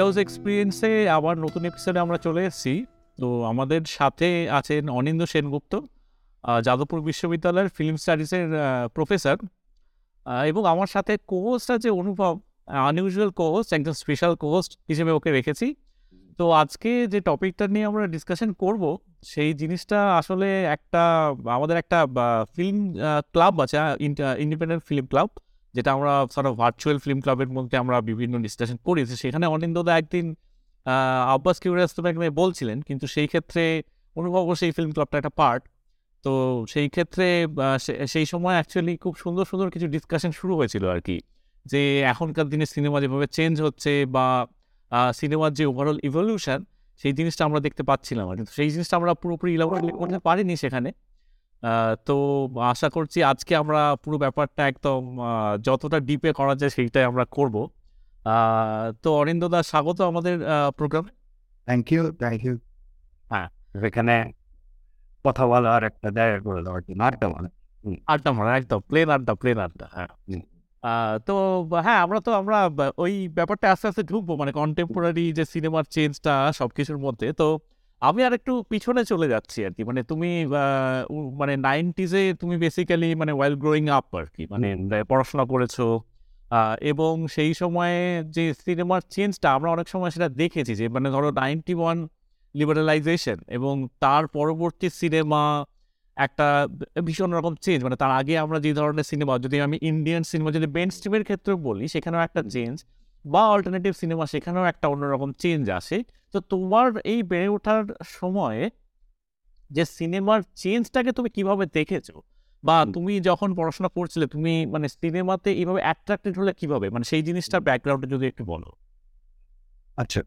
House এক্সপিরিয়েন্সে আবার নতুন এপিসোডে আমরা চলে এসেছি। তো আমাদের সাথে আছেন অনিন্দ সেনগুপ্ত যাদবপুর বিশ্ববিদ্যালয়ের ফিল্ম স্টাডিজের প্রফেসর এবং আমার সাথে কোহোস্ট আছে অনুভব আনইউজুয়াল কোহোস্ট একজন স্পেশাল কোহোস্ট হিসেবে ওকে রেখেছি। তো আজকে যে টপিকটা নিয়ে আমরা ডিসকাশন করব, সেই জিনিসটা আসলে একটা, আমাদের একটা ফিল্ম ক্লাব আছে ইন্ডিপেন্ডেন্ট ফিল্ম ক্লাব যেটা আমরা সর্ট ভার্চুয়াল ফিল্ম ক্লাবের মধ্যে আমরা বিভিন্ন ডিসকাশন করি, তো সেখানে অনিন্দদা একদিন আব্বাস কিউরিয়াস তোমাকে বলছিলেন, কিন্তু সেই ক্ষেত্রে অনুভব সেই ফিল্ম ক্লাবটা একটা পার্ট তো সেই ক্ষেত্রে সেই সময় অ্যাকচুয়ালি খুব সুন্দর সুন্দর কিছু ডিসকাশন শুরু হয়েছিল আর কি যে এখনকার দিনে সিনেমা যেভাবে চেঞ্জ হচ্ছে বা সিনেমার যে ওভারঅল ইভলিউশন সেই জিনিসটা আমরা দেখতে পাচ্ছিলাম আর কিন্তু সেই জিনিসটা আমরা পুরোপুরি ইলাবোরেট করতে পারিনি সেখানে তো আশা করছি আজকে আমরা পুরো ব্যাপারটা একদম যতটা ডিপে করা যায় সেইটাই আমরা করব। তো অরিন্দদা স্বাগত আমাদের প্রোগ্রামে থ্যাংক ইউ থ্যাংক ইউ হ্যাঁ। এখানে কথা বলার একটা জায়গা করে দেওয়ার জন্য আরেকটা মানে আড্ডা মারা একদম প্লেন আড্ডা প্লেন আড্ডা হ্যাঁ। হুম। তো হ্যাঁ আমরা তো আমরা ওই ব্যাপারটা আস্তে আস্তে ঢুকবো মানে কন্টেম্পোরারি যে সিনেমার চেঞ্জটা সব কিছুর মধ্যে। তো আমি আর একটু পিছনে চলে যাচ্ছি আর কি মানে তুমি মানে নাইনটিজে তুমি বেসিক্যালি মানে ওয়াইল গ্রোয়িং আপ আর কি মানে পড়াশোনা করেছ। এবং সেই সময়ে যে সিনেমার চেঞ্জটা আমরা অনেক সময় সেটা দেখেছি যে মানে ধরো নাইনটি ওয়ান লিবারালাইজেশন এবং তার পরবর্তী সিনেমা একটা ভীষণ রকম চেঞ্জ মানে তার আগে আমরা যে ধরনের সিনেমা যদি আমি ইন্ডিয়ান সিনেমা যদি মেন স্ট্রিমের ক্ষেত্রে বলি সেখানেও একটা চেঞ্জ বা অল্টারনেটিভ সিনেমা সেখানেও একটা অন্যরকম চেঞ্জ আসে। তো তোমার এই বেড়ে ওঠার সময়ে যে সিনেমার চেঞ্জটাকে তুমি কীভাবে দেখেছ? বা তুমি যখন পড়াশোনা করছিলে তুমি মানে সিনেমাতে এইভাবে অ্যাট্রাক্টেড হলে কীভাবে? মানে সেই জিনিসটার ব্যাকগ্রাউন্ডে যদি একটু বলো। আচ্ছা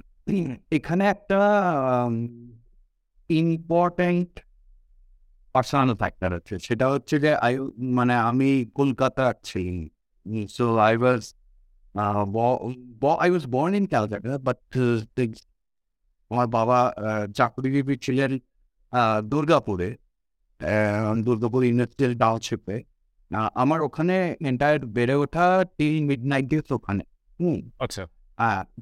এখানে একটা ইম্পর্ট্যান্ট পার্সোনাল ফ্যাক্টর আছে। সেটা হচ্ছে যে আই মানে আমি কলকাতা ছিলাম। So I was I was born in Calcutta but আমার বাবা আহ, চাকরিজীবী ছিলেন দুর্গাপুরে দুর্গাপুর ইন্ডাস্ট্রিয়াল টাউনশিপে আমার ওখানে এন্টায়ার বেড়ে ওঠা টিল মিড নাইনটিস ওখানে। হুম। আচ্ছা।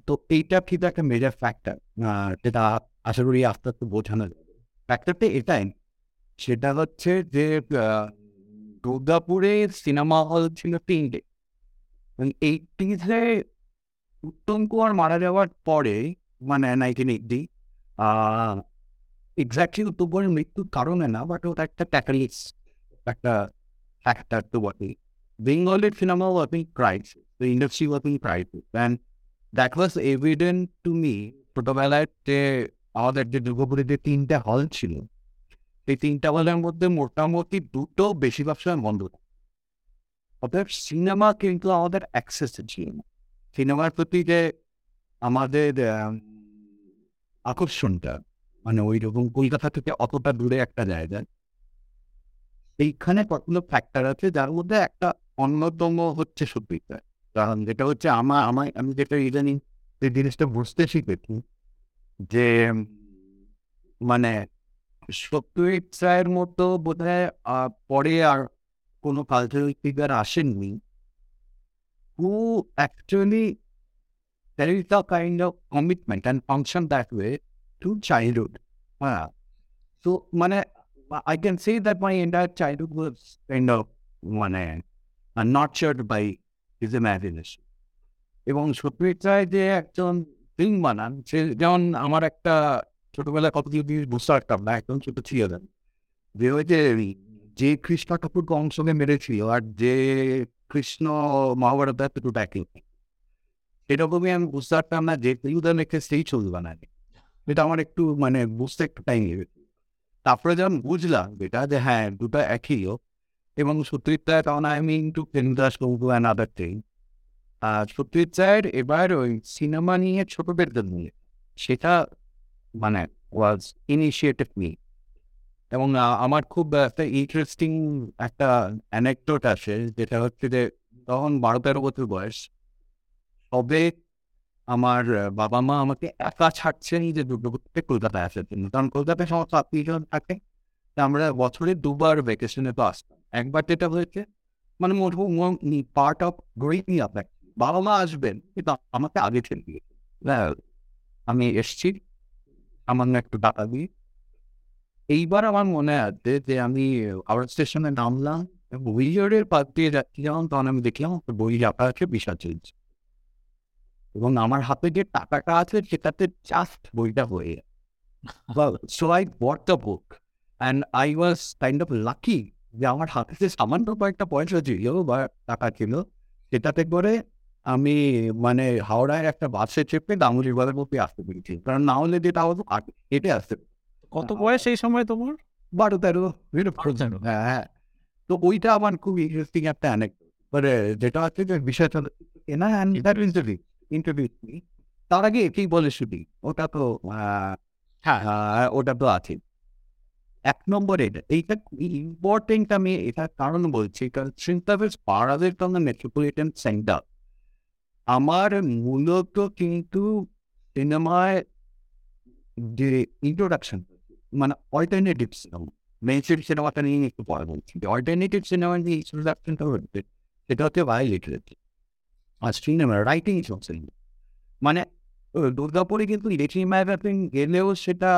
তো এইটা কিন্তু একটা মেজর ফ্যাক্টর যেটা আশা করি আস্তে আস্তে বোঝানো যাবে ফ্যাক্টরটা এটাই সেটা হচ্ছে যে দুর্গাপুরে সিনেমা হল ছিল তিনটে। এইটিজে উত্তম কুমার মারা যাওয়ার পরে মানে নাইনটিন এইটি এক্স্যাক্টলি উত্তম কুমারের মৃত্যুর কারণে না বাট ওটা একটা ট্যাকারিস একটা ফ্যাক্টর তো বটেই বেঙ্গলের cinema working crisis the industry working crisis and that was evident to me ছোটবেলায় যে আমাদের যে দুর্গাপুরে যে তিনটে হল ছিল এই তিনটা হলের মধ্যে মোটামুটি দুটো বেশিরভাগ সময় বন্ধ থাকে। অতএব সিনেমা কিন্তু আমাদের অ্যাক্সেস ছিল না সিনেমার প্রতি যে আমাদের আকর্ষণটা মানে ওই রকম কলকাতা থেকে অতটা দূরে একটা জায়গা, এইখানে কতগুলো ফ্যাক্টর আছে যার মধ্যে একটা অন্যতম হচ্ছে সত্যিটা। কারণ যেটা হচ্ছে আমার আমার আমি যেটা ইদানিং যে জিনিসটা বুঝতে শিখেছি যে মানে সত্যজিৎ রায়ের মতো বোধ হয় পরে আর কোনো কালচারাল ফিগার আসেননি who actually there is a kind of commitment and function that way to childhood. হ্যাঁ তো মানে I can say that my entire childhood was kind of মানে uh, nurtured by his imagination. এবং সত্যজিৎ রায় যে একজন film বানান সে যেমন আমার একটা ছোটবেলায় কত কিছু বুঝতে পারতাম না একদম ছোট ছিল যে ওই যে যে কৃষ্ণ ঠাকুর কংসকে মেরেছিল আর যে কৃষ্ণ মহাভারত একটু ব্যাকিং এরকমই আমি বুঝতে পারতাম না যে ইউদান একটা সেই ছবি বানাবে এটা আমার একটু মানে বুঝতে একটু টাইম লেগেছে। তারপরে যখন বুঝলাম যেটা যে হ্যাঁ দুটো একই হোক এবং সত্যজিৎ রায় তখন আমি ইন্টু ফিল্মদাস কবু অ্যান্ড আদার থিং সত্যজিৎ রায়ের এবার ওই সিনেমা নিয়ে ছোটদের নিয়ে সেটা মানে ওয়াজ ইনিশিয়েটিভ মি এবং আমার খুব একটা ইন্টারেস্টিং একটা অ্যানেকডোট আছে যেটা হচ্ছে যে তখন বারো তেরো বছর বয়স তবে আমার বাবা মা আমাকে একা ছাড়ছেন যে দুর্গাপুর থেকে কলকাতায় আসার জন্য। কারণ কলকাতায় সমস্ত আত্মীয়জন থাকে আমরা বছরে দুবার ভ্যাকেশনে তো আসতাম। একবার যেটা হয়েছে মানে পার্ট অফ গ্রোয়িং আপ বাবা মা আসবেন কিন্তু আমাকে আগে ছেড়ে দিয়েছে। well, আমি এসছি সামান্য একটু টাকা দিয়ে। এইবার আমার মনে আছে যে আমি আওয়ার স্টেশনে নামলাম উইজারের পাশ দিয়ে যাচ্ছিলাম তখন আমি দেখলাম বই রাখা আছে বিশাল চলছে এবং আমার হাতে যে টাকাটা আছে সেটাতে জাস্ট বইটা হয়ে so I bought the book and I was kind of lucky যে আমার হাতে যে সামান্য কয়েকটা পয়সা ছিল বা টাকা ছিল সেটাতে করে আমি মানে হাওড়ায় একটা বাসে চেপে দামুরি বাজার মধ্যে আসতে পেরেছি কারণ না হলে যেটা হতো হেঁটে আসতে কত বয়স এই সময় তোমার? বারো তেরো এরকম বারো তেরো। হ্যাঁ হ্যাঁ। তো ওইটা আমার খুব ইন্টারেস্টিং একটা অ্যানেক্ট মানে যেটা হচ্ছে যে বিষয়টা এনা ইন্টারভিউ ইন্টারভিউ তার আগে একেই বলে শুধু ওটা তো হ্যাঁ। ওটা তো আছে। এক নম্বর এইটা ইম্পর্টেন্ট আমি এটা কারণ বলছি কারণ সিনতাবেস পাড়াদের তো মেট্রোপলিটন সেন্টার আমার মূলত কিন্তু সিনেমায় যে ইন্ট্রোডাকশন মানে অল্টারনেটিভ সিনেমা মেনস্ট্রিম সিনেমাটা নিয়ে একটু পরে বলছি অল্টারনেটিভ সিনেমার যে ইন্ট্রোডাকশনটা হচ্ছে সেটা হচ্ছে লিটারেচার আর সিনেমা রাইটিং চলছে মানে দুর্গাপুরে কিন্তু লিটারি ম্যাগাজিন গেলেও সেটা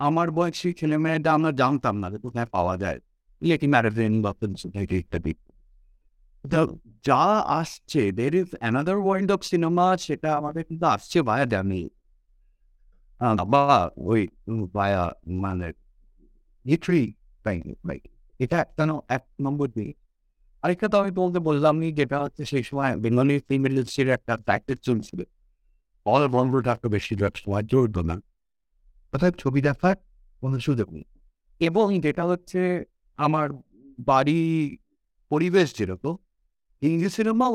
আমার বয়সী ছেলেমেয়েরা আমরা জানতাম না যে কোথায় পাওয়া যায় লিটারি ম্যাগাজিন বা সোসাইটি ইত্যাদি যা আসছে there is another world of cinema সেটা আমাদের কিন্তু আসছে ভায়া জানি বা ওই ভায়া মানে লিটারি রাইট এটা একটা এক নম্বর দিক আরেকটা তো আমি তোমাকে বললাম নি যেটা হচ্ছে সেই সময় বেঙ্গলি ফিল্ম ইন্ডাস্ট্রির একটা প্র্যাকটিস চলছিল অল বন্ধ থাকতো বেশিরভাগ সময় জড়িত না অর্থাৎ ছবি দেখার কোনো সুযোগ নেই এবং যেটা হচ্ছে আমার বাড়ি পরিবেশ যেরকম হিন্দি সিনেমা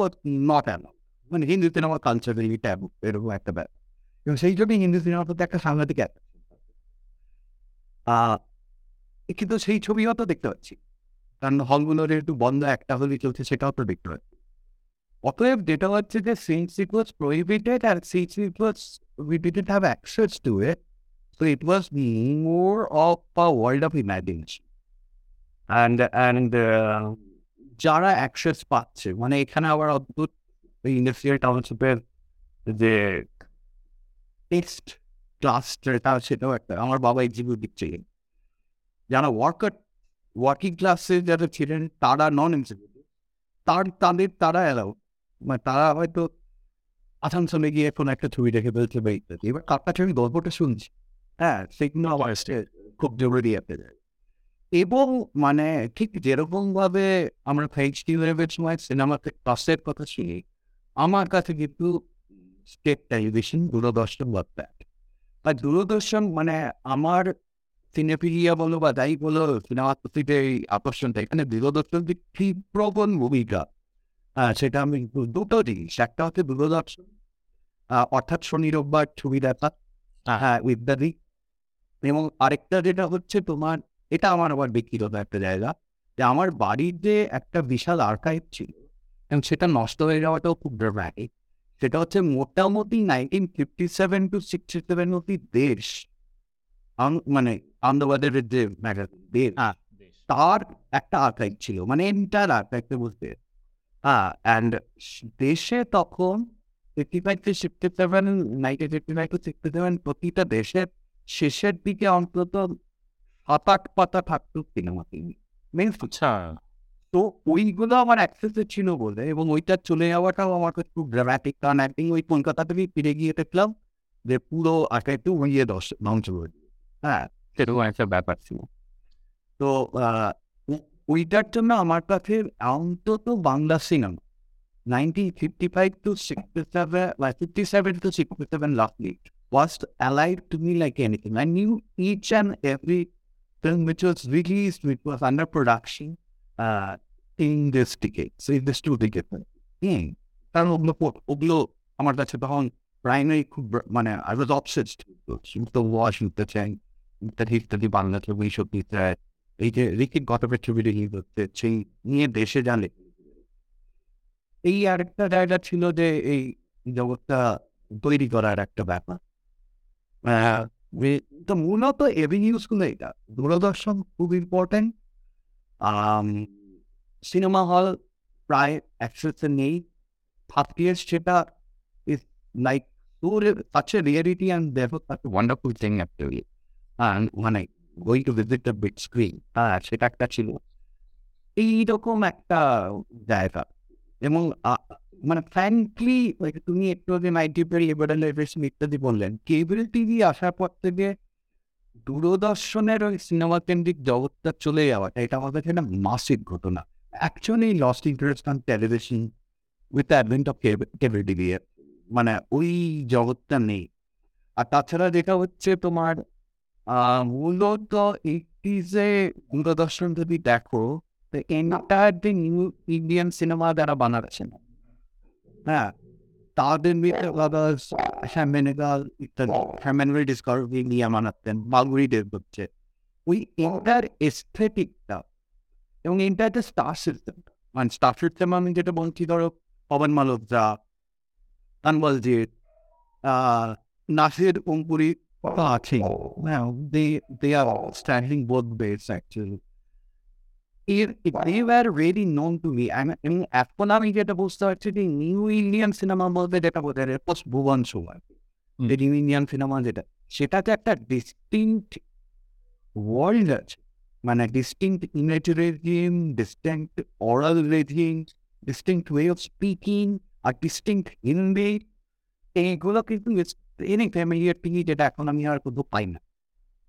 নট অ্যালাউ মানে হিন্দি সিনেমা কালচারালি ট্যাবু এরকম একটা ব্যাপার এবং সেই জন্যই হিন্দি সিনেমার প্রতি একটা সাংঘাতিক কিন্তু সেই ছবি হয়তো দেখতে পাচ্ছি। কারণ হলগুলোর একটু বন্ধ, একটা হলে চলছে, সেটাও তো দেখতে পাচ্ছি। অতএব যেটা হচ্ছে যে since it was prohibited R since it was we didn't have access to it so it was more of a world of imagination and and যারা অ্যাক্সেস পাচ্ছে মানে এখানে আবার অদ্ভুত ইন্ডাস্ট্রিয়াল টাউনশিপের যে টেক্সট ক্লাস যেটা সেটাও একটা আমার বাবা এক্সিকিউটিভ দিচ্ছে। যারা ওয়ার্কার ওয়ার্কিং ক্লাসে যারা ছিলেন, তারা নন এক্সিকিউটিভ তার, তাদের, তারা অ্যালাউ মানে তারা হয়তো আসানসোলে গিয়ে এখন একটা ছবি দেখে ফেলছে বা ইত্যাদি এবার কার কাছে আমি গল্পটা শুনছি। হ্যাঁ সেগুলো আমার খুব জরুরি জায়গা। এবং মানে ঠিক যেরকম ভাবে আমরা ফেইচডি লেভেল সময় সিনেমাতে ক্লাসের কথা শুনি, আমার কাছে কিন্তু স্টেট টেলিভিশন দূরদর্শন ওয়ার্ক আর দূরদর্শন মানে আমার সিনেপিরিয়া বলো বা যাই বলো সিনেমার প্রতি যে এই আকর্ষণটা। এখানে দূরদর্শন যে কি প্রবল ভূমিকা সেটা আমি দুটো জিনিস। একটা হচ্ছে দূরদর্শন অর্থাৎ শনি রোববার ছবি দেখা হ্যাঁ। হ্যাঁ ইত্যাদি এবং আরেকটা যেটা হচ্ছে তোমার এটা আমার আবার ব্যক্তিগত একটা জায়গা যে আমার বাড়ির যে একটা বিশাল আর্কাইভ ছিল এবং সেটা নষ্ট হয়ে যাওয়াটাও খুব ড্রামাটিক সেটা হচ্ছে মোটামুটি nineteen fifty seven to sixty seven অব্দি দেশ মানে আহমেদাবাদের যে ম্যাগাজিন দেশ। হ্যাঁ তার একটা আর্কাইভ ছিল মানে এন্টার আর্কাইভটা বলতে। হ্যাঁ অ্যান্ড দেশে তখন fifty five to sixty seven nineteen fifty five to sixty seven প্রতিটা দেশের শেষের দিকে অন্তত সাত আট পাতা থাকতো সিনেমা মেন আচ্ছা। তো ওইগুলো আমার অ্যাক্সেসে ছিল বলে এবং ওইটা চলে যাওয়াটাও আমার কাছে খুব ড্রামাটিক কারণ একদিন ওই কলকাতা থেকে ফিরে গিয়ে দেখলাম যে পুরো আর্কাইভটা উড়িয়ে দশ ধ্বংস করে দিল হ্যাঁ সেরকম একটা ব্যাপার ছিল। তো আহ, ও- ওইটার জন্য আমার কাছে অন্তত Bangla cinema nineteen fifty five to sixty seven fifty seven to sixty seven lastly was alive to me like anything. I knew each and every film which was released, which was under production uh, in this decade. In this two decade. Hmm কারণ ওগুলো ওগুলো আমার কাছে তখন primary খুব মানে I was obsessed to wash শুনতে চাই ইত্যাদি ইত্যাদি বাংলা ছবি এইসব হয়। এই যে রিকিট গতবের ছবি রিলিজ হচ্ছে, সেই নিয়ে দেশে জানে। এই আরেকটা জায়গা ছিল যে, এই জগৎটা তৈরি করার একটা ব্যাপার। তো মূলত এভিনিউসগুলো এটা। দূরদর্শন খুব ইম্পর্টেন্ট সিনেমা হল প্রায় অ্যাক্সেসে নেই থাকলে সেটা is like so such a rarity and therefore such a wonderful thing actually. And when I going to visit the big screen, আহ, সেটা একটা ছিল। এইরকম একটা জায়গা। এবং মানে ফ্র্যাঙ্কলি তুমি একটু আগে নাইনটি পেরি এবারে ইত্যাদি বললেন। কেবল টিভি আসার পর থেকে দূরদর্শনের ওই সিনেমা কেন্দ্রিক জগৎটা চলে যাওয়াটা এটা আমাদের একটা মাসিক ঘটনা। Actually lost interest on television with advent of cable TV মানে ওই জগৎটা নেই। আর তাছাড়া যেটা হচ্ছে তোমার মূলত এইটিজে দূরদর্শন যদি দেখো এন্টায়ার যে নিউ ইন্ডিয়ান সিনেমা যারা বানাচ্ছেন হ্যাঁ তাদের শ্যামেনেগাল ডিসকভারি নিয়ে বানাতেন বাগুড়ি দেব হচ্ছে। ওই এন্টার এস্থেটিকটা এবং এন্টার যে স্টার সিস্টেম মানে স্টার সিস্টেম আমি যেটা বলছি ধরো পবন মালোকজা তানবলজিৎ নাসির অঙ্কুরি আছে Now they they are standing both actually. If, if they were really known to me, I mean, এখন আমি যেটা বুঝতে পারছি যে নিউ ইন্ডিয়ান সিনেমা বলতে যেটা বোঝায় পোস্ট ভুবন হুম। নিউ ইন্ডিয়ান সিনেমা যেটা সেটাতে একটা ডিস্টিংক্ট ওয়ার্ল্ড আছে। মানে image regime distinct aural regime distinct way of speaking R distinct Hindi এইগুলো কিন্তু এনি ফ্যামিলিয়ার টিভি যেটা এখন আমি আর কোথাও পাই না।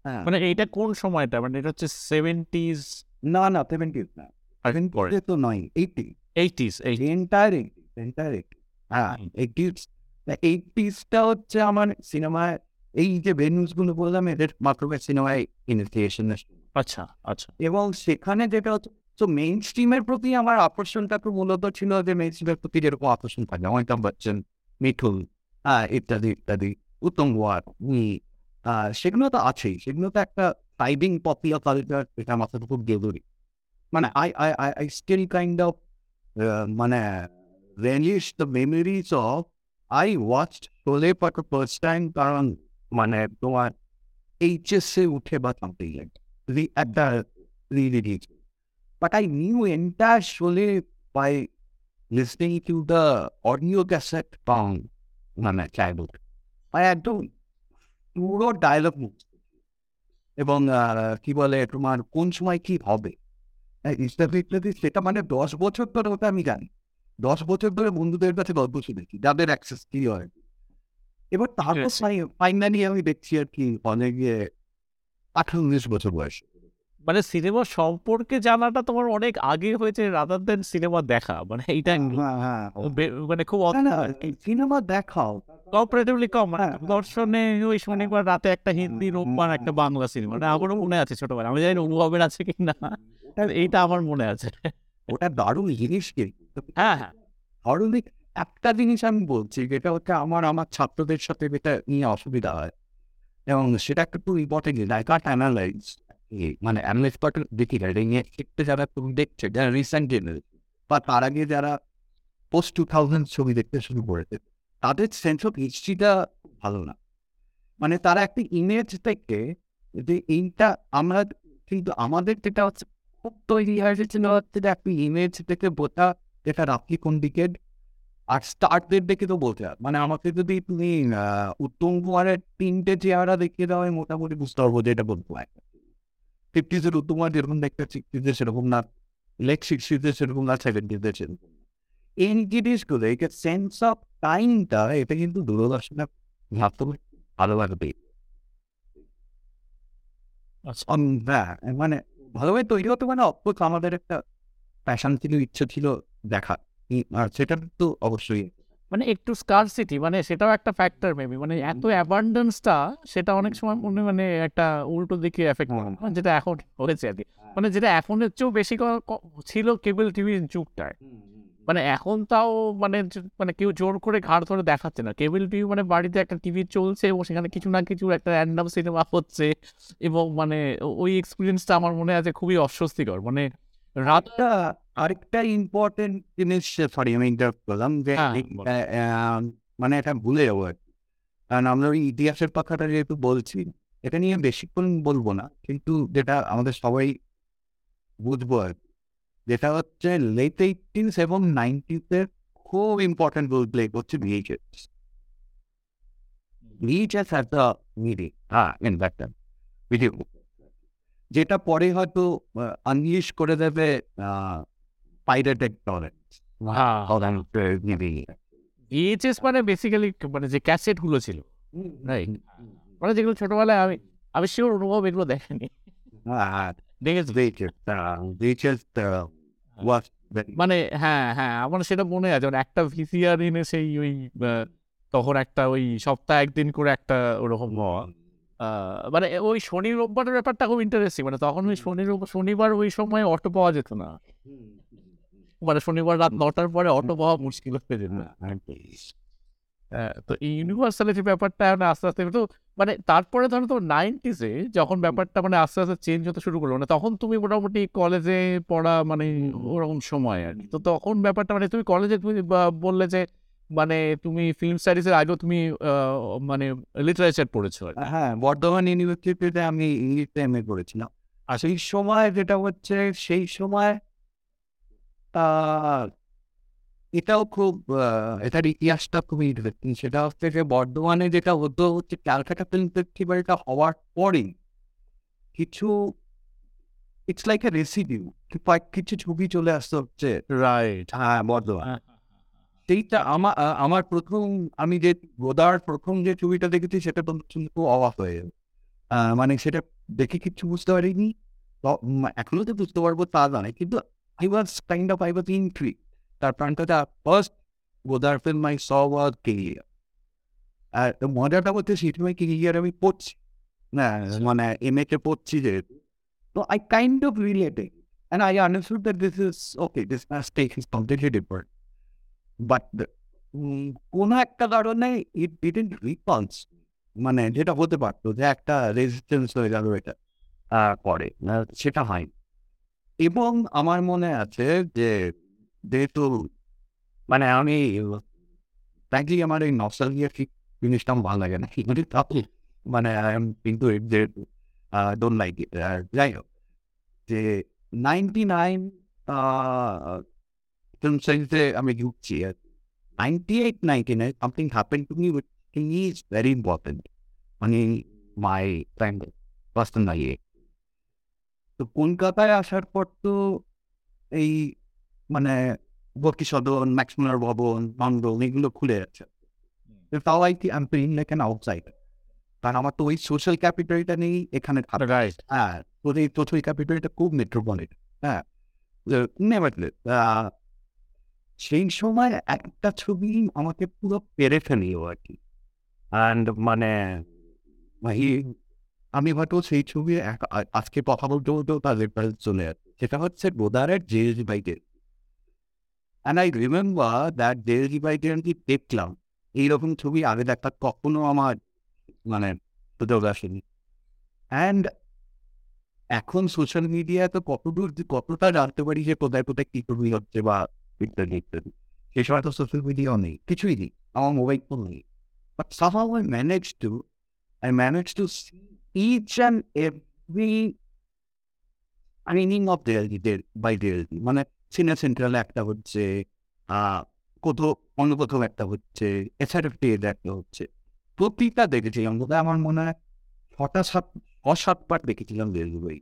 হ্যাঁ। মানে এইটা কোন সময়টা? মানে এটা হচ্ছে সেভেন্টিজ না না সেভেন্টিজ না। সেভেন্টিজে তো নয় এইটি এইটিস এই এন্টায়ার এইটি এন্টায়ার এইটি হ্যাঁ হচ্ছে আমার সিনেমায় এই যে ভেনুসগুলো বললাম এদের মাধ্যমে সিনেমায় ইনিশিয়েশন আচ্ছা আচ্ছা। এবং সেখানে যেটা হচ্ছে তো মেইন স্ট্রিমের প্রতি আমার আকর্ষণটা তো মূলত ছিল যে মেইন স্ট্রিমের প্রতি যেরকম আকর্ষণ থাকে অমিতাভ বচ্চন মিঠুন ইত্যাদি ইত্যাদি উত্তম আহ, সেগুলো তো আছেই সেগুলো তো একটা সাইডিং পপুলার কালচার এটা মাথার খুব জরুরি। মানে I I I I still kind of মানে relish the memories of I watch Sholay for first time কারণ মানে তোমার এইচএসএ উঠে বা something like the at the. But I knew entire Sholay by listening to the audio cassette from মানে childhood. I had to পুরো dialogue এবং কি বলে তোমার কোন সময় কি হবে হ্যাঁ, ইত্যাদি ইত্যাদি সেটা মানে দশ বছর ধরে ওটা আমি জানি দশ বছর ধরে বন্ধুদের কাছে গল্প শুনেছি যাদের অ্যাক্সেস কি হয় এবার তারপর ফাইনালি আমি দেখছি আর কি অনেক গিয়ে আঠারো উনিশ বছর বয়স। মানে সিনেমা সম্পর্কে জানাটা তোমার অনেক আগে হয়েছে রাদার দেন সিনেমা দেখা। মানে এইটা হ্যাঁ হ্যাঁ বে- মানে খুব সিনেমা দেখাও। কম্পারেটিভলি কম মানে হ্যাঁ। দর্শনে ওই শনিবার রাতে একটা হিন্দি রোববার একটা বাংলা সিনেমা। মানে আমারও মনে আছে ছোটবেলা আমি জানি অনুভবের আছে কি না। এইটা আমার মনে আছে। ওটা দারুণ জিনিস হ্যাঁ হ্যাঁ। দারুণ একটা জিনিস আমি বলছি যেটা হচ্ছে আমার আমার ছাত্রদের সাথে এটা নিয়ে অসুবিধা হয়। এবং সেটা একটা ইম্পর্টেন্ট আই কাট অ্যানালাইজ মানে অ্যানালাইজ করাটা দেখি না নিয়ে শিখতে যারা দেখছে যারা রিসেন্ট জেনারেশন বা তার আগে যারা পোস্ট টু থাউজেন্ড ছবি দেখতে শুরু করেছে তাদের সেন্স অফ হিস্ট্রিটা ভালো না মানে তারা একটা ইমেজ থেকে যে এইটা আমরা কিন্তু আমাদের যেটা হচ্ছে খুব তৈরি হয়েছিল হচ্ছে যে একটা ইমেজ থেকে বোঝা যেটা রাত্রি কোন দিকে আর স্টার্টদের দেখে তো বলতে হয়। মানে আমাকে যদি তুমি উত্তম কুমারের তিনটে চেহারা দেখিয়ে দেওয়া হয় মোটামুটি বুঝতে পারব যে এটা বলব ফিফটিজের উত্তম কুমার যেরকম দেখতে সিক্সটিজে সেরকম না। লেট সিক্সটিজে সেরকম না সেভেন্টিজে সেরকম এই জিনিসগুলো এই সেন্স অফ টাইমটা এটা কিন্তু দূরদর্শনে ভাবতে ভালো পেয়ে আচ্ছা। হ্যাঁ মানে ভালোভাবে তৈরি হতে মানে অদ্ভুত। আমাদের একটা প্যাশন ছিল ইচ্ছে ছিল দেখা। সেটা তো অবশ্যই। মানে একটু স্কারসিটি মানে সেটাও একটা ফ্যাক্টর মেবি মানে এত অ্যাবান্ডেন্সটা সেটা অনেক সময় মনে মানে একটা উল্টো দিকে এফেক্ট হুম। যেটা এখন হয়েছে আর কি। মানে যেটা এখনের চেয়েও বেশি ছিল কেবল টিভির যুগটায়। মানে এখন তাও মানে মানে কেউ জোর করে ঘাড় ধরে দেখাচ্ছে না। কেবল টিভি মানে বাড়িতে একটা টিভি চলছে এবং সেখানে কিছু না কিছু একটা র্যান্ডাম সিনেমা হচ্ছে এবং মানে ওই এক্সপিরিয়েন্সটা আমার মনে আছে খুবই অস্বস্তিকর। মানে রাত আরেকটা ইম্পর্টেন্ট জিনিস সরি আমি ইন্টারাপ্ট করলাম যে হ্যাঁ, আহ, মানে এটা ভুলে যাব আর কি। কারণ আমরা ওই ইতিহাসের কথাটা যেহেতু বলছি এটা নিয়ে বেশিক্ষণ বলব না। কিন্তু যেটা আমাদের সবাই বুঝব আর যেটা হচ্ছে লেট এইটিন্স এবং নাইনটিসের খুব ইম্পর্টেন্ট রোল প্লে করছে VHS VHS had the media, হ্যাঁ ইনভার্টার ভিডিও যেটা পরে হয়তো আনলিশ করে দেবে পাইরেটেড টরেন্ট হ্যাঁ ভিএইচএস মানে বেসিক্যালি মানে যে ক্যাসেটগুলো ছিল Right. মানে যেগুলো ছোটবেলায় আমি আমি শিওর অনুভব এগুলো দেখেনি। very মানে হ্যাঁ হ্যাঁ আমার সেটা মনে আছে। মানে একটা ভিসিআর এনে সেই ওই তখন একটা ওই সপ্তাহে একদিন করে একটা ওরকম হওয়া মানে ওই শনি রোববারের ব্যাপারটা খুব ইন্টারেস্টিং মানে তখন ওই শনি রোব- শনিবার ওই সময় অটো পাওয়া যেত না। মানে শনিবার রাত নটার পরে অটো পাওয়া মুশকিল হয়ে যেত। হ্যাঁ, তো এই ইউনিভার্সালিটি ব্যাপারটা মানে আস্তে আস্তে তো মানে তারপরে ধরো তো নাইনটিসে যখন ব্যাপারটা মানে আস্তে আস্তে চেঞ্জ হতে শুরু করল মানে তখন তুমি মোটামুটি কলেজে পড়া মানে ওরকম সময় আর। তো তখন ব্যাপারটা মানে তুমি কলেজে তুমি বললে যে মানে তুমি ফিল্ম স্টাডিজের আগেও তুমি মানে লিটারেচার পড়েছো হ্যাঁ বর্ধমান ইউনিভার্সিটিতে আমি ইংলিশ এম এ করেছিলাম আর সেই সময় যেটা হচ্ছে সেই সময় এটাও খুব এটার ইতিহাসটা খুবই ইন্টারেস্টিং সেটা হচ্ছে যে বর্ধমানে যেটা হতো হচ্ছে ক্যালকাটা ফিল্ম ফেস্টিভ্যালটা হওয়ার পরে কিছু ইটস লাইক এ রেসিডিউ কিছু ছবি চলে আসতে হচ্ছে রাইট হ্যাঁ বর্ধমান সেইটা আমার আমার প্রথম আমি যে গোদার প্রথম যে ছবিটা দেখেছি সেটা তো খুব অবাক হয়ে মানে সেটা দেখে কিছু বুঝতে পারিনি এখনও তো বুঝতে পারব তা নয় কিন্তু I was kind of I was ইনট্রি তার প্রান্তটা first Godard film I saw was career আর তো মজাটা হচ্ছে সেই সময় কেরিয়ার আমি পড়ছি না মানে এম কে পড়ছি যেহেতু তো I kind of related and I understood that this is okay, this mistake is completely different. But the, um, কোনো একটা কারণে ইট ডিডেন্ট রিপলস মানে যেটা হতে পারতো যে একটা রেজিস্ট্যান্স হয়ে গেল এটা আহ, পরে আহ, সেটা হয় এবং আমার মনে আছে যে, যেহেতু মানে আমি ফ্র্যাঙ্কলি আমার এই নস্টালজিয়া ঠিক জিনিসটা ভালো লাগে না। তাও মানে it যেহেতু ডোন্ট লাইক ইট যাই হোক। যে নাইনটি নাইন ফিল্ম আমি ঢুকছি। Ninety eight ninety nine something happen to me which is very important মানে মাই তো কলকাতায় আসার পর তো এই মানে বর্কি সদন ম্যাক্সমুলার ভবন মন্ডল এগুলো খুলে যাচ্ছে তো তাও I Thi I'm paying like an outsider. কারণ আমার তো ওই সোশ্যাল ক্যাপিটালটা নেই এখানে হ্যাঁ তোর এই সোশ্যাল ক্যাপিটালটা খুব মেট্রোপলিটন হ্যাঁ। নেভারলেস সেই সময় একটা ছবি আমাকে পুরো পেরে ফেলিও আর কি। অ্যান্ড মানে আমি হয়তো সেই ছবি আজকে কথা বলতে বলতেও তার রেফারেন্স চলে যাচ্ছে সেটা হচ্ছে গোদারের জেএসি বাইকে। অ্যান্ড আই রিমেম্বার দ্যাট জেএসি বাইকে আমি দেখলাম। এইরকম ছবি আগে দেখা কখনো আমার মানে সুযোগ আসেনি অ্যান্ড এখন সোশ্যাল মিডিয়ায় তো কতদূর কতটা জানতে পারি যে কোথায় কোথায় কি ছবি হচ্ছে বা ইত্যাদি ইত্যাদি সে সময় তো সোশ্যাল মিডিয়াও নেই, কিছুই নেই। আমার মোবাইল ফোন নেই। But somehow I managed to, I managed to see each and every meaning of Del- by Delhi মানে সিনে সেন্ট্রাল একটা হচ্ছে কোথাও অন্য কোথাও একটা হচ্ছে পেজ একটা হচ্ছে। প্রতিটা দেখেছি অন্তত আমার মনে হয় ছটা সাত ছ সাতবার দেখেছিলাম রেলওয়ে বই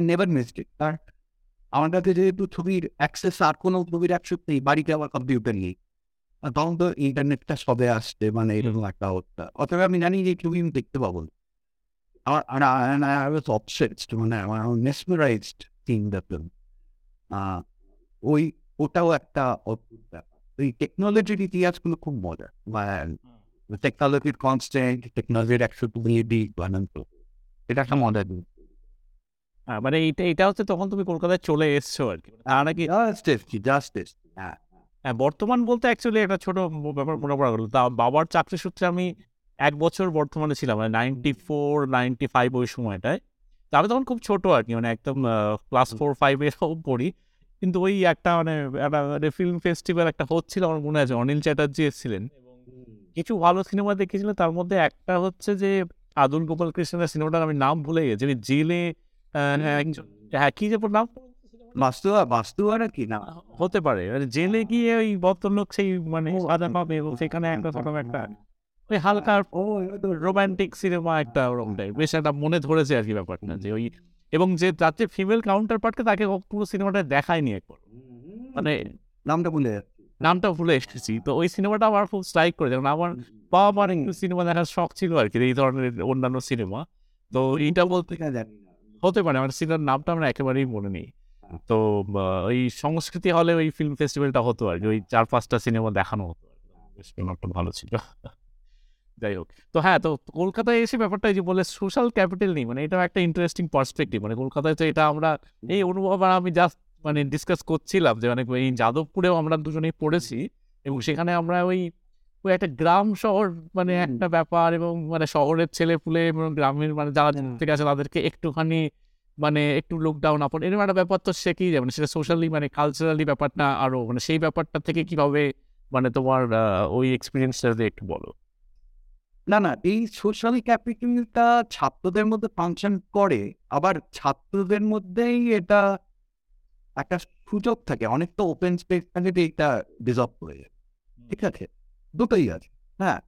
নেভার মিসড ইট আর আমার কাছে যেহেতু ছবির অ্যাক্সেস আর কোনো ছবির অ্যাক্সেস নেই বাড়িতে আমার কম্পিউটার নেই তখন তো ইন্টারনেটটা সবে আসছে মানে এরকম একটা অবস্থা। অথবা আমি জানি যে ছবি আমি দেখতে পাবো না। আমার আর আই ওয়াজ অবসেসড মানে আমার মেসমেরাইজড সিং দ্য ফিল্ম ওই ওটাও একটা অদ্ভুত ব্যাপার এই টেকনোলজির ইতিহাসগুলো খুব মজা মানে টেকনোলজির কনস্ট্যান্ট টেকনোলজির একশো তুমি দিক বানান এটা একটা মজার হ্যাঁ, মানে এইটা এটা হচ্ছে তখন তুমি কলকাতায় চলে এসছো আর কি আর নাকি জাস্টিস কি জাস্টিস হ্যাঁ হ্যাঁ বর্তমান বলতে অ্যাকচুয়ালি একটা ছোট ব্যাপার মনে পড়া গেলো তা বাবার চাকরি সূত্রে আমি এক বছর বর্তমানে ছিলাম মানে নাইনটি ফোর নাইনটি ফাইভ ওই সময়টায়। তা আমি তখন খুব ছোট আর কি মানে একদম ক্লাস ফোর ফাইভে পড়ি। কিন্তু ওই একটা মানে একটা ফিল্ম ফেস্টিভ্যাল একটা হচ্ছিল আমার মনে আছে অনিল চ্যাটার্জি এসেছিলেন। কিছু ভালো সিনেমা দেখেছিলাম তার মধ্যে একটা হচ্ছে যে আদুল গোপাল কৃষ্ণের সিনেমাটার আমি নাম ভুলে গেছি জেলে একজন হ্যাঁ কি যে নাম? বাস্তুয়া বাস্তুয়া কি না হতে পারে মানে জেলে গিয়ে ওই ভদ্রলোক সেই মানে পাবে সেখানে একটা একটা ওই হালকা ও রোমান্টিক সিনেমা একটা ওরকম টাইপ বেশ একটা মনে ধরেছে আর কি ব্যাপারটা যে ওই এবং যে তার যে ফিমেল কাউন্টার পার্টকে তাকে পুরো সিনেমাটা দেখায়নি একবার। মানে নামটা বলে নামটা ভুলে এসেছি। তো ওই সিনেমাটা আমার খুব স্ট্রাইক করে। যেমন আমার বাবা মার একটু সিনেমা দেখার শখ ছিল আর কি এই ধরনের অন্যান্য সিনেমা তো এইটা বলতে হতে পারে আমার সিনেমার নামটা আমরা একেবারেই মনে নেই। তো ওই সংস্কৃতি হলে ওই ফিল্ম ফেস্টিভ্যালটা হতো আর কি ওই চার পাঁচটা সিনেমা দেখানো হতো বেশ ভালো ছিল। যাই হোক। তো হ্যাঁ তো কলকাতায় এসে ব্যাপারটা যে বলে সোশ্যাল ক্যাপিটাল নেই মানে এটা একটা ইন্টারেস্টিং পার্সপেক্টিভ মানে কলকাতায় তো এটা আমরা এই অনুভব আর আমি জাস্ট মানে ডিসকাস করছিলাম যে মানে এই যাদবপুরেও আমরা দুজনেই পড়েছি এবং সেখানে আমরা ওই ওই একটা গ্রাম শহর মানে একটা ব্যাপার এবং মানে শহরের ছেলে পুলে এবং গ্রামের মানে যারা থেকে আছে তাদেরকে একটুখানি মানে একটু লকডাউন আপন এরকম একটা ব্যাপার তো শেখেই যাবে মানে সেটা সোশ্যালি মানে কালচারালি ব্যাপারটা আরও মানে সেই ব্যাপারটা থেকে কীভাবে মানে তোমার ওই এক্সপিরিয়েন্সটা একটু বলো। না না এই সোশ্যাল ক্যাপিটালটা ছাত্রদের মধ্যে ফাংশন করে আবার ছাত্রদের মধ্যেই এটা একটা সুযোগ থাকে অনেকটা ওপেন স্পেস থাকে যে এটা ডিজলভ করে যায়। ঠিক আছে? দুটোই আছে হ্যাঁ?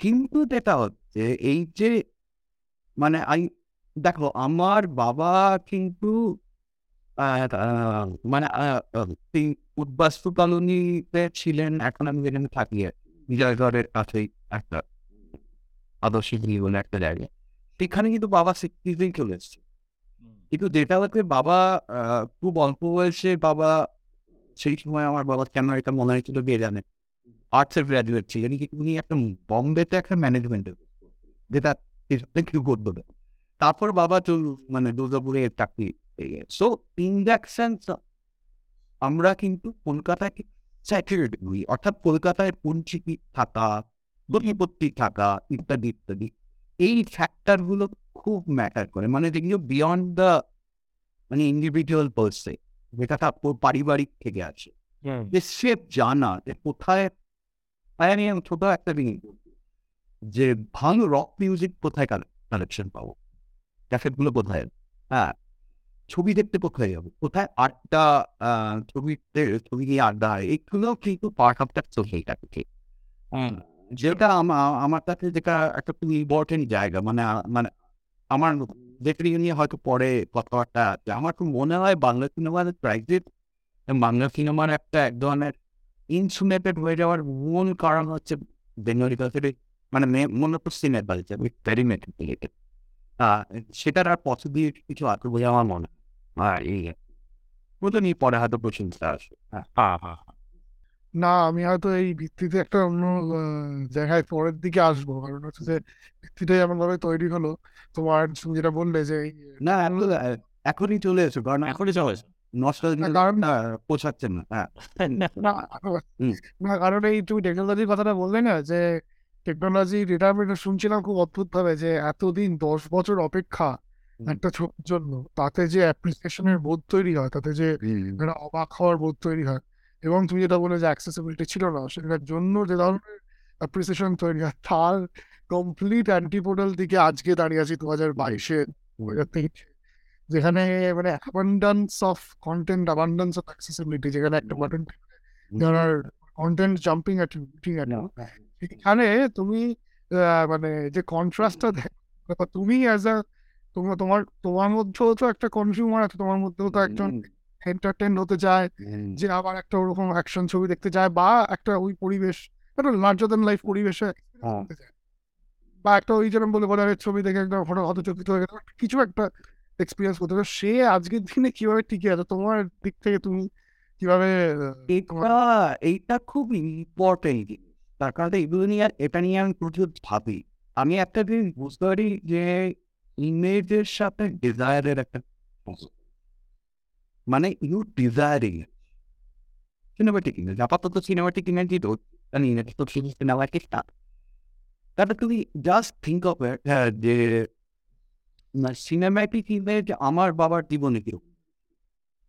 কিন্তু যেটা হচ্ছে এই যে মানে আই দেখো আমার বাবা কিন্তু মানে উদ্বাস্তু কলোনিতে ছিলেন এখন আমি যেখানে থাকি বিজয়গড়ের কাছেই একটা। আদর্শ বলে একটা জায়গা। সেখানে কিন্তু বাবা সিক্সটিতেই চলে এসছে। কিন্তু যেটা হচ্ছে বাবা খুব অল্প বয়সে বাবা সেই সময় আমার বাবা কেন এটা মনে হয়েছিল বিয়ে জানে? আর্টসের গ্র্যাজুয়েট ছিলেন। কিন্তু উনি একটা বম্বেতে একটা ম্যানেজমেন্টের যেটা কিছু করতো না। তারপর বাবা তো মানে দুর্গাপুরে চাকরি সো ইন দ্যাট সেন্স আমরা কিন্তু কলকাতায় স্যাচুরেট হই অর্থাৎ কলকাতায় পঞ্চিকি থাকা প্রতিপত্তি থাকা ইত্যাদি ইত্যাদি। এই ফ্যাক্টরগুলো খুব ম্যাটার করে। মানে যেগুলো বিয়ন্ড দ্য মানে ইন্ডিভিজুয়াল পার্সে যেটা তার পারিবারিক থেকে আছে যে সে জানা যে কোথায় আমি আমি ছোট একটা জিনিস যে ভালো রক মিউজিক কোথায় কালেকশন পাবো? ক্যাসেটগুলো কোথায়? হ্যাঁ ছবি দেখতে কোথায় যাব? কোথায় আড্ডা ছবিতে ছবি নিয়ে আড্ডা হয়? এইগুলো কিন্তু পার্ট অফ দ্যাট সোসাইটি যেটা আমার কাছে যেটা একটা খুব ইম্পর্টেন্ট জায়গা মানে মানে আমার যেটা নিয়ে হয়তো পরে কথাবার্তা আছে আমার খুব মনে হয় বাংলা সিনেমার প্রাইজের বাংলা সিনেমার একটা এক ধরনের ইনসুলেটেড হয়ে যাওয়ার মূল কারণ হচ্ছে বেঙ্গলি কালচারে মানে মে- মূলত সিনেমা কালচার ভেরি রিলেটেড সেটার আর পসিবিলিটি কিছু আছে বলে আমার মনে হয় হ্যাঁ এই নিয়ে পরে হয়তো প্রশংসা আসবে হ্যাঁ হ্যাঁ হ্যাঁ না আমি হয়তো এই ভিত্তিতে একটা অন্য জায়গায় পরের দিকে আসব। কারণ হচ্ছে যে ভিত্তিটা এমন ভাবে তৈরি হলো। তোমার তুমি যেটা বললে যে না এখনই চলে এসো। কারণ এখনই চলে পোষাচ্ছে না। হ্যাঁ। না কারণ এই তুমি টেকনোলজির কথাটা বললে না যে টেকনোলজি রিটায়ারমেন্ট শুনছিলাম খুব অদ্ভুত ভাবে যে এতদিন দশ বছর অপেক্ষা একটা ছবির জন্য। তাতে যে অ্যাপ্রিসিয়েশনের বোধ তৈরি হয় তাতে যে অবাক হওয়ার বোধ তৈরি হয়। এবং তুমি যেটা বলে যে অ্যাক্সেসিবিলিটি ছিল না সেটার জন্য যে ধরনের অ্যাপ্রিসিয়েশন তৈরি হয় তার কমপ্লিট অ্যান্টিপোডাল দিকে আজকে দাঁড়িয়ে আছি দু হাজার বাইশে দু হাজার তেইশে। যেখানে মানে abundance of content abundance of accessibility যেখানে একটা বাটন যারা কন্টেন্ট জাম্পিং অ্যাট লুকিং এখানে তুমি মানে যে কন্ট্রাস্টটা দেখো তুমি অ্যাজ আ তোমার তোমার তোমার মধ্যেও তো একটা কনজিউমার আছে তোমার মধ্যেও তো একজন এন্টারটেন হতে চায় যে আবার একটা ওরকম অ্যাকশন ছবি দেখতে চায় বা একটা ওই পরিবেশ একটা লার্জার দ্যান লাইফ পরিবেশে হ্যাঁ। বা একটা ওই যেরকম বলে বলে ছবি দেখে একদম হঠাৎ হতচকিত হয়ে গেল কিছু একটা এক্সপিরিয়েন্স করতে হবে সে আজকের দিনে কীভাবে টিকে আছে তোমার দিক থেকে তুমি কীভাবে এইটা খুব ইম্পর্টেন্ট তার কারণ এগুলো নিয়ে এটা নিয়ে আমি প্রচুর ভাবি। আমি একটা জিনিস বুঝতে পারি যে ইমেজের সাথে ডিজায়ারের একটা। মানে ইউ ডিজায়ারিং সিনেমাটিক ইমেজ আপাতত সিনেমাটিক ইমেজই তো জানি না, তো সিনেমাটিক না তাহলে তুমি জাস্ট থিঙ্ক অফ যে সিনেমাটিক ইমেজ আমার বাবার জীবনে কেউ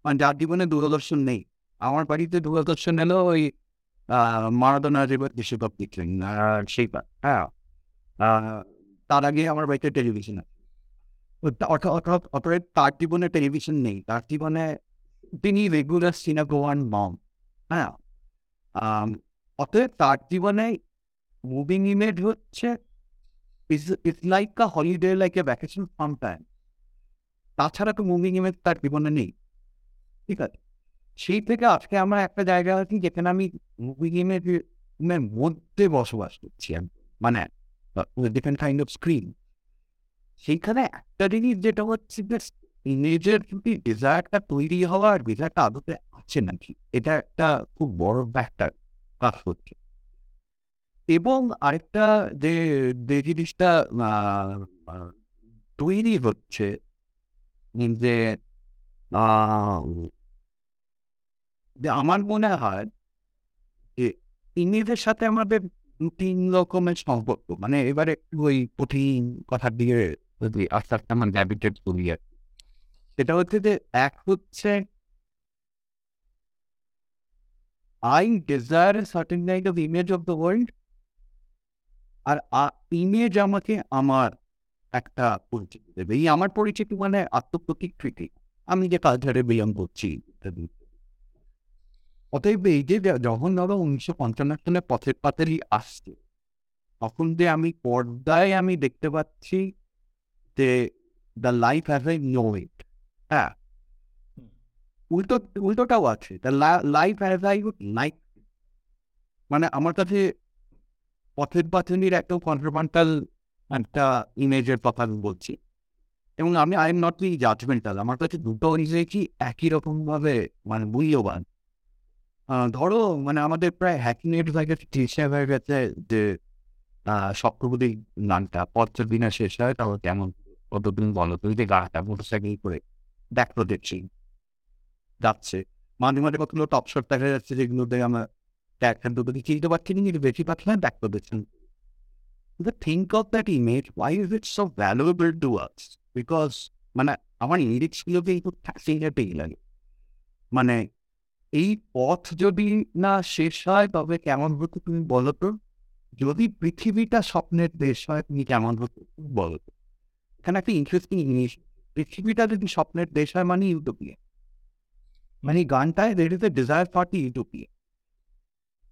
মানে যার জীবনে দূরদর্শন নেই। আমার বাড়িতে দূরদর্শন এলো ওই মারাদোনা এবার বিশ্বকাপ দেখলেন আর সেইবার হ্যাঁ তার আগে আমার বাড়িতে টেলিভিশন আছে। তা- অর্থাৎ অর্থাৎ তার জীবনে টেলিভিশন নেই। তার জীবনে তিনি রেগুলার সিনেগোয়ান মম হ্যাঁ অতএব তার জীবনে মুভিং ইমেজ হচ্ছে it's like a holiday like a vacation farm time তাছাড়া তো মুভিং ইমেজ তার জীবনে নেই। ঠিক আছে? সেই থেকে আজকে আমরা একটা জায়গা আছি যেখানে আমি মুভিং ইমেজের মধ্যে বসবাস করছি আমি। মানে ডিফারেন্ট কাইন্ড অফ স্ক্রিন সেইখানে একটা জিনিস যেটা হচ্ছে ইমেজের যদি ডিজায়ারটা তৈরি হওয়া আর ডিজায়ারটা আদতে আছে নাকি? এটা একটা খুব বড় ফ্যাক্টর কাজ করছে। এবং আরেকটা যে যে জিনিসটা তৈরি হচ্ছে যে আমার মনে হয় যে ইমেজের সাথে আমাদের তিন রকমের সম্পর্ক। মানে এবারে ওই কঠিন কথার দিকে যদি আস্তে আস্তে আমার গ্যাবিটেট করি আর। সেটা হচ্ছে যে এক হচ্ছে I desire certain kind of image of the world R image আমাকে আমার একটা পরিচিতি দেবে। এই আমার পরিচিতি মানে আত্মপ্রতিকৃতি। আমি যে কালচারে বিলং করছি ইত্যাদি অতএব এই যে যখন ধরো উনিশশো পঞ্চান্ন সালে পথের পাতারি আসছে, তখন যে আমি পর্দায় আমি দেখতে পাচ্ছি যে the life have I know it হ্যাঁ। উল্টো, উল্টোটাও আছে। লাইফ হ্যাভ আই লাইফ মানে আমার কাছে পথের পাথনির একটা কন্ট্রোভান্টাল একটা ইমেজের কথা আমি বলছি। এবং আমি I am not be judgmental আমার কাছে দুটো ইংরেজি একই রকম ভাবে মানে মূল্যবান। ধরো মানে আমাদের প্রায় হ্যাকিনেট হয়ে গেছে হয়ে গেছে যে সপ্তপদী গানটা, পথের দিনে শেষ হয়, তাহলে কেমন? কতদিন বলো তুমি যে গাটা মোটরসাইকেল করে। দেখো দেখছি যাচ্ছে। মাঝে মাঝে কতগুলো টপ শট দেখা যাচ্ছে যেগুলোতে আমরা দেখেন দুটো দিকে চিনতে পারছি না কিন্তু বেশি The think of that image, why is it so valuable to us? Because মানে আমার লিরিক্সগুলোকে একটু ফ্যাসিনেটিং লাগে। মানে এই পথ যদি না শেষ হয় তবে কেমন হতো তুমি বলো তো? যদি পৃথিবীটা স্বপ্নের দেশ হয় তুমি কেমন হতো বলো তো? এখানে একটা ইন্টারেস্টিং জিনিস পৃথিবীটা যদি স্বপ্নের দেশ হয় মানে ইউটোপিয়া মানে গানটায় there is a desire party utopia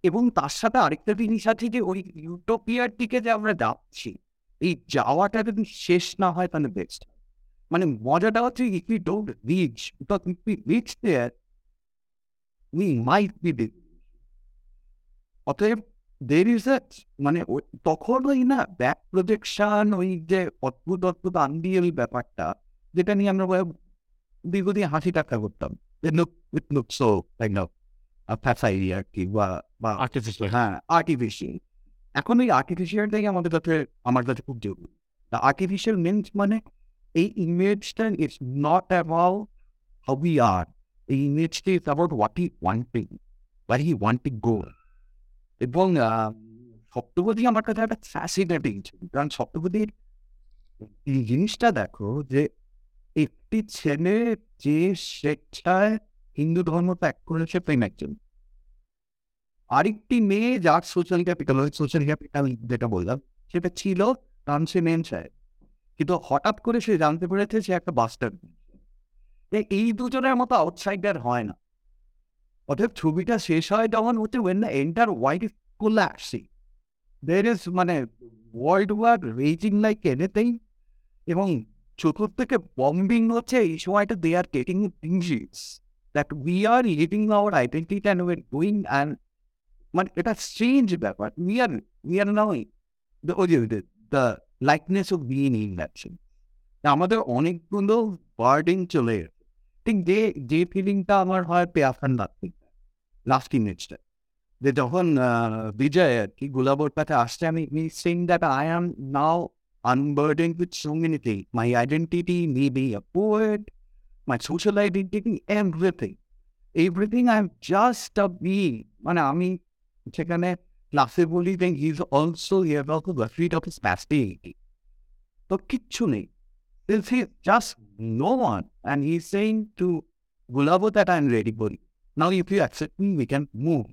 এবং তার সাথে আরেকটা জিনিস আছে যে ওই ইউটোপিয়ার দিকে যে আমরা যাচ্ছি, এই যাওয়াটা যদি শেষ না হয় তাহলে বেস্ট মানে মজাটা হচ্ছে if you don't reach because if you reach there we might be অতএব দের ইজ এ মানে তখন ওই না ব্যাক প্রজেকশন ওই যে অদ্ভুত অদ্ভুত আনবিয়েল ব্যাপারটা যেটা নিয়ে আমরা দীর্ঘদিন হাসি টাকা করতাম। Look it look so kind of FSSAI আর কি বা বা আর্টিফিশিয়াল হ্যাঁ আর্টিফিশিয়াল এখন এই আর্টিফিশিয়ালটাই আমাদের কাছে আমার কাছে খুব জরুরি। আর্টিফিশিয়াল মিনস মানে এই ইমেজটা it's not about how we are এই ইমেজটা is about what he wanting where he wanting go এবং আহ, সপ্তপদী আমার কাছে একটা ফ্যাসিনেটিং কারণ সপ্তপদীর এই জিনিসটা দেখো যে একটি ছেলে যে স্বেচ্ছায় হিন্দু ধর্ম ত্যাগ করেছে প্রেম একজন। আরেকটি মেয়ে যার সোশ্যাল ক্যাপিটাল ওই সোশ্যাল ক্যাপিটাল যেটা বললাম, সেটা ছিল তানসে মেন সাহেব কিন্তু হঠাৎ করে সে জানতে পেরেছে সে একটা বাস্টার এই দুজনের মতো আউটসাইডার হয় না। অতএব ছবিটা শেষ হয় যখন হচ্ছে when the entire wide is collapsing there is মানে world war raging like anything এবং চতুর্থকে বম্বিং হচ্ছে এই সময়টা they are getting things that we are living our identity and we're doing and মানে এটা স্ট্রেঞ্জ ব্যাপার। We are we are now the likeness of being in that আমাদের অনেকগুলো বার্ডিং চলে ঠিক যে যে ফিলিংটা আমার হয় পেয়াফান লাগতে লাস্ট ইমেজটা যে যখন বিজয় আর কি গোলাবোর কাছে আসছে, আমি sing that I am now unburdened with so many things. My identity may be a poet, my social identity, everything. Everything I'm just a being. মানে আমি সেখানে ক্লাসে বলি then he is also about the freed of his প্যাস্টিটি তো কিচ্ছু নেই Since he just no one and he's saying to Gulabo that I'm ready for you. Now if you accept me, we can move.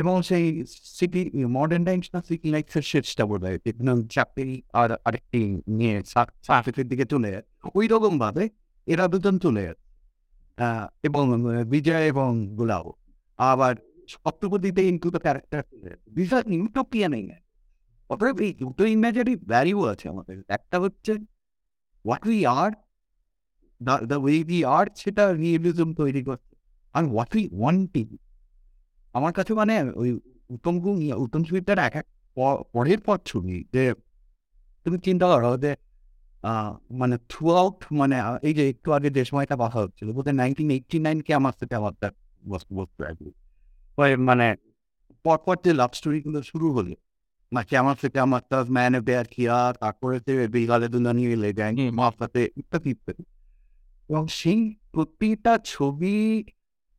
এবং সেই city modern times না city like শেষটা বলবে চাকরি আর আরেকটি নিয়ে সাকসেসের দিকে চলে যায়। ওই রকম ভাবে এরা দুজন চলে এবং, বিজয় এবং গুলাও। আবার সপ্তপদীতে ইনটু দ্য ক্যারেক্টার চলে বিশাল ইউটোপিয়া নেই অতএব এই দুটো ইমেজারি ভ্যালিউ আছে আমাদের। একটা হচ্ছে what we are the way we are সেটা রিয়েলিজম তৈরি করছে। আর হোয়াট উই ওয়ান্টিং আমার কাছে মানে ওই উত্তম গুণ উত্তম সুবিধার এক এক পরের পর ছবি যে তুমি চিন্তা করো যে মানে থ্রু আউট মানে এই যে একটু আগে যে সময়টা কথা হচ্ছিল বোধ হয় নাইনটিন এইটটি নাইনকে আমার সাথে আমার তার বস্তু বস্তু মানে পরপর যে লাভ স্টোরিগুলো শুরু হলো মানে আমার সাথে আমার তার ম্যান বেয়ার কিয়া তারপরে যে বিগালে দুলানি গ্যাং হুম। সাথে ইত্যাদি ইত্যাদি এবং সেই প্রতিটা ছবি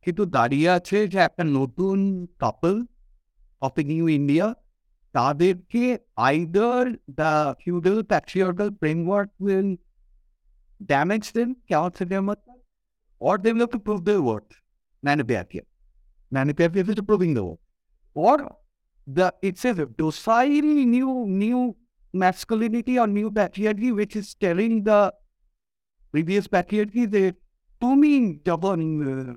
কিন্তু দাঁড়িয়ে আছে যে একটা নতুন couple of the new India তাদেরকে either the feudal patriarchal framework will damage them কেমন থেকে আমার or they will have to prove their worth. Manipulation. Manipulation is proving the worth. Or the it's a docile new new masculinity or new patriarchy which is telling the previous patriarchy that তুমি যখন আহ,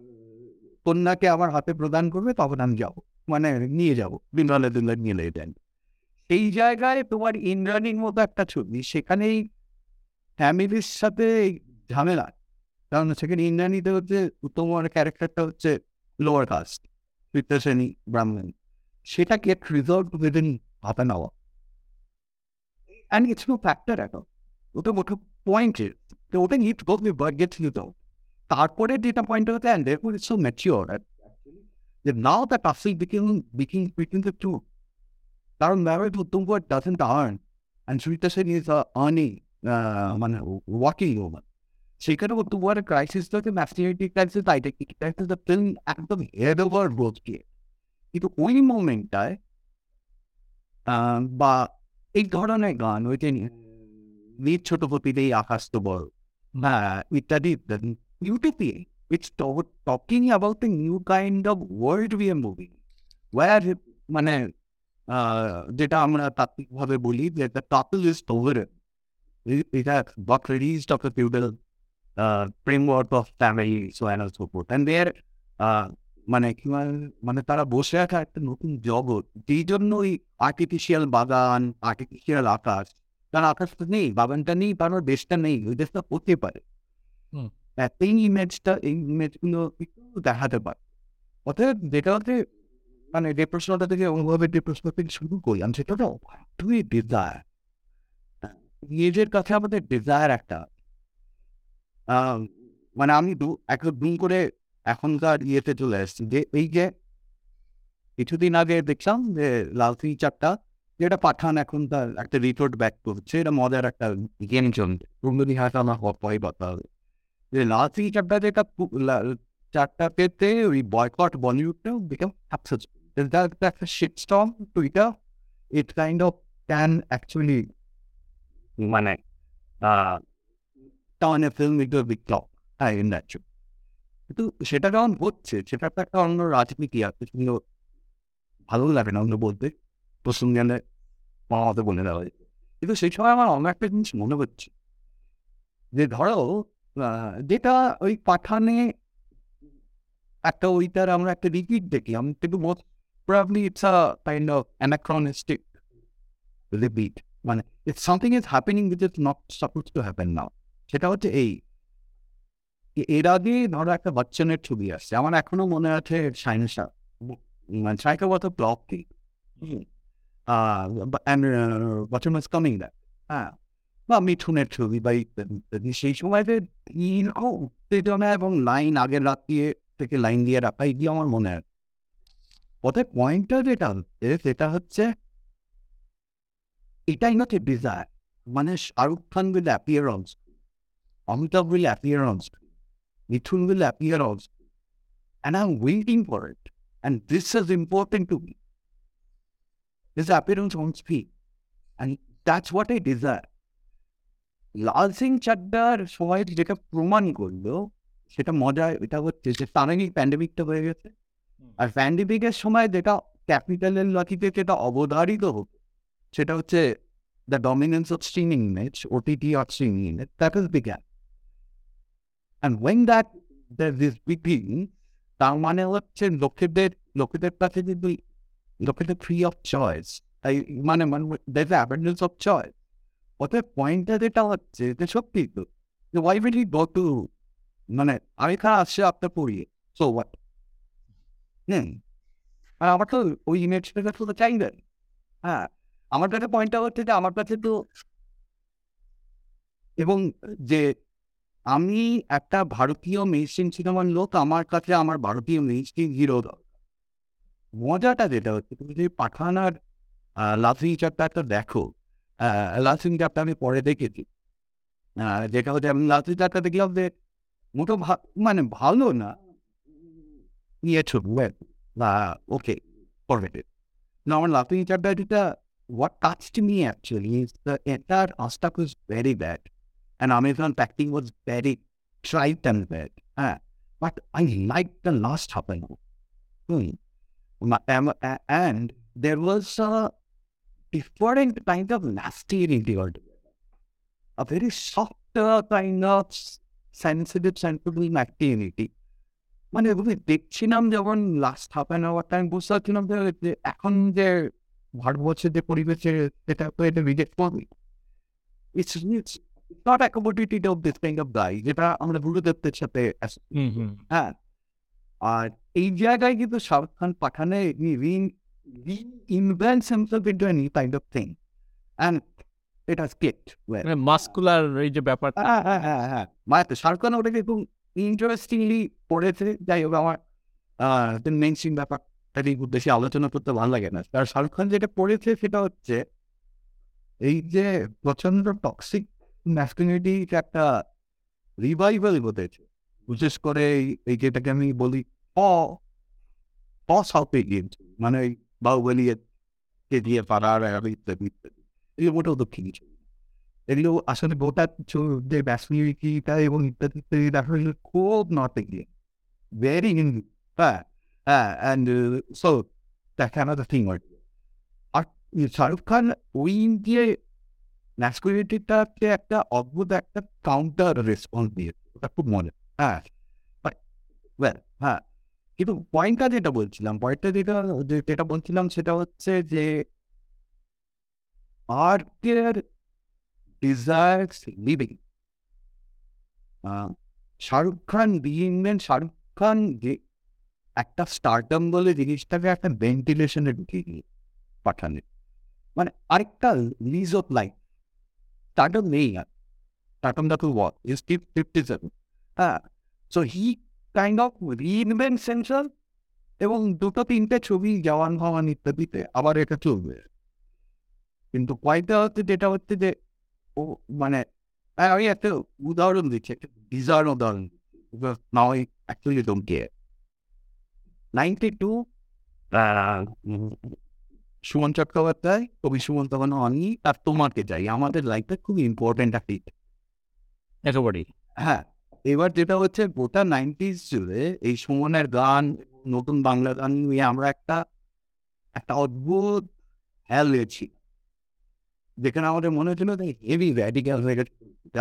কন্যাকে আমার হাতে প্রদান করবে, তখন আমি যাব। মানে নিয়ে যাব। বিমলা দিল্লা নিয়ে দেন সেই জায়গায় তোমার ইন্দ্রাণীর মতো একটা ছবি। সেখানেই ফ্যামিলির সাথে ঝামেলা। কারণ সেখানে ইন্দ্রাণীতে হচ্ছে উত্তম ক্যারেক্টারটা হচ্ছে লোয়ার কাস্ট তৃতীয় শ্রেণি ব্রাহ্মণ। সেটা get resolved within half an hour and it's no factor এখন ওটা ওটা পয়েন্ট ওটা NEET goes be but gets you তো। তারপরে যেটা পয়েন্ট হচ্ছে and therefore it's so mature যে now the traffic bickering bickering between the two কারণ marriage Uttam Kumar doesn't earn and Surita Sen is earning মানে walking over সেখানে উত্তম কুমারের ক্রাইসিসটাকে masculinity crisis identity crisis the film একদম head over বোধ গিয়ে কিন্তু ওই মোমেন্টটায় বা এই ধরনের গান, ওই যে নিজ ছোট পতিতেই আকাশ তো বড় হ্যাঁ ইত্যাদি ইত্যাদি ইউটিউবে it's talking about the new kind of world we are moving where মানে আহ, যেটা আমরা তাত্ত্বিকভাবে বলি যে দ্য কাপল ইজ ওভার এটা got released of the feudal uh, framework of family, so on and so forth. And there, uh, মানে কি বলে- মানে তারা বসে আছে একটা নতুন জগৎ যেই জন্য ওই আর্টিফিশিয়াল বাগান আর্টিফিশিয়াল আকাশ কারণ আকাশটা নেই বাগানটা নেই কারণ দেশটা নেই ওই দেশটা হতে পারে হুম। আহ, এই ইমেজটা এই ইমেজগুলো একটু দেখাতে পারে। অতএব যেটা হচ্ছে মানে যে প্রশ্নটা থেকে অনুভবের যে প্রশ্ন থেকে শুরু করি, আমি সেটা তো তুই ডিজায়ার নিজের কাছে আমাদের ডিজায়ার একটা। মানে আমি দু, একটা দুম করে এখনকার ইয়েতে চলে এসেছি যে এই যে কিছুদিন আগে দেখলাম যে লাল সিং চারটা যেটা পাঠান এখন তার একটা রিপোর্ট ব্যাক করছে, এটা মজার একটা গেম চলছে। রুমদি হাত আমার পরে কথা যে লাল সিং চারটা যেটা চারটা পেতে ওই বয়কট বলিউডটাও বিকাম একটা shit storm Twitter it kind of can actually মানে টাউনে ফিল্ম ইট বিগ ক্লক হ্যাঁ ইন দ্যাট কিন্তু সেটা যখন হচ্ছে, সেটা একটা অন্য রাজনীতি আছে কিন্তু ভালো লাগে না অন্য বলতে। প্রসঙ্গে পাওয়াতে বলে দেওয়া কিন্তু সেই সময় আমার অন্য একটা জিনিস মনে হচ্ছে যে ধরো যেটা ওই পাঠানে একটা ওইটার আমরা একটা রিপিট দেখি। আমি কিন্তু most probably it's a kind of anachronistic repeat মানে it's something is happening which is not suppose to happen now সেটা হচ্ছে এই। এর আগে ধরো একটা বচ্চনের ছবি আসছে। আমার এখনও মনে আছে সাইন্সা মানে সাইকোগত ব্লক কি বচ্চন ওয়াজ কামিং দ্যাট হ্যাঁ বা মিঠুনের ছবি বা ইত্যাদি সেই সময় যে এরকম উত্তেজনা এবং লাইন আগের রাত দিয়ে থেকে লাইন দিয়ে রাখা এগুলি আমার মনে আছে অতএব পয়েন্টটা যেটা সেটা হচ্ছে এটাই হচ্ছে ডিজায়ার মানে Shahrukh Khan will appear on Amitabh screen. Mithun will appear on screen. And I'm waiting for it. And this is important to me. His appearance on screen. And that's what I desire. Laal Singh চাড্ডার সময় যেটা প্রমাণ করল সেটা মজা এটা হচ্ছে যে তার আগেই প্যান্ডেমিকটা হয়ে গেছে। আর প্যান্ডেমিকের সময় যেটা ক্যাপিটালের লকিতে যেটা অবধারিত হতো সেটা হচ্ছে the dominance of streaming image OTT of streaming image that is বিজ্ঞান And when that there is between তার মানে হচ্ছে লোকেদের লোকেদের কাছে যদি লোকেদের ফ্রি অফ চয়েস তাই মানে মানে দ্যাটস অ্যাবেন্ডেন্স অফ চয়েস অতএব পয়েন্টটা যেটা হচ্ছে, যে সত্যি তো, যে why will he go to মানে আমি এখানে আসছে আপনার পড়িয়ে সো হোয়াট হুম। আর আমার তো ওই ইমেজটাকে তো চাইবেন হ্যাঁ আমার কাছে পয়েন্টটা হচ্ছে যে আমার কাছে তো এবং যে আমি একটা ভারতীয় মেইনস্ট্রিম সিনেমার লোক, আমার কাছে আমার ভারতীয় মেইনস্ট্রিম হিরো মজাটা যেটা হচ্ছে, তুমি যদি পাঠান আর লাফিং চ্যাপ্টারটা দেখো লাফিং চ্যাপ্টার আমি পরে দেখেছি যেটা হচ্ছে আমি লাফিং চ্যাপ্টার দেখলাম যে মোটো মানে ভালো না ইয়ে ছোট বা ওকে ফরগেটেড না আমার লাফিং চ্যাপ্টার যেটা what touched me actually is the entire Asta was very bad. And Amazon acting was very trite and bad. Ah, but I liked the last half an hour. Hmm. And there was a different kind of nasty altogether. A very soft uh, kind of sensitive, sensible activity. মানে ওগুলো দেখছিলাম যখন last half an hour time বুঝতে পারছিলাম যে এখন যে ভারতবর্ষের যে পরিবেশে সেটা তো এটা রিজেক্ট করবে it's it's not accommodated of this kind of guy যেটা আমরা গুরুদেবদের সাথে হ্যাঁ আর এই জায়গায় কিন্তু Shahrukh Khan পাঠানে invents himself into any kind of thing and it has clicked well মানে মাস্কুলার এই যে ব্যাপারটা। হ্যাঁ হ্যাঁ হ্যাঁ হ্যাঁ। মানে শাহরুখ খান ওটাকে খুব ইন্টারেস্টিংলি পড়েছে। যাই হোক আমার মেন সিন ব্যাপারটারই উদ্দেশ্যে আলোচনা করতে ভালো লাগে না। আর শাহরুখ খান যেটা পড়েছে সেটা হচ্ছে এই যে প্রচণ্ড টক্সিক ম্যাসকুলিনিটি একটা রিভাইভাল ঘটেছে। বিশেষ করে এই- যেটাকে আমি বলি অ অ সাউথ ইন্ডিয়ান মানে ওই বাহুবলি কে দিয়ে পাড়ার আর ইত্যাদি ইত্যাদি এগুলো মোটেও দক্ষিণ ছবি না। এগুলো আসলে গোটা চ- যে ব্যাসমিলিটিটা এবং ইত্যাদি ইত্যাদি দেখা হলো খুব নর্থ ইন্ডিয়ান ভেরি হিন্দি হ্যাঁ হ্যাঁ and so that another thing are are Shahrukh Khan ওই দিয়ে ন্যাসকুলিটিটাকে একটা অদ্ভুত একটা কাউন্টার রেসপন্স দিয়েছে ওটা খুব মনে হ্যাঁ ওয়েল হ্যাঁ কিন্তু পয়েন্টটা যেটা বলছিলাম পয়েন্টটা যেটা যেটা বলছিলাম সেটা হচ্ছে যে আর্টের living. Uh, Shahrukh Khan being man Shahrukh Khan যে একটা স্টার্টাম বলে জিনিসটাকে একটা ভেন্টিলেশনে ঢুকিয়ে দিয়ে মানে আরেকটা লিজ অফ লাইফ স্টার্টাম নেই আর। স্টার্টামটা তো what is fif fifty seven হ্যাঁ so he kind of reinvent censor এবং দুটো তিনটে ছবি জওয়ান ভওয়ান ইত্যাদিতে আবার এটা চলবে। কিন্তু পয়েন্টটা হচ্ছে যেটা হচ্ছে যে ও মানে আমি একটা উদাহরণ দিচ্ছি একটা বিজার উদাহরণ now actually don't care ninety two Suman Chattopadhyay কবি সুমন তখন অনি আর তোমাকে চাই। আমাদের লাইফটা খুব ইম্পর্টেন্ট একটা। একেবারেই। হ্যাঁ। এবার যেটা হচ্ছে গোটা নাইনটিস জুড়ে এই সুমনের গান, নতুন বাংলা গান নিয়ে আমরা একটা একটা অদ্ভুত হ্যাল হয়েছি যেখানে আমাদের মনে হচ্ছিল যে হেভি র্যাডিক্যাল হয়ে গেছে।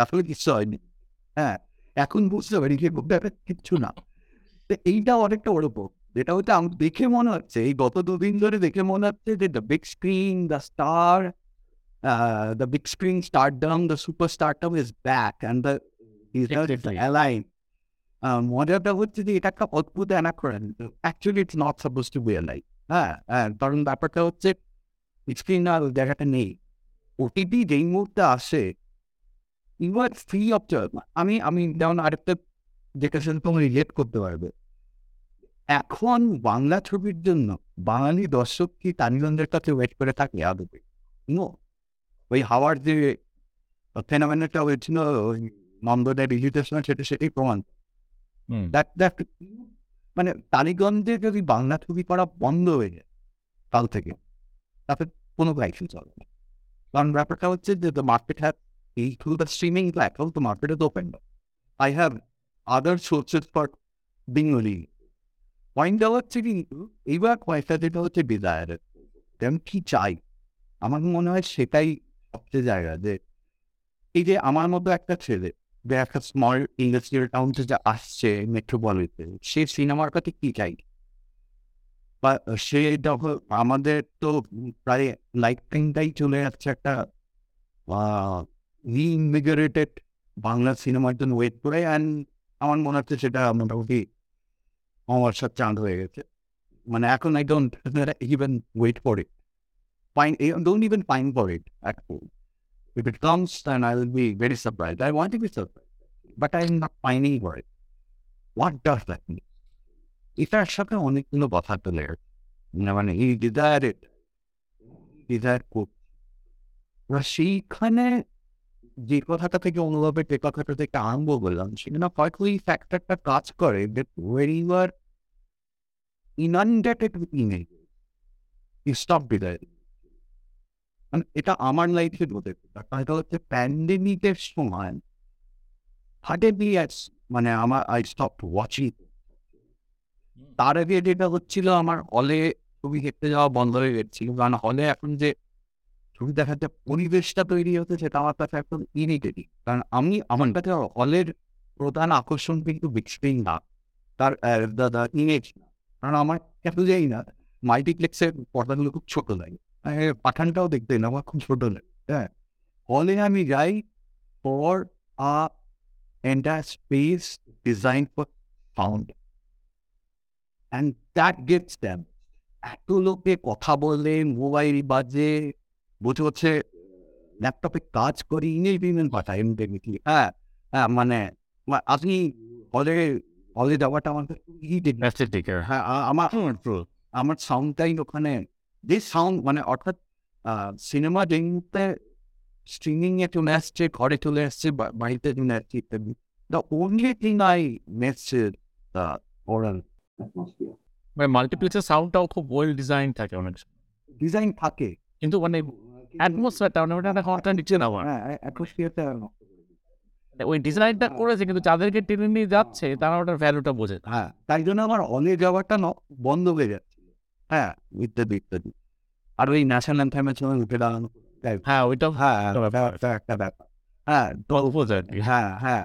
আসলে কিছু হয়নি। হ্যাঁ এখন বুঝতে পারি যে ব্যাপার কিচ্ছু না। তো এইটা অনেকটা ওরকম। যেটা হচ্ছে আমি দেখে মনে হচ্ছে, এই গত দুদিন ধরে দেখে মনে হচ্ছে যে the big screen the star the big screen stardom the super stardom is back and the মজাটা হচ্ছে যে এটা একটা অদ্ভুত অ্যানাক্রন actually it's not suppose to be like হ্যাঁ কারণ ব্যাপারটা হচ্ছে স্ক্রিন আর জায়গাটা নেই ওটিটি যেই মুহূর্তে আসে you are free of charge আমি আমি যেমন আরেকটা যেটা সাথে তোমার রিলেট করতে পারবে এখন বাংলা ছবির জন্য বাঙালি দর্শক কি টানিগঞ্জের কাছে ওয়েট করে থাকে আদবে নো ওই হাওয়ার যে ফেনামেনাটা হয়েছিল ওই নন্দনের রিলিটেশন সেটা সেটাই প্রমাণ। মানে টালিগঞ্জে যদি বাংলা ছবি করা বন্ধ হয়ে যায় কাল থেকে তাতে কোনো লাইফই চলে না। কারণ ব্যাপারটা হচ্ছে যে দ্য মার্কেট হ্যাভ এই থ্রু দ্য স্ট্রিমিং প্ল্যাটফর্ম তো market is open I have other sources for Bengali পয়েন্টটা হচ্ছে কিন্তু এইবার পয়সা যেটা হচ্ছে ডিজায়ারের আমি কি চাই? আমার মনে হয় সেটাই সবচেয়ে জায়গা যে এই যে আমার মতো একটা ছেলে যে একটা স্মল ইন্ডাস্ট্রিয়াল টাউন থেকে আসছে মেট্রোপলিতে সে সিনেমার কাছে কি চাই? বা সে যখন আমাদের তো প্রায় লাইফ টাইমটাই চলে যাচ্ছে একটা রিইনভিগরেটেড বাংলা সিনেমার জন্য ওয়েট করে অ্যান্ড আমার মনে হচ্ছে সেটা মোটামুটি আমার সাথে চাঁদ হয়ে গেছে। মানে এখন I don't even wait for it don't even find for it at all. If it comes, then I will be very surprised. I want to be surprised, but I'm not finding for it. What does that mean? এটার সাথে অনেকগুলো কথা চলে গেছে। না মানে এই desire it desire করছে সেইখানে যে কথাটা থেকে অনুভবের যে কথাটা থেকে আরম্ভ করলাম সেখানে হয়তো এই ফ্যাক্টরটা কাজ করে that when you are inundated with images, you stop desiring. মানে এটা আমার লাইফে ঘটেছে। এটা হচ্ছে প্যান্ডেমিকের সময় হার্ডেলি মানে আমার আই স্টপ ওয়াচিং তার আগে যেটা হচ্ছিল আমার হলে ছবি দেখতে যাওয়া বন্ধ হয়ে গেছিল কারণ হলে এখন যে ছবি দেখার যে পরিবেশটা তৈরি হচ্ছে সেটা আমার কাছে একদম ইরিটেটিং কারণ আমি আমার কাছে হলের প্রধান আকর্ষণ কিন্তু বিগ স্ক্রিন না। তার ইমেজ না। কারণ আমার এত যাই না মাল্টিপ্লেক্সের পর্দাগুলো খুব ছোট লাগে। পাঠানটাও দেখতে না আমার খুব ছোট হ্যাঁ হলে আমি যাই for a space design for sound and that gets them এত লোকে কথা বলে মোবাইল বাজে বুঝে হচ্ছে ল্যাপটপে কাজ করি ফিমেল পাঠাই এমনি হ্যাঁ হ্যাঁ মানে আপনি হলে হলে যাওয়াটা আমার হ্যাঁ আমার আমার সাউন্ডটাই ওখানে যে সাউন্ড মানে অর্থাৎ সিনেমা যে মুহূর্তে স্ট্রিমিং এ চলে আসছে ঘরে চলে আসছে বাড়িতে চলে আসছে ইত্যাদি the only thing I the oral মানে মাল্টিপ্লেক্সের সাউন্ডটাও খুব ওয়েল ডিজাইন থাকে অনেক। ডিজাইন থাকে কিন্তু মানে অ্যাটমসফিয়ারটা মানে ওটা একটা দিচ্ছে না আমার হ্যাঁ অ্যাটমসফিয়ারটা মানে ওই ডিজাইনটা করেছে কিন্তু যাদেরকে টেনে নিয়ে যাচ্ছে তারা ওটার ভ্যালুটা বোঝে। হ্যাঁ তাই জন্য আমার হলে যাওয়াটা বন্ধ হয়ে যাচ্ছিল হ্যাঁ ইত্যাদি ইত্যাদি। আর ওই ন্যাশনাল অ্যান্থামের সময় উঠে দাঁড়ানো হ্যাঁ ওইটা হ্যাঁ একটা ব্যাপার। হ্যাঁ গল্প। হ্যাঁ হ্যাঁ।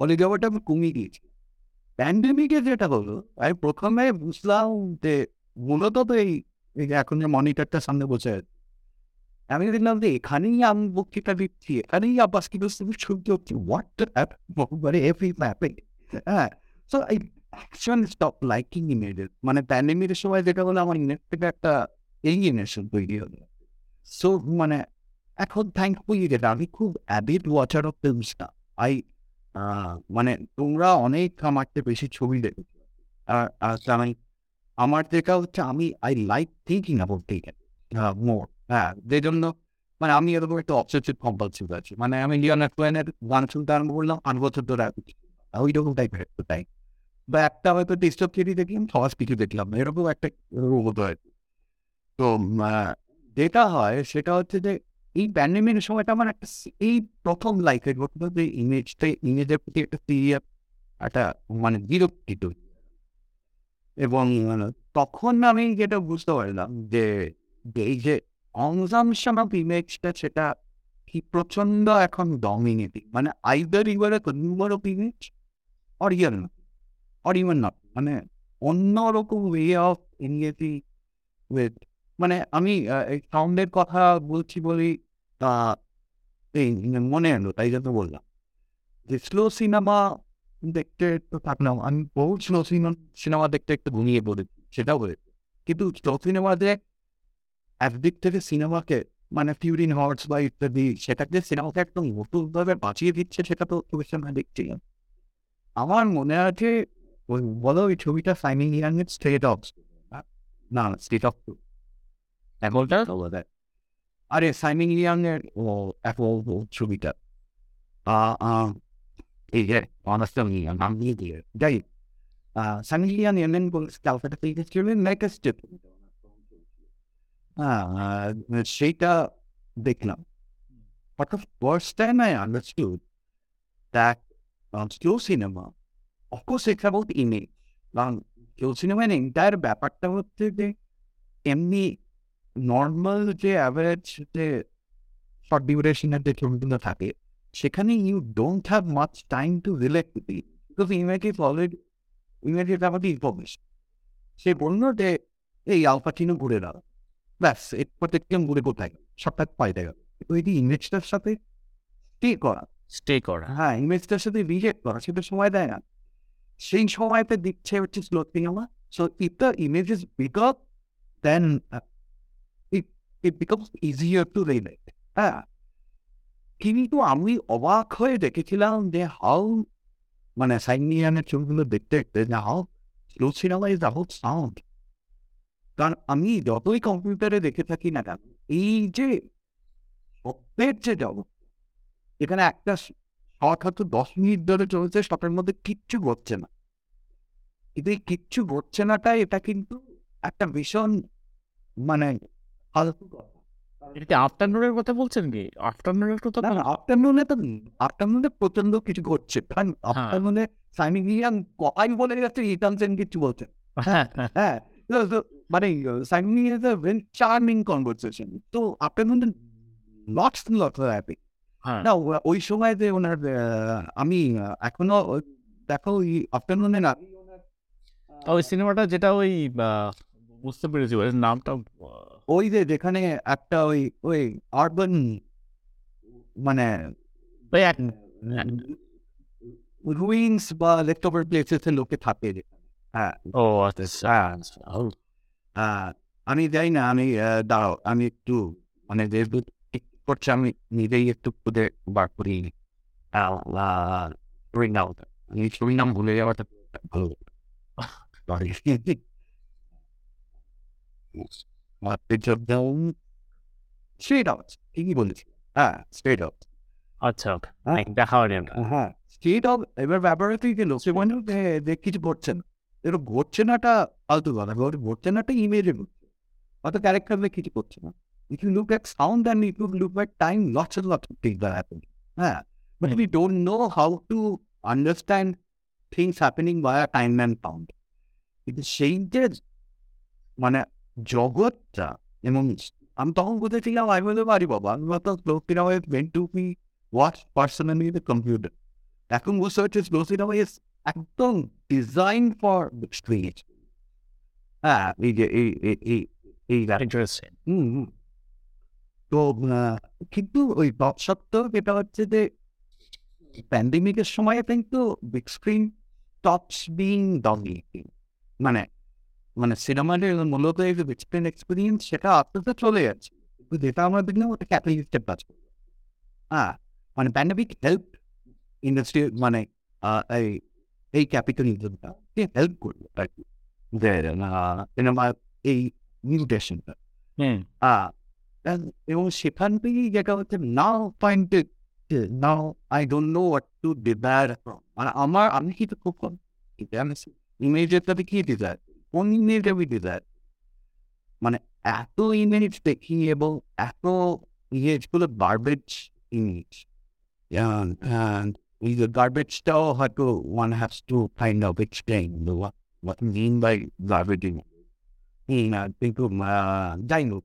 হলে যাওয়াটা আমি কমিয়ে দিয়েছি প্যান্ডেমিকে যেটা হলো আমি প্রথমে বুঝলাম যে মূলত তো এই এই এখন যে মনিটরটার সামনে বসে আছে আমি দেখলাম যে এখানেই আমি বক্তৃতা দিচ্ছি এখানেই আবার কিন্তু শুনতে হচ্ছে। হোয়াট মানে এভরি ম্যাপে হ্যাঁ so I actually stop liking images মানে প্যান্ডেমিকের সময় যেটা হলো, আমার নেট থেকে একটা এলিয়েনেশন তৈরি হলো। সো মানে এখন থ্যাঙ্কফুলি যেটা আমি খুব অ্যাবিড ওয়াচার অফ ফিল্মস না। আই মানে তোমরা অনেক আমার চেয়ে বেশি ছবি দেখেছ আমি আমার যেটা হচ্ছে আমি I like thinking about taken more হ্যাঁ যে জন্য মানে আমি এরকম একটা অবসেসিভ কম্পালসিভ আছি। মানে আমি লিওনার কোয়েনের গান শুনতে আরম্ভ করলাম পাঁচ বছর ধরে। ওই রকম টাইপের তাই বা একটা হয়তো ডিস্টার্ব থিয়েরি দেখলাম সহজ কিছু দেখলাম না। এরকম একটা হতো আর কি। তো যেটা হয় সেটা হচ্ছে যে এই প্যান্ডেমিকের সময়টা আমার একটা এই প্রথম লাইফে ঘটলো যে ইমেজটা ইমেজের প্রতি একটা সিরিয়াস একটা মানে বিরক্তি তৈরি এবং তখন আমি যেটা বুঝতে পারলাম যে এই যে কনজামশন অফ ইমেজটা সেটা কি প্রচণ্ড এখন ডমিনেটিং মানে either you're a consumer of image or you're not or even not মানে অন্যরকম ওয়ে অফ এনগেজিং উইথ মানে আমি সাউন্ডের কথা বলছি বলি তা এই, মনে এলো, তাই জন্য বললাম। যে স্লো সিনেমা দেখতে তো থাকলাম আমি বহু স্লো সিনেমা দেখতে একটু ঘুমিয়ে পড়েছি সেটাও হয়েছে কিন্তু স্লো সিনেমাতে একদিক থেকে সিনেমাকে মানে ফিউরিন হর্স বা ইত্যাদি, সেটাকে সিনেমাকে একদম নতুনভাবে বাঁচিয়ে দিচ্ছে, সেটা তো খুব সময় দেখছি আমার মনে আছে বলো ওই ছবিটা সাইনিং ইয়াংয়ের স্টেট অফ না স্টেট অফ এখনটা আরে সাইমিং ইয়াংয়ের ও এক ও ও ছবিটা। আহ, আহ, এই যে অনাস্টাম ইয়াং নাম দিয়ে দিয়ে যাই সাইমিং ইয়াং এমন বলছে ক্যালকাটা থেকে ছিলেন লেটেস্ট হ্যাঁ আহ, সেইটা দেখলাম। But the first time I understood that um, slow cinema, it's about image. কারণ slow cinema এর entire ব্যাপারটা হচ্ছে যে এমনি নর্মাল যে অ্যাভারেজ যে শর্ট ডিউরেশনের যে ছবিগুলো থাকে সেখানে you don't have much time to relate to the because image is already image is আমাদের ইনফরমেশন সে বলল যে এই আলপাচিনো ঘুরে দাঁড়া ব্যাস এরপর দেখলাম ঘুরে কোথায় গেল সবটা পাল্টে গেল। তো এই ইমেজটার সাথে স্টে করা। স্টে করা। হ্যাঁ ইমেজটার সাথে রিলেট করা সেটা সময় দেয় না। সেই সময়তে দিচ্ছে হচ্ছে slow cinema so if the image is বিকপ then it it becomes easier to relate হ্যাঁ কিন্তু আমি অবাক হয়ে দেখেছিলাম যে হাউ মানে সাইনিয়ানের ছবিগুলো দেখতে দেখতে যে how slow cinema is out sound কারণ আমি যতই কম্পিউটারে দেখে থাকি না কেন এই যে শব্দের যে জগৎ এখানে একটা হয়তো দশ মিনিট ধরে চলছে শটের মধ্যে কিচ্ছু ঘটছে না। কিন্তু এই কিচ্ছু ঘটছে নাটাই এটা কিন্তু একটা ভীষণ মানে ফালতু কথা। আফটারনুনের কথা বলছেন কি? আফটারনুনের কথা না আফটারনুনে তো আফটারনুনে প্রচণ্ড কিছু ঘটছে। কারণ আফটারনুনে কথাই বলে যাচ্ছে ইটানসেন কিছু বলছেন হ্যাঁ হ্যাঁ, হ্যাঁ তো তো মানে সাইমিনিয়ান is a very charming conversation তো আফটারনুনে লটস লটস হ্যাপি হ্যাঁ না ওই সময় যে ওনার আমি এখনও দেখো ওই আফটারনুনে না ওই সিনেমাটা যেটা ওই বুঝতে পেরেছি নামটা ওই যে যেখানে একটা ওই ওই আরবান মানে রুইন্স বা লেফট ওভার প্লেসেস লোকে থাকে হ্যাঁ। ও আচ্ছা আচ্ছা ও, আহ, আমি যাই না আমি দাঁড়াও আমি একটু মানে যেহেতু করছে আমি নিজেই একটু খুঁজে বার করি ছবি নাম ভুলে যাওয়াটা ভালো Sorry. স্ট্রেট আউট ঠিকই বলেছি হ্যাঁ স্ট্রেট আউট আচ্ছা ওকে হ্যাঁ। দেখা হয়নি আমার। হ্যাঁ স্টেট অফ এবার ব্যাপার হচ্ছে গেল সে মনে যে যে কিছু ঘটছে না এরকম ঘটছে নাটা ফালতু কথা এবার ঘটছে নাটা ইমেজে ঘটছে অত ক্যারেক্টারে কিছু করছে না if you look at sound and if you look at time lots and lots of things are happen হ্যাঁ but we don't know how to understand things happening by time and sound কিন্তু সেই যে মানে জগৎটা এবং আমি তখন বুঝেছিলাম আমি বলতে পারি বাবা আমি ভাবতাম slow cinema is meant to be watch personally the computer এখন বুঝতে হচ্ছে স্লো সিনেমা ইজ একদম ডিজাইন ফর স্ক্রিন হ্যাঁ এই যে এই এই এই এই Interesting. হুম হুম। তো কিন্তু ওই তৎসত্ত্বেও যেটা হচ্ছে যে প্যান্ডেমিকের সময় কিন্তু big screen tops being dominating মানে মানে সিনেমার মূলত এই যে বিগ স্ক্রিন এক্সপিরিয়েন্স সেটা আস্তে আস্তে চলে যাচ্ছে। কিন্তু যেটা আমরা দেখলাম ওটা ক্যাটালিস্টের কাজ। করবে হ্যাঁ মানে প্যান্ডেমিক হেল্প ইন্ডাস্ট্রি মানে এই এই ক্যাপিটালিজমটা হেল্প করবে আর কি? যে সিনেমার এই মিউটেশনটা হুম Ah, and এবং সেখান থেকেই যেটা হচ্ছে now find now I don't know what to desire মানে আমার আমি কি তো খুব কম ইমেজেরটাতে কি ডিজায়ার কোন ইমেজ আমি ডিজায়ার মানে এত ইমেজ দেখি এবং এত ইমেজগুলো গার্বেজ ইমেজ এই যে গার্বেজটাও হয়তো one has to find out explain what mean by garbage image. Hmm, I think uh, যাই হোক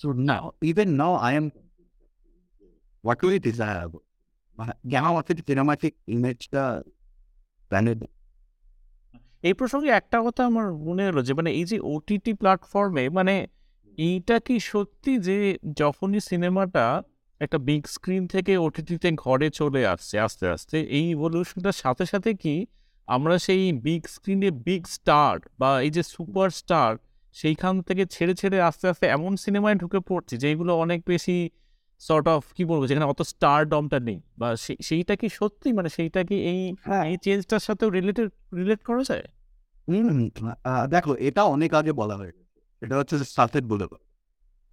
So now, even now, I am. What do we desire? কেন আমাদের সিনেমাটিক ইমেজটা প্ল্যানেট এই প্রসঙ্গে একটা কথা আমার মনে হলো যে মানে এই যে ওটিটি প্ল্যাটফর্মে মানে এইটা কি সত্যি যে যখনই সিনেমাটা একটা বিগ স্ক্রিন থেকে ওটিটিতে ঘরে চলে আসছে আস্তে আস্তে এই ইভলিউশনটার সাথে সাথে কি আমরা সেই বিগ স্ক্রিনে বিগ স্টার বা এই যে সুপার স্টার সেইখান থেকে ছেড়ে ছেড়ে আস্তে আস্তে এমন সিনেমায় ঢুকে পড়ছি যেগুলো অনেক বেশি সর্ট অফ কি বলব যেখানে অত স্টার ডমটা নেই। বা সেইটা কি সত্যি? মানে সেইটা কি এই হ্যাঁ। এই চেঞ্জটার সাথেও রিলেটেড রিলেট করা যায়? দেখো এটা অনেক আগে বলা হয়ে গেছে। এটা হচ্ছে সালফেট বলে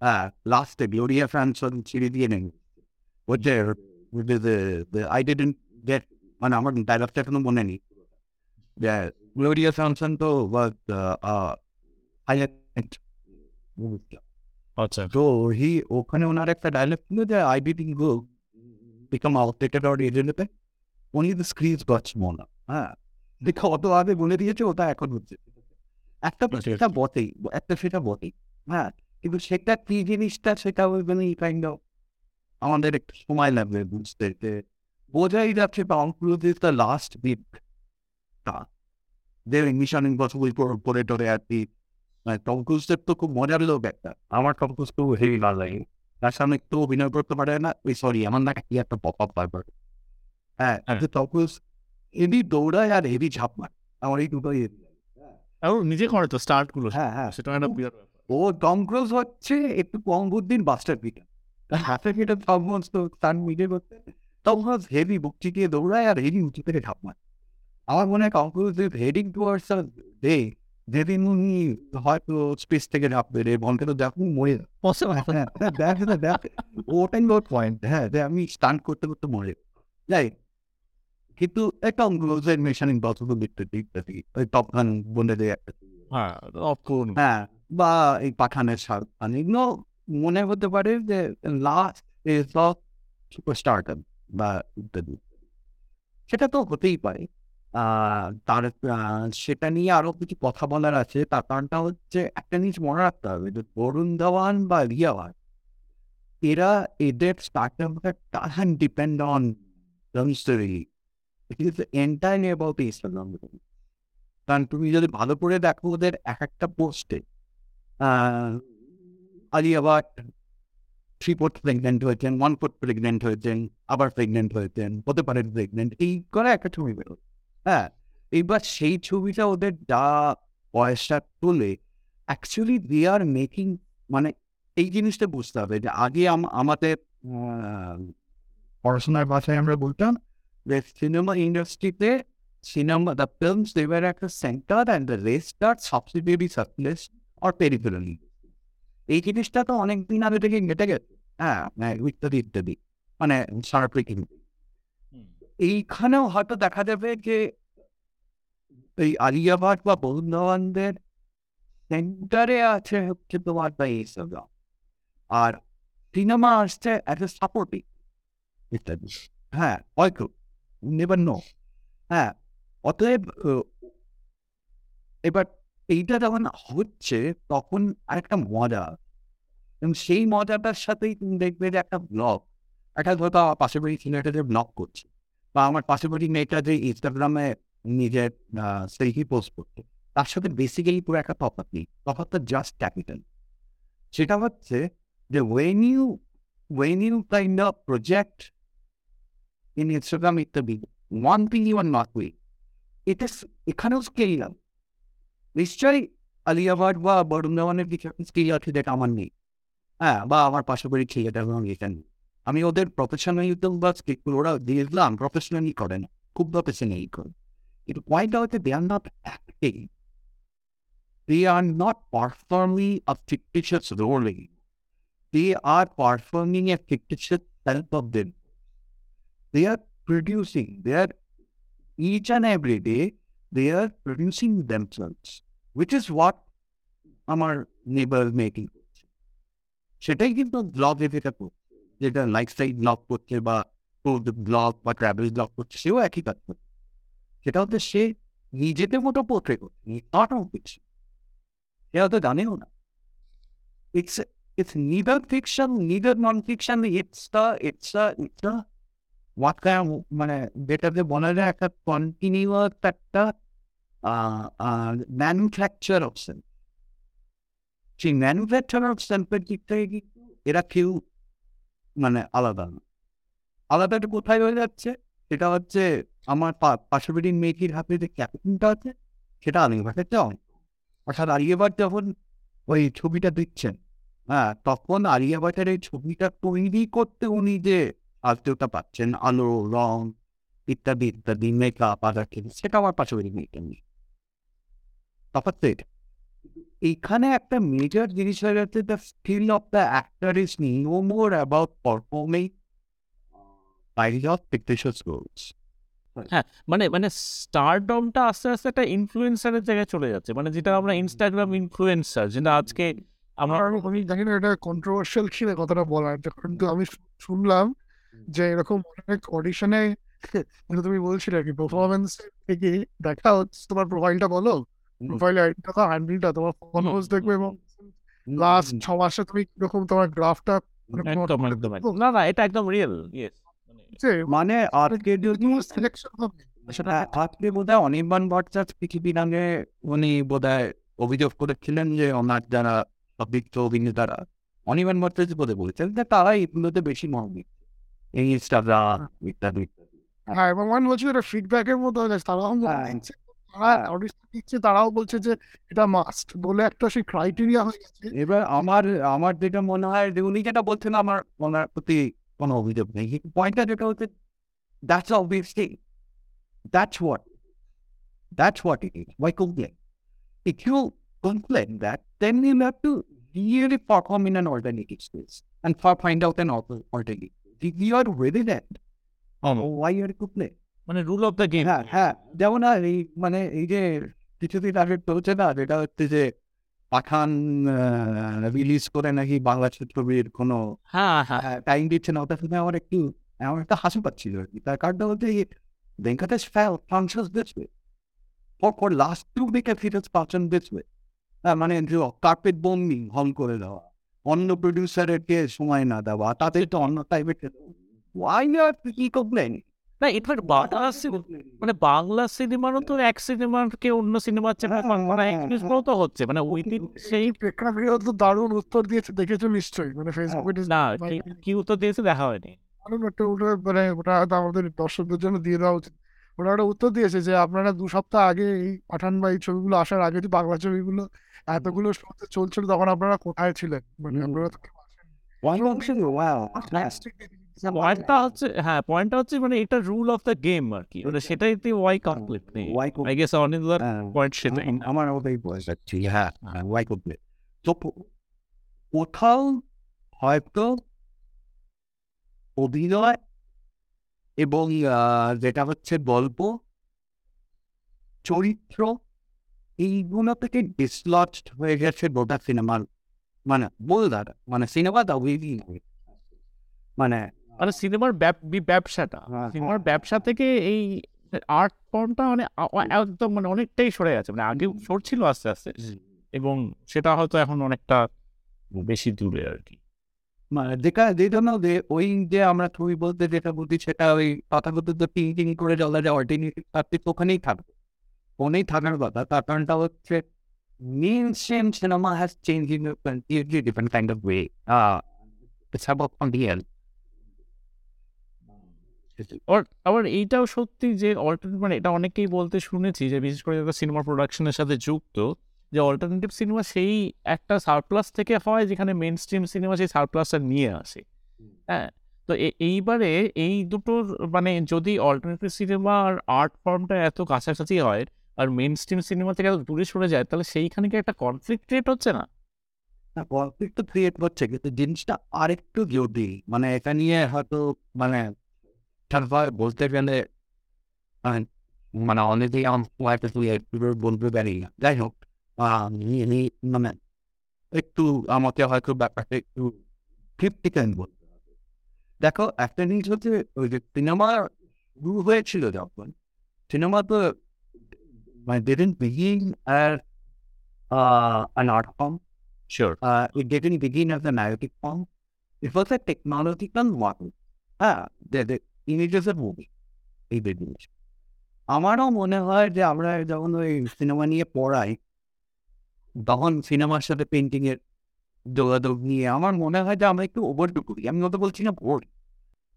হ্যাঁ লাস্টে গ্লোরিয়া ফ্রান্সন ছিঁড়ে দিয়ে নেন হচ্ছে আই ডিডেন্ট গেট মানে আমার ডায়লগটা এখনও মনে নেই। গ্লোরিয়া ফ্রান্সন তো হাইলাইট আচ্ছা। তো হি ওখানে ওনার একটা ডায়লগ ছিল যে আই ডিডন্ট গো বিকাম আউটলেটেড অর এজেন্টে উনি দ্য স্ক্রিজ গছ মোনা হ্যাঁ দেখা অত আগে বলে দিয়েছে ওটা এখন হচ্ছে। একটা Okay. সেটা বটেই একটা সেটা বটেই। হ্যাঁ? কিন্তু সেটা কি জিনিসটা সেটা মানে কাইন্ড অফ আমাদের একটু সময় লাগবে বুঝতে। যে বোঝাই যাচ্ছে বাউন্ডগুলো ইজ দ্য লাস্ট বিট তা দের মিশন ইম্পসিবল করে টরে আর কি মানে টম ক্রুজের তো খুব মজার লোক একটা। আমার টম ক্রুজ তো হেভি ভালো লাগে। তার সামনে একটু অভিনয় করতে পারে না। ওই সরি আমার না কি একটা পপ আপ ব্যাপার। হ্যাঁ হ্যাঁ। টম ক্রুজ হেভি দৌড়ায় আর হেভি ঝাঁপ মারে আমার এই দুটোই। আর ও নিজে করে তো স্টার্টগুলো হ্যাঁ হ্যাঁ। সেটা একটা বিরাট। ও টম ক্রুজ হচ্ছে একটু কম বুদ্ধির বাস্টার পিটার হাতে পিটার সমস্ত তার মিটে করতে। টম ক্রুজ হেভি বুক চিটিয়ে দৌড়ায় আর হেভি উঁচু থেকে ঝাঁপ মারে। আমার মনে হয় Tom Cruise heading towards day যেদিন উনি হয়তো স্পেস থেকে ঝাঁপ মেরে বলকে তো দেখুন মরে. হ্যাঁ হ্যাঁ, দেখ ওটাই নোট পয়েন্ট হ্যাঁ যে আমি স্টান্ট করতে করতে মরে। যাই কিন্তু একটা ক্রুজের মিশন ইম্পসিবল দেখতে দেখতে ওই টপ গান বলে দেয় একটা। হ্যাঁ অপূর্ণ হ্যাঁ বা এই পাঠানের শাহরুখ খান এগুলো মনে হতে পারে যে লাস্ট ইজ অফ সুপারস্টারডম বা ইত্যাদি। সেটা তো হতেই পারে। তার সেটা নিয়ে আরও কিছু কথা বলার আছে। তার কারণটা হচ্ছে একটা জিনিস মনে রাখতে হবে যে বরুণ ধাওয়ান বা রিয়াওয়ান এরা এদের ডাজন্ট ডিপেন্ড অন কারণ তুমি যদি ভালো করে দেখো ওদের এক একটা পোস্টে Alia Bhatt three foot pregnant হয়েছেন ওয়ান ফুট প্রেগনেন্ট হয়েছেন, আবার প্রেগনেন্ট হয়েছেন, হতে পারে প্রেগনেন্ট এই করে একটা ছবি বেরো হ্যাঁ এইবার সেই ছবিটা ওদের যা পয়সা তোলে অ্যাকচুয়ালি দে আর মেকিং মানে এই জিনিসটা বুঝতে হবে যে আগে আম- আমাদের পড়াশোনার ভাষায় আমরা বলতাম যে সিনেমা ইন্ডাস্ট্রিতে the films, they were at the center and the rest are subsidiary surplus or peripherally. এই জিনিসটা তো অনেক দিন আগে থেকে কেটে গেছে হ্যাঁ হ্যাঁ, ইত্যাদি ইত্যাদি মানে সারা পৃথিবীতে এইখানেও হয়তো দেখা যাবে যে এই আলিয়াবাদ বা বরুণ ধাওয়ানদের সেন্টারে আছে হচ্ছে তোমার বা এইসব আর সিনেমা আসছে অ্যাজ এ সাপোর্টিং ইত্যাদি। হ্যাঁ হয়তো নেবার নো হ্যাঁ অতএব এবার এইটা যখন হচ্ছে তখন আরেকটা মজা। এবং সেই মজাটার সাথেই তুমি দেখবে যে একটা ব্লগ একটা ধরো পাশের বাড়ি ছেলেটা যে ব্লগ করছে। বা আমার বাড়ি মেয়েটা যে ইনস্টাগ্রামে নিজের সেলফি পোস্ট করছে, তার সাথে বেসিক্যালি পুরো একটা তফাৎ নেই। তফাৎটা জাস্ট ক্যাপিটাল সেটা হচ্ছে যে when you when you kind of project in Instagram ইত্যাদি one thing you are not we এটা এখানেও স্কেল না নিশ্চয়ই আলিয়াবাদ বা বরুণ ধাওয়ানের কিছু স্কিল আছে যেটা আমার নেই। হ্যাঁ বা আমার পাশাপাশি ছেলেটা এবং এটা নেই। আমি ওদের প্রফেশনালিজম বা স্কিল ওরা দিয়েছিলাম প্রফেশনালি করে না খুব প্রফেশনালি করে। কিন্তু পয়েন্টটা হচ্ছে they are not acting they are not performing a fictitious role they are performing a fictitious self of them they are producing, they are each and every day, they are producing themselves, which is what আমার নেবার making করছে সেটাই কিন্তু ব্লগে যেটা করছে যেটা lifestyle blog করছে বা ব্লগ বা ট্রাভেল ব্লগ করছে সেও একই কাজ করছে সেটা হচ্ছে সে নিজেদের মতো পোর্ট্রে করছে নট অফ ফিকশন সে হয়তো জানেও না it's it's neither fiction neither non fiction it's the it's the it's the what kind of মানে যেটাতে বলা যায় একটা কন্টিনিউয়াস একটা ম্যানুফ্যাকচার অফ সেলফ সেই ম্যানুফ্যাকচার অফ সেলফের দিক থেকে কিন্তু এরা কেউ মানে আলাদা না। আলাদাটা কোথায় হয়ে যাচ্ছে? সেটা হচ্ছে আমার পা- পাশের বাড়ির মেয়েটির হাতে যে ক্যাপিটালটা আছে, সেটা আলিয়াবাটের চেয়ে অনেক অর্থাৎ আলিয়াবাট যখন ওই ছবিটা দিচ্ছেন হ্যাঁ তখন আলিয়াবাটের এই ছবিটা তৈরি করতে উনি যে আত্মীয়তা পাচ্ছেন, আলো, রং ইত্যাদি ইত্যাদি মেকআপ আদার সেটা আমার পাশাপাশি মেয়েটা নেই তফাৎ তো এটা। এইখানে একটা মেজর জিনিস হয়ে যাচ্ছে the skill of the actor is no more about performing বাইরে অফ পিকচার্স গোলস মানে মানে স্টারডমটা আস্তে আস্তে একটা ইনফ্লুয়েন্সারের জায়গায় চলে যাচ্ছে। মানে যেটা আমরা ইনস্টাগ্রাম ইনফ্লুয়েন্সার যেটা আজকে আমরা আমার আমি জানি না এটা কন্ট্রোভার্সিয়াল কিনা কথাটা বলার কিন্তু আমি শুনলাম যে এরকম অনেক অডিশনে তুমি বলছিলে আর কি পারফরমেন্স থেকে দেখা হচ্ছে। তোমার প্রোফাইলটা বলো। প্রোফাইল আইডিটা তো হ্যান্ডেলটা তোমার ফলোয়ার্স দেখবে এবং লাস্ট ছ মাসে তুমি কীরকম তোমার গ্রাফটা একদম। না না এটা একদম রিয়েল মানে আজকে যদি সিলেকশন হবে? সেটা আজকে বোধ হয় অনির্বাণ ভট্টাচার্য পৃথিবীর নামে উনি বোধ হয় অভিযোগ করেছিলেন যে ওনার যারা অভিজ্ঞ অভিনেতারা অনিমান ভট্টাচার্য বলে বলেছেন যে তারা এগুলোতে বেশি মন দিচ্ছে। এই ইনস্টাগ্রাম ইত্যাদি হ্যাঁ এবং মানে এটা ফিডব্যাকের মতো হয়ে। হ্যাঁ। তারা audition দিচ্ছে তারাও বলছে যে এটা মাস্ট বলে একটা সেই ক্রাইটেরিয়া হয়ে গেছে। এবার আমার আমার যেটা মনে হয় যে উনি যেটা বলছেন আমার ওনার প্রতি কোনো অভিযোগ নেই। পয়েন্টটা যেটা হচ্ছে that's obviously that's what that's what it is why complain if you complain that then you'll have to really perform in an alternative space and for find out an alternative if you are ready that why you are complain মানে rule of the game হ্যাঁ হ্যাঁ। যেমন আর এই মানে এই যে কিছুদিন আগে চলছে না যেটা হচ্ছে যে পাঠান রিলিজ করে নাকি বাংলা ছবির কোনো হ্যাঁ হ্যাঁ। টাইম দিচ্ছে না। ওটা শুনে আমার একটু আমার একটা হাসি পাচ্ছিল আর কি। তার কারণটা হচ্ছে Venkatesh fall conscious this way for for last two উইকে ফিরেস পাচ্ছেন ওয়ে মানে কার্পেট বম্বিং হল করে দেওয়া। অন্য প্রডিউসারকে সময় না দেওয়া। তাদের তো অন্য টাইপের ওয়াই কি কমপ্লেন না ইনফ্যাক্ট বাংলা মানে বাংলা সিনেমারও তো এক সিনেমাকে অন্য সিনেমার চেয়ে হ্যাঁ, মানে হ্যাঁ, তো হচ্ছে। মানে উইদিন সেই প্রেক্ষাগৃহ তো দারুণ উত্তর দিয়েছে দেখেছ নিশ্চয়ই। মানে ফেসবুকে না মানে কি- উত্তর দিয়েছে দেখা হয়নি। একটা ওটা মানে ওটা আমাদের দর্শকদের জন্য দিয়ে দেওয়া উচিত। ওরা একটা উত্তর দিয়েছে যে আপনারা দু সপ্তাহ আগে এই পাঠান বা এই ছবিগুলো আসার আগে যে বাংলা ছবিগুলো এতগুলো শোতে চলছিল তখন আপনারা কোথায় ছিলেন? মানে। আপনারা পয়েন্টটা হচ্ছে হ্যাঁ পয়েন্টটা হচ্ছে মানে এটা রুল অফ দ্য গেম আর কি মানে সেটাইতে ওয়াই কমপ্লিট নেই। ওয়াই আই গেস অনিন্দার পয়েন্ট সেটাই। আমার ওটাই বয়স হ্যাঁ ওয়াই করবে তো কোথাও হয়তো অভিনয় এবং যেটা হচ্ছে গল্প চরিত্র এইগুলো থেকে ডিসলজড হয়ে গেছে গোটা সিনেমার মানে বলদার মানে সিনেমাটা উইলি মানে মানে সিনেমার ব্যবসাটা। হ্যাঁ, সিনেমার ব্যবসা থেকে এই আর্ট ফর্মটা মানে একদম মানে অনেকটাই সরে গেছে। মানে আগে সরছিল আস্তে আস্তে এবং সেটা হয়তো এখন অনেকটা বেশি দূরে আর কি। মানে যেটা যে জন্য যে ওই যে আমরা ছবি বলতে যেটা বুঝি সেটা ওই তথাকথিত টিং করে চলা যে অল্টারনেটিভ সাবজেক্ট ওখানেই থাকবে। ওখানেই থাকার কথা। তার কারণটা হচ্ছে mainstream cinema has change in different kind of way it's about আর আবার এইটাও সত্যি যে অল্টারনেটিভ মানে এটা অনেকেই বলতে শুনেছি যে বিশেষ করে যারা সিনেমা প্রোডাকশনের সাথে যুক্ত যে অল্টারনেটিভ সিনেমা সেই একটা সারপ্লাস থেকে হয় যেখানে মেন স্ট্রিম সিনেমা সেই সারপ্লাসটা নিয়ে আসে। হ্যাঁ তো এইবারে এই দুটোর মানে যদি অল্টারনেটিভ সিনেমা আর আর্ট ফর্মটা এত কাছাকাছি হয় আর মেন স্ট্রিম সিনেমা থেকে এত দূরে সরে যায় তাহলে সেইখানে কি একটা কনফ্লিক্ট ক্রিয়েট হচ্ছে না? না কনফ্লিক্ট তো ক্রিয়েট হচ্ছে কিন্তু জিনিসটা আরেকটু জটিল। মানে এটা নিয়ে হয়তো মানে তারপর বলতে গেলে আহ, মানে অনেকেই আমার একটা তুই একটু বলতে পারি না যাই হোক আহ, নি- নি- মানে একটু আমাকে হয়তো ব্যাপারটা একটু ক্রিপ্টিক্যাল বলতে হবে দেখো একটা জিনিস হচ্ছে ওই যে সিনেমা শুরু হয়েছিল যখন সিনেমা তো মানে didn't begin as uh, an art form. Sure uh, it didn't begin as a narrative form. It was a technological model. হ্যাঁ the, the of movie, এই জিনিস। আমারও মনে হয় যে আমরা যখন ওই সিনেমা নিয়ে পড়াই, তখন সিনেমার সাথে পেন্টিং এর যোগাযোগ নিয়ে আমার মনে হয় যে আমরা একটু ওভারডু করি। আমি ওটা বলছি না ভোর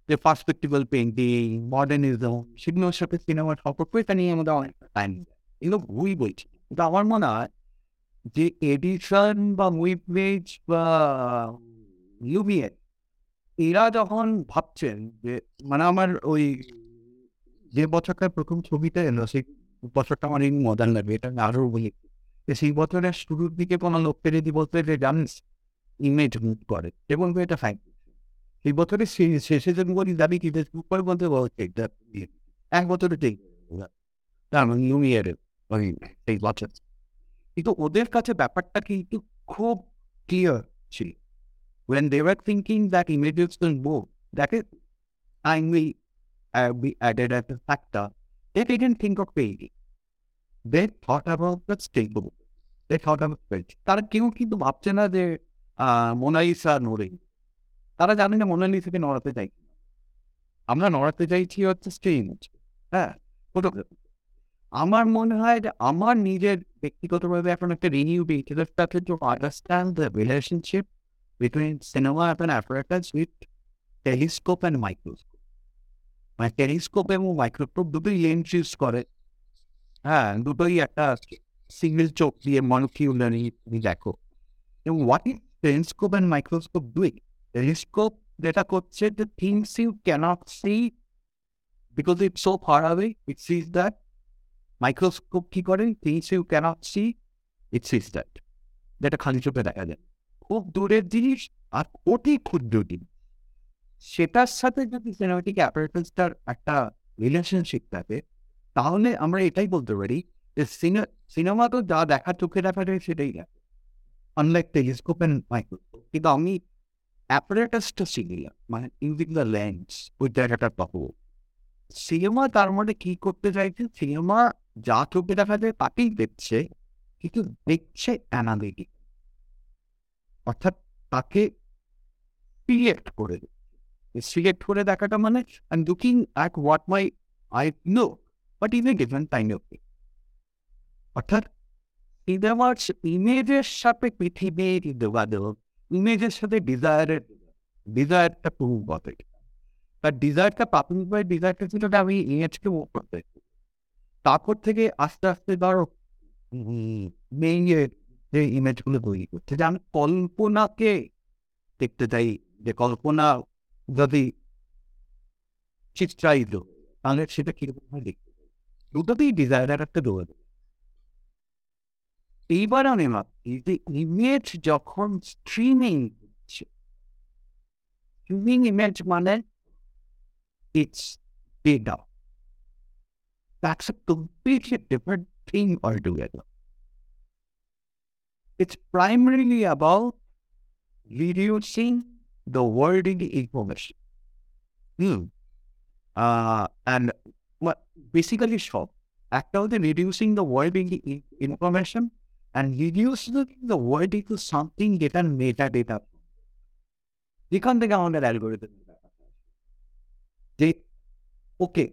যে পার্সপেক্টিভাল পেন্টিং মডার্নিজম সেগুলোর সাথে সিনেমার সম্পর্ক, এটা নিয়ে আমাদের অনেকটা টাইম এগুলো ভুল বলছি কিন্তু আমার মনে হয় যে এডিশন বা উইপমেজ বা ইউবিএ এরা যখন ভাবছেন যে মানে আমার ওই যে বছরটার প্রথম ছবিটা এলো, সেই বছরটা আমার এই মজার লাগবে এটা আমি আরও বলি। সেই বছরের শুরুর দিকে কোনো লোককে যদি বলতে যে, জানিস ইমেজ মুভ করে। এবং এটা ফাইন সেই বছরের শেষে যদি বলি, দাবি কি? ফেসবুক করে বলতে বলছে ইয়ে। এক বছরে ঠিক তার মানে নিউ ইয়ারের ওই সেই বছর। কিন্তু ওদের কাছে ব্যাপারটা কিন্তু খুব ক্লিয়ার ছিল। when they were thinking that images will move, that is timely uh, we added as a factor. They didn't think of painting. They thought about the stable. They thought about space. তারা কেউ কিন্তু ভাবছে না যে আহ, Mona Lisa নড়ে তারা জানে না মোনালিসাকে নড়াতে চাই আমরা নড়াতে চাইছি হচ্ছে স্ট্রিম হ্যাঁ photography। আমার মনে হয় যে আমার নিজের ব্যক্তিগতভাবে এখন একটা রিনিউ ইন্টারেস্ট আছে two understand the relationship between cinema and apparatus with telescope and microscope মানে টেলিস্কোপ এবং মাইক্রোস্কোপ দুটোই লেন্স ইউজ করে। হ্যাঁ দুটোই একটা সিঙ্গেল চোখ দিয়ে মলিকিউলারি তুমি দেখো। এবং what is telescope and microscope দুই? টেলিস্কোপ যেটা করছে যে things you can't see because it's so far away it sees that microscope কি করে? Things you can't see it sees that যেটা খালি চোখে দেখা যায়। খুব দূরের জিনিস আর অতি ক্ষুদ্র জিনিস। সেটার সাথে যদি সিনেমাটিক অ্যাপারেটাসটার একটা রিলেশনশিপ থাকে, তাহলে আমরা এটাই বলতে পারি যে সিনেমা তো যা দেখা চোখে দেখা যায় সেটাই দেখে আনলাইক টেলিস্কোপ অ্যান্ড মাইক্রোস্কোপ কিন্তু আমি অ্যাপারেটাসটা শিখলাম মানে ইউজিং দ্য লেন্স ওই জায়গাটার পাবো সিনেমা তার মানে কি করতে চাইছে? সিনেমা যা চোখে দেখা যায় তাকেই দেখছে, কিন্তু দেখছে অ্যানালিটিক অর্থাৎ তাকে সিলেক্ট করে সিলেক্ট করে দেখাটা মানে I am looking at what my eye know but in a different kind of অর্থাৎ সিনেমার ইমেজের সাথে পৃথিবীর যোগাযোগ ইমেজের সাথে ডিজায়ারের ডিজায়ারটা খুব বটে তার ডিজায়ারটা প্রাথমিক ভাবে ডিজায়ারটা ছিল আমি ইমেজকে মুভ করতে তারপর থেকে আস্তে আস্তে ধরো মেইন যে ইমেজগুলো তৈরি করছে যে আমি কল্পনাকে দেখতে চাই যে কল্পনা যদি চিত্রায়িত তাহলে সেটা কীরকম হয় দেখতে চাই দুটোতেই ডিজায়ারের একটা দৌড় এইবার আমি ভাবছি যে ইমেজ যখন স্ট্রিমিং হচ্ছে স্ট্রিমিং ইমেজ মানে it's data That's a completely different thing altogether. It's primarily about reducing the wording information. Hmm. Uh, and what basically shop. একটা হচ্ছে reducing the wording i- information and reducing the wording to something যেটা meta data যেখান থেকে আমাদের algorithm যে ওকে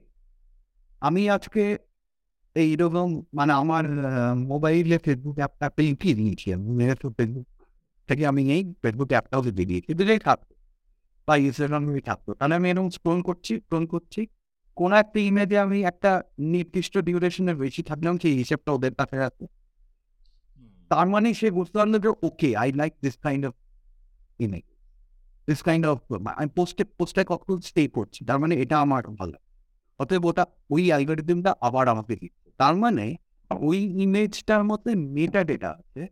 আমি আজকে এইরকম মানে আমার মোবাইলে ফেসবুক অ্যাপটা ইউটিয়ে দিয়েছি আমি ফেসবুক থেকে আমি এই ফেসবুক অ্যাপটাও দিয়ে দিয়েছি। দুটোই থাকতো বা ইনস্টাগ্রামে থাকতো তাহলে আমি এরকম স্ক্রোল করছি স্ক্রোল করছি। কোনো একটা ইমেজে আমি একটা নির্দিষ্ট ডিউরেশনের বেশি থাকলাম সেই হিসেবটা ওদের কাছে আছে। তার মানে সে বুঝতে পারল যে okay I like this kind of image this kind of আমি পোস্টে পোস্টে কখন স্টে করছি। তার মানে এটা আমার ভালো। অতএব ওটা, ওই অ্যালগোরিদমটা আবার আমাকে দিচ্ছে তার মানে ওই ইমেজটার মধ্যে মেটা ডেটা আছে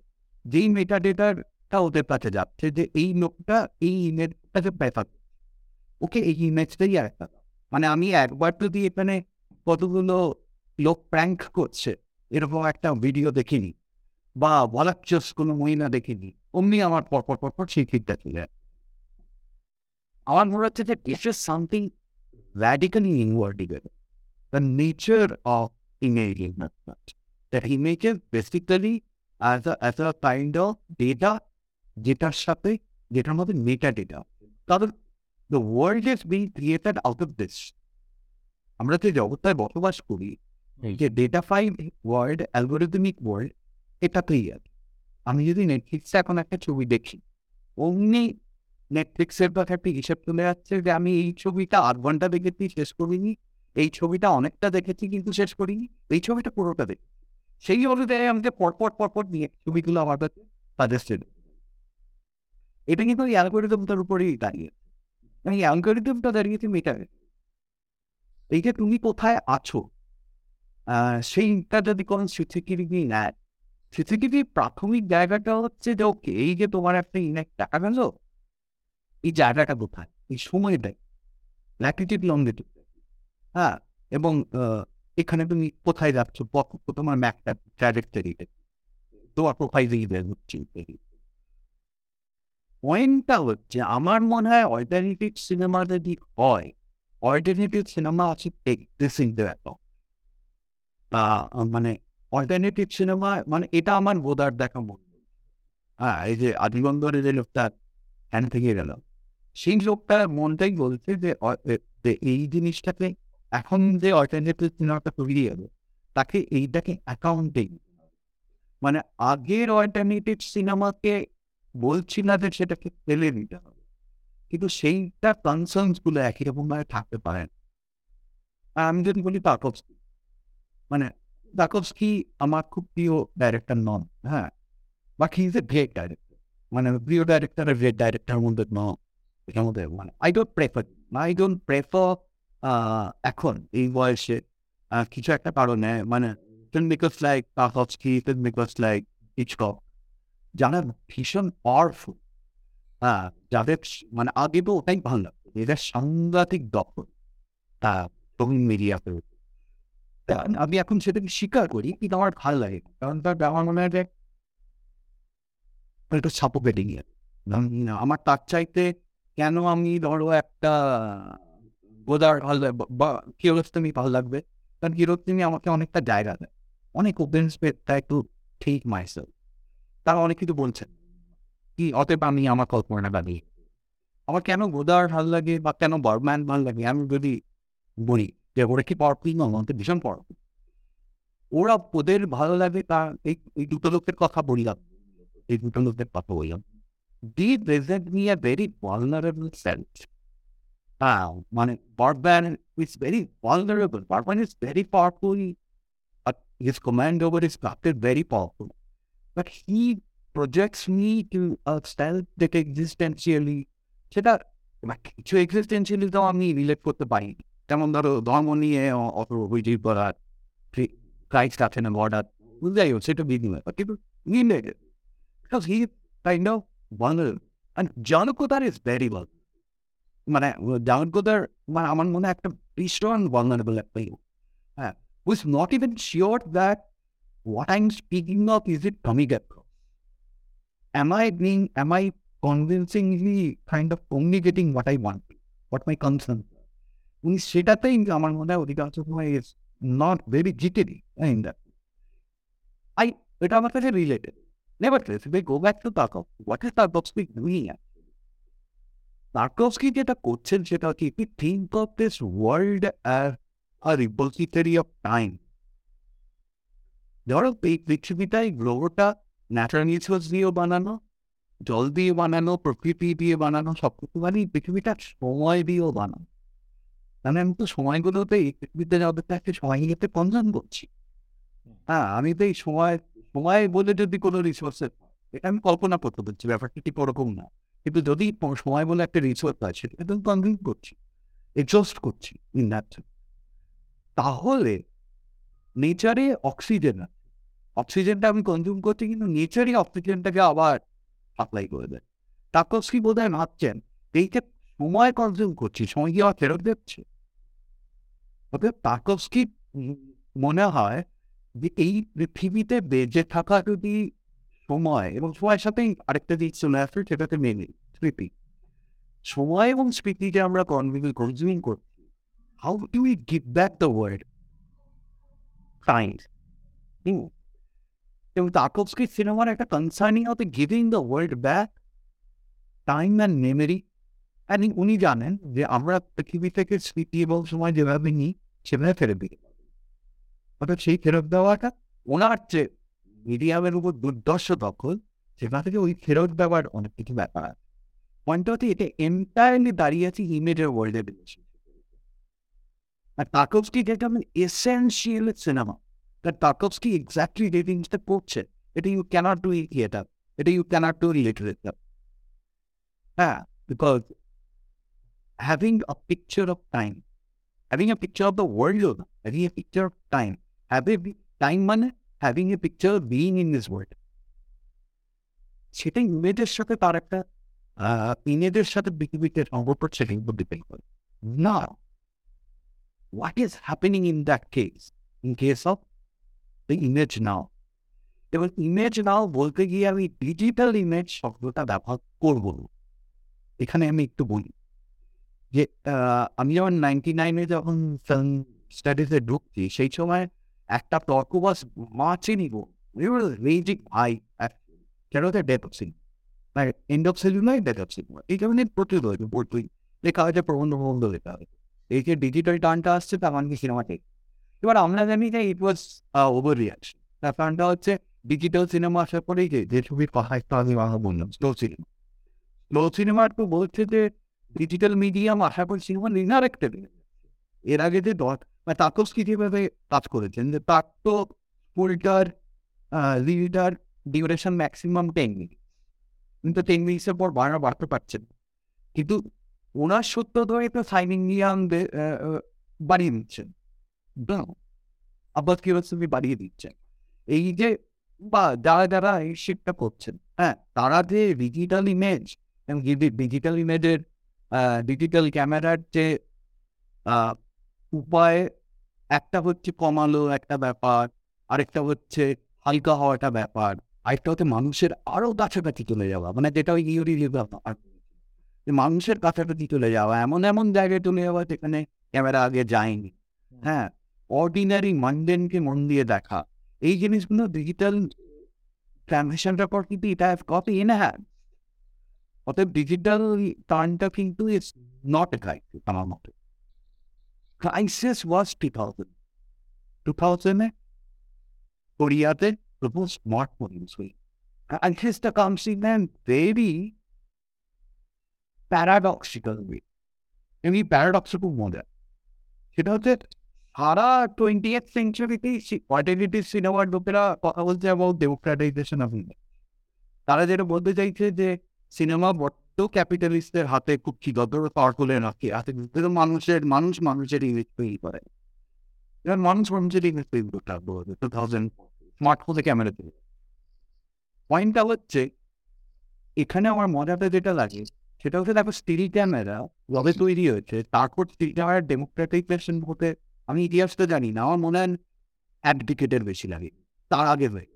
যেই মেটা ডেটাটা ওদের কাছে যাচ্ছে যে এই লোকটা এই ইমেজটাকে প্রেফার ওকে, এই ইমেজটাই আর একটা মানে আমি একবার যদি এখানে কতগুলো লোক প্র্যাঙ্ক করছে, এরকম একটা ভিডিও দেখিনি বা বলাচ্ছস কোনো মহিলা দেখিনি, অমনি আমার পরপর পরপর সেই ফিডটা চলে। আমার মনে হচ্ছে যে is something radically inverted. The nature of image investment. That images basically as a, as a kind of data, যেটার সাথে যেটার মধ্যে মেটা ডেটা তাহলে the world is being created out of this. আমরা যে জগৎটায় বসবাস করি যে data five world algorithmic world এটাতেই আছে আমি যদি নেটফ্লিক্সে এখন একটা ছবি দেখি অমনি নেটফ্লিক্সের কথা একটা হিসেব চলে যাচ্ছে যে আমি এই ছবিটা আধ ঘণ্টা দেখেছি শেষ করিনি এই ছবিটা অনেকটা দেখেছি, কিন্তু শেষ করিনি। এই ছবিটা পুরোটা দেখি। সেই অনুযায়ী আমাকে পরপর পরপর নিয়ে ছবিগুলো আমার কাছে সাজেস্টেড এটা কিন্তু ওই অ্যালগোরিদমটার উপরেই দাঁড়িয়ে এই অ্যালগোরিদমটা দাঁড়িয়েছে মেটারে এই যে তুমি কোথায় আছো সেইটা যদি কোনো সিসিটিভি নেয় সিসিটিভি প্রাথমিক জায়গাটা হচ্ছে যে, ওকে, এই যে তোমার একটা ইনেক টাকা গেল, এই জায়গাটা কোথায়? এই সময়টাই ল্যাটিটিউড লঙ্গিটিউড হ্যাঁ এবং এখানে তুমি কোথায় যাচ্ছ? তোমার ম্যাপটা ট্র্যাজেক্টরিতে তোমার প্রোফাইলেই হচ্ছে পয়েন্টটা হচ্ছে আমার মনে হয় অল্টারনেটিভ সিনেমা যদি হয় অল্টারনেটিভ সিনেমা আছে চিনতে ব্যাপার আহ, মানে অল্টারনেটিভ সিনেমা মানে এটা আমার বোধার দেখা মনে হয়। এই যে আদিবন্দরে যে লোকটা হ্যান থেকে গেল। সেই লোকটা মনটাই বলছে যে এই জিনিসটাকে এখন যে অল্টারনেটিভ সিনেমাটা তৈরি হবে তাকে এইটাকে অ্যাকাউন্টিং মানে আগের অল্টারনেটিভ সিনেমাকে বলছি না যে সেটাকে ফেলে দিতে হবে কিন্তু সেইটা কনসার্নসগুলো একই রকম ভাবে থাকতে পারে না। আমি যদি বলি তাকবস্কি মানে তাকবস্কি আমার খুব প্রিয় ডাইরেক্টর নন হ্যাঁ he is a great director মানে প্রিয় ডাইরেক্টর আর গ্রেট ডাইরেক্টর মধ্যে ন এটার মধ্যে মানে I don't prefer I don't prefer এখন এই বয়সে কিছু একটা কারণে মানে filmmakers like Tarkovsky filmmakers like Hitchcock যারা ভীষণ পাওয়ারফুল হ্যাঁ যাদের মানে আগে তো ওটাই ভালো লাগতো এদের সাংঘাতিক দখল তা তুমি মিডিয়াতে আমি এখন সেটাকে স্বীকার করি, কিন্তু আমার ভালো লাগে। কারণ তার আমার মনে হয় যে একটু সাপোকেটিং আমার তার চাইতে কেন আমি ধরো একটা গোদার ভালো বা কিরোস্তমি ভালো লাগবে? কারণ কিরোস্তমি আমাকে অনেকটা জায়গা দেয়। অনেক ওপেন স্পেস দেয় টু ঠিক মাইসেল তারা অনেক কিছু বলছেন কি, অতএব আমি আমার কল্পনা বানিয়ে আমার কেন গোদার ভালো লাগে বা কেন বর্ম্যান ভালো লাগে, আমি যদি বলি যে ওরা কি পাওয়ারফুল না আমাদের ভীষণ পাওয়ারফুল ওরা ওদের ভালো লাগে তা এই এই দুটো লোকের কথা বললাম। এই দুটো লোকের কথা বললাম। The present me a very vulnerable sense হ্যাঁ মানে Bergman is very vulnerable Bergman is very powerful his command over his craft is very powerful. But he projects me to a self that existentially সেটা মানে কিছু এক্সিস্টেন্সিয়ালি তো আমি relate করতে পারি যেমন ধরো ধর্ম নিয়ে অ- অত অভিযোগ করার ক্রাইস্ট আছে না গড আছে যাই হোক সেটা বিনিময় কিন্তু related because he kind of vulnerable and জনকতার ইজ ভেরি ভালো মানে জনকতার মানে আমার মনে হয় একটা ভীষণ vulnerable একটা ইয়ে। হ্যাঁ who's not even sure that what I'm speaking of is it coming across. Am I being, am I convincingly kind of communicating what I want, what my concerns are? উনি সেটাতেই আমার মনে হয় অধিকাংশ সময় ইজ নট ভেরি জিটেডি in that I এটা আমার কাছে related never place they go back to Tarkovsky. What is Tarkovsky doing actually? Tarkovsky যেটা করছেন সেটা হচ্ছে if you think of this world as a repository of time. ধরো, এই পৃথিবীটা এই গ্রহটা ন্যাচারাল রিসোর্স দিয়েও বানানো, জল দিয়ে বানানো, প্রকৃতি দিয়ে বানানো সব কিছু মানে পৃথিবীটা সময় দিয়েও বানানো। মানে আমি তো সময়গুলোতে এই পৃথিবীতে যাদের একটা সময় নিতে কনজার্ন করছি। হ্যাঁ আমি তো এই সময় সময় বলে যদি কোনো রিসোর্সের এটা আমি কল্পনা করতে পারছি, ব্যাপারটা ঠিক ওরকম না। কিন্তু যদি সময় বলে একটা আছে সেটাকে তো কনজিউম করছি। এক্সস্ট করছি ইন দ্যাট তাহলে নেচারে অক্সিজেন আছে। অক্সিজেনটা আমি কনজিউম করছি কিন্তু নেচারই অক্সিজেনটাকে আবার সাপ্লাই করে দেয়। টাকস্কি বোধ হয় ভাবছেন? এই যে সময় কনজিউম করছি, সময় কি আবার ফেরত দিচ্ছে অতএব টাকস্কি মনে হয় যে এই পৃথিবীতে বেঁচে থাকা যদি সময় এবং সময়ের সাথেই আরেকটা দিক চলে আসে সেটাতে মেনে, স্মৃতি। সময় এবং স্মৃতি যে আমরা কনজিউম করছি। How do we give back the world time এবং তাকবস্কি সিনেমার একটা কনসার্নিং হতে giving the world back time and memory and উনি জানেন যে আমরা পৃথিবী থেকে স্মৃতি এবং সময় যেভাবে নিই, সেভাবে ফেরত পারব অর্থাৎ সেই ফেরত দেওয়াটা ওনার যে মিডিয়ামের উপর দুর্দর্শ দখল সেখান থেকে ওই ফেরত দেওয়ার অনেক কিছু ব্যাপার। আছে পয়েন্টটা হচ্ছে এটা এন্টায়ারলি দাঁড়িয়ে আছে ইমেজের ওয়ার্ল্ডের আর তাকবস্কি যেটা আমি essential cinema that Tarkovsky exactly যে জিনিসটা করছে, এটা ইউ ক্যানট ডু থিয়েটার এটা ইউ ক্যানট ডু লিটারেচার হ্যাঁ because having a picture of time having a picture of the world having a picture of time having time মানে having a picture being in this world সেটা ইমেজের সাথে তার একটা ইমেজের সাথে পৃথিবীতে সম্পর্ক সেটা কিন্তু ডিপেন্ড করে। না what is happening in that case? In case of the image now. এবং ইমেজ নাও বলতে গিয়ে আমি ডিজিটাল ইমেজ শব্দটা ব্যবহার করব। এখানে আমি একটু বলি যে আমি যখন নাইনটি নাইনে যখন ফিল্ম স্টাডিজে ঢুকছি, সেই সময় একটা তর্কবাস মাছি নিব। রেজিক ভাই কেন হচ্ছে death of scene end of celluloid নয় ডেথ অফ সিন এই ধরনের প্রচুর রয়েছে বই লেখা হয়েছে প্রবন্ধ প্রবন্ধ লেখা হয়েছে এই যে ডিজিটাল টানটা আসছে, তার মানে সিনেমাতে এবার আমরা জানি যে ইট ওয়াজ ওভার রিয়াকশন তার কারণটা হচ্ছে ডিজিটাল সিনেমা আসার পরেই যে যে ছবির কথা একটা আমি বাংলা বললাম স্লো সিনেমা স্লো সিনেমার তো বলছে যে ডিজিটাল মিডিয়াম আশা করি সিনেমা রিনারেক্টেড এর আগে যে দশ মানে তাকসকি যেভাবে কাজ করেছেন, যে তার তো ফুলটার reader duration maximum ten minute. কিন্তু টেন মিনিটসের পর বারবার বাড়তে পারছেন কিন্তু ওনার সত্য ধরে তো সাইনিং মিডিয়াম বাড়িয়ে দিচ্ছেন। আব্বাস কিরোসবি বাড়িয়ে দিচ্ছেন। এই যে বা, যারা যারা এই শিটটা করছেন হ্যাঁ তারা যে ডিজিটাল ইমেজ ডিজিটাল ইমেজের ডিজিটাল ক্যামেরার যে উপায় একটা হচ্ছে কমালো একটা ব্যাপার আরেকটা হচ্ছে হালকা হওয়াটা ব্যাপার আরেকটা হচ্ছে মানুষের আরও কাছাকাছি চলে যাওয়া মানে যেটা ওই ইউরি ব্যাপার। মানুষের কাছাকাছি চলে যাওয়া এমন এমন জায়গায় চলে যাওয়া যেখানে ক্যামেরা আগে যায়নি। হ্যাঁ অর্ডিনারি মানডেনকে মন দিয়ে দেখা। এই জিনিসগুলো ডিজিটাল ট্রানজেকশনটার পর কিন্তু এটা কত ইন হ্যাঁ অতএব ডিজিটাল টার্নটা কিন্তু ইটস নট এ ক্রাইসিস আমার মতে। Crisis was two thousand two থাউজেন্ডে কোরিয়াতে প্রপোজ স্মার্টফোন ইউজ হই ক্রাইসিসটা comes in an very paradoxical way এমনি প্যারাডক্সে খুব মজা সেটা হচ্ছে সারা টোয়েন্টি এইথ সেঞ্চুরিতেই কোয়ান্টিটিভ সিনেমার লোকেরা কথা বলছে অ্যাবাউট ডেমোক্রেটাইজেশন অফ ইন্ডিয়া তারা যেটা বলতে চাইছে যে সিনেমা বড্ড ক্যাপিটালিস্টদের হাতে খুব কি যত পাওয়ারফুলের হাতে হাতে কিন্তু মানুষের, মানুষ মানুষের ইমেজ তৈরি করে। মানুষ মানুষের ইমেজ তৈরি করতে হবে। টু থাউজেন্ড স্মার্টফোনে ক্যামেরা তৈরি। পয়েন্টটা হচ্ছে, এখানে আমার মজাটা যেটা লাগে, সেটা হচ্ছে দেখো স্টিল ক্যামেরা যবে তৈরি হয়েছে, তারপর স্টিল ক্যামেরার ডেমোক্রেটাইজেশন হতে আমি ইতিহাসটা জানি না, আমার মনে হয় এক বেশি লাগে, তার আগে হয়ে।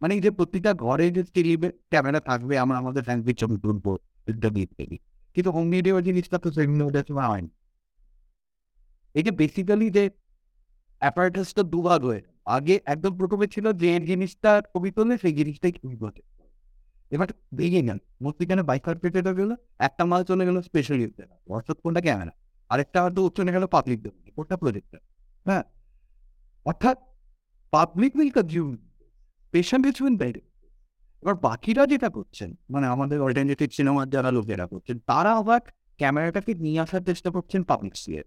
মানে এই যে প্রতিটা ঘরে যে স্টিল ক্যামেরা থাকবে, আমরা আমাদের ফ্যান্সির ছবি তুলবো ইত্যাদি কিন্তু হোম ভিডিও জিনিসটা তো সেগুলো ওদের সময় হয়নি এই যে বেসিক্যালি যে অ্যাপারেটাসটা দুভাগ হয়ে, আগে একদম প্রথমে ছিল যে জিনিসটা ছবি তোলে সেই জিনিসটাই ছবি তোলে। এবার ভেঙে গেল। মধ্যিখানে বাইকার্পেটেড হয়ে গেলো, একটা মাল চলে গেলো স্পেশাল ইউজে অর্থাৎ কোনটা ক্যামেরা আরেকটা হয়তো চলে গেলো পাবলিক ওটা প্রজেক্টর হ্যাঁ? অর্থাৎ পাবলিক উইল কনজিউম পেশেন্ট কিছুন বাইরে এবার বাকিরা যেটা করছেন মানে আমাদের অল্টারনেটিভ সিনেমার যারা লোকেরা করছেন তারা আবার ক্যামেরাটাকে নিয়ে আসার চেষ্টা করছেন পাবলিক সিয়ে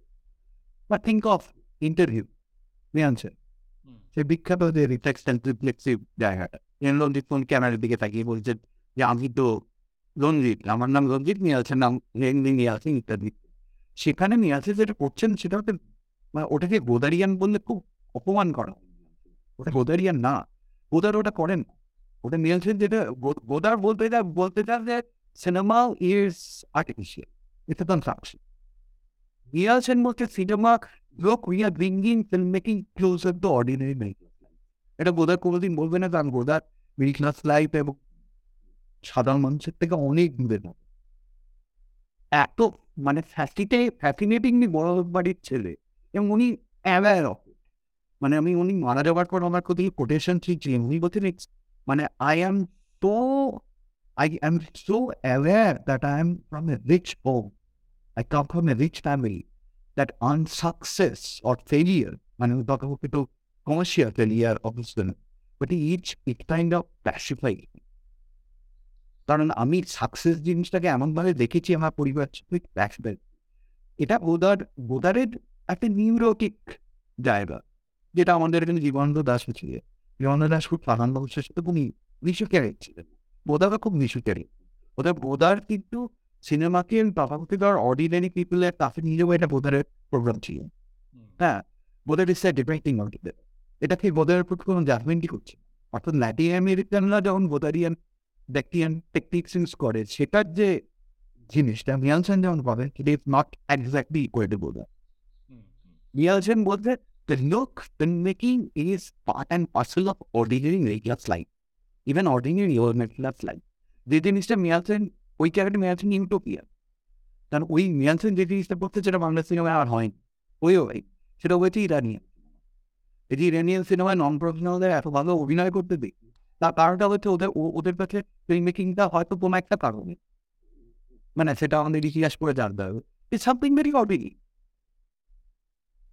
বা থিঙ্ক অফ ইন্টারভিউ নিয়ে সে বিখ্যাত যে রিফ্লেক্স অ্যান্ড রিফ্লেক্সিভ জায়গাটা রঞ্জিত কোন ক্যামেরার দিকে তাকিয়ে বলছেন যে আমি তো রঞ্জিত আমার নাম রঞ্জিত নিয়ে আছেন নাম রেঙ্গি নিয়ে আছেন ইত্যাদি। সেখানে নিয়ে আছে যেটা করছেন সেটা হচ্ছে মানে ওটাকে গোদারিয়ান বললে খুব অপমান করা ওটা গোদারিয়ান না গোদার ওটা করেন না। ওটা নিয়েছেন যেটা গোদার বলতে যা, বলতে চান যে সিনেমা ইজ আর্টিফিশিয়াল এটা কনস্ট্রাকশন নিয়েছেন বলতে সিনেমা লোক we are bringing filmmaking closer to ordinary making এটা গোদার কোনোদিন বলবে না, কারণ গোদার মিডিল ক্লাস লাইফ এবং সাধারণ মানুষের থেকে অনেক দূরে না এত মানে ফ্যাসিটে ফ্যাসিনেটিংলি বড় বাড়ির ছেলে এবং উনি অ্যাওয়ার অফ মানে আমি উনি মারা যাওয়ার পর আমার কোথায় কোটেশন ছিলেন উনি বলছেন "It's- মানে আই এম তো I am so aware that I am from a rich home I come from a rich family that unsuccess or failure মানে কথা বলতে তো কমার্শিয়াল ফেলিয়ার অবশ্যই but each it kind of pacify কারণ আমি success জিনিসটাকে এমনভাবে দেখেছি আমার পরিবার এটা বোদার বোদারের একটা নিউরোটিক জায়গা যেটা আমাদের এখানে জীবনানন্দ দাস ছিল জীবনানন্দ দাস খুব সাধারণ মানুষের সাথে খুব মিশু ক্যারেক্ট ছিলেন বোদারও খুব মিশু ক্যারেক্ট ওদের বোদার কিন্তু সিনেমাকে তথাকথিত অর্ডিনারি পিপলের কাছে যাব এটা বোদারের প্রোগ্রাম ছিল হ্যাঁ বোদার ইস ডিপেন্ডিং অন এটাকে বোদারের প্রতি কোনো জাজমেন্টই করছে। অর্থাৎ ল্যাটিন আমেরিকানরা যখন বোদারিয়ান ব্যক্তিয়ান টেকনিক্স ইউজ করে সেটার যে জিনিসটা মিয়ালসেন যেমন পাবেন it is not exactly equal to বোদার মিয়ালসেন বলতে the look filmmaking is part and parcel of ordinary regular life. Even ordinary or regular life. যে জিনিসটা মিয়ালসেন ওই জায়গাটা মিয়ালসেন ইউটোপিয়া কারণ ওই মিয়ালসেন যে জিনিসটা করতে যেটা বাংলা সিনেমায় আর হয়নি ওই ওই সেটা হয়েছে ইরানিয়ান যে ইরানিয়ান সিনেমায় নন প্রফেশনালদের এত ভালো অভিনয় করতে দেখি তার কারণটা হচ্ছে ওদের ওদের কাছে ফিল্ম মেকিংটা হয়তো কোনো একটা কারণে মানে সেটা আমাদের ইতিহাস করে জানতে হবে ইটস সামথিং ভেরি অর্ডিনারি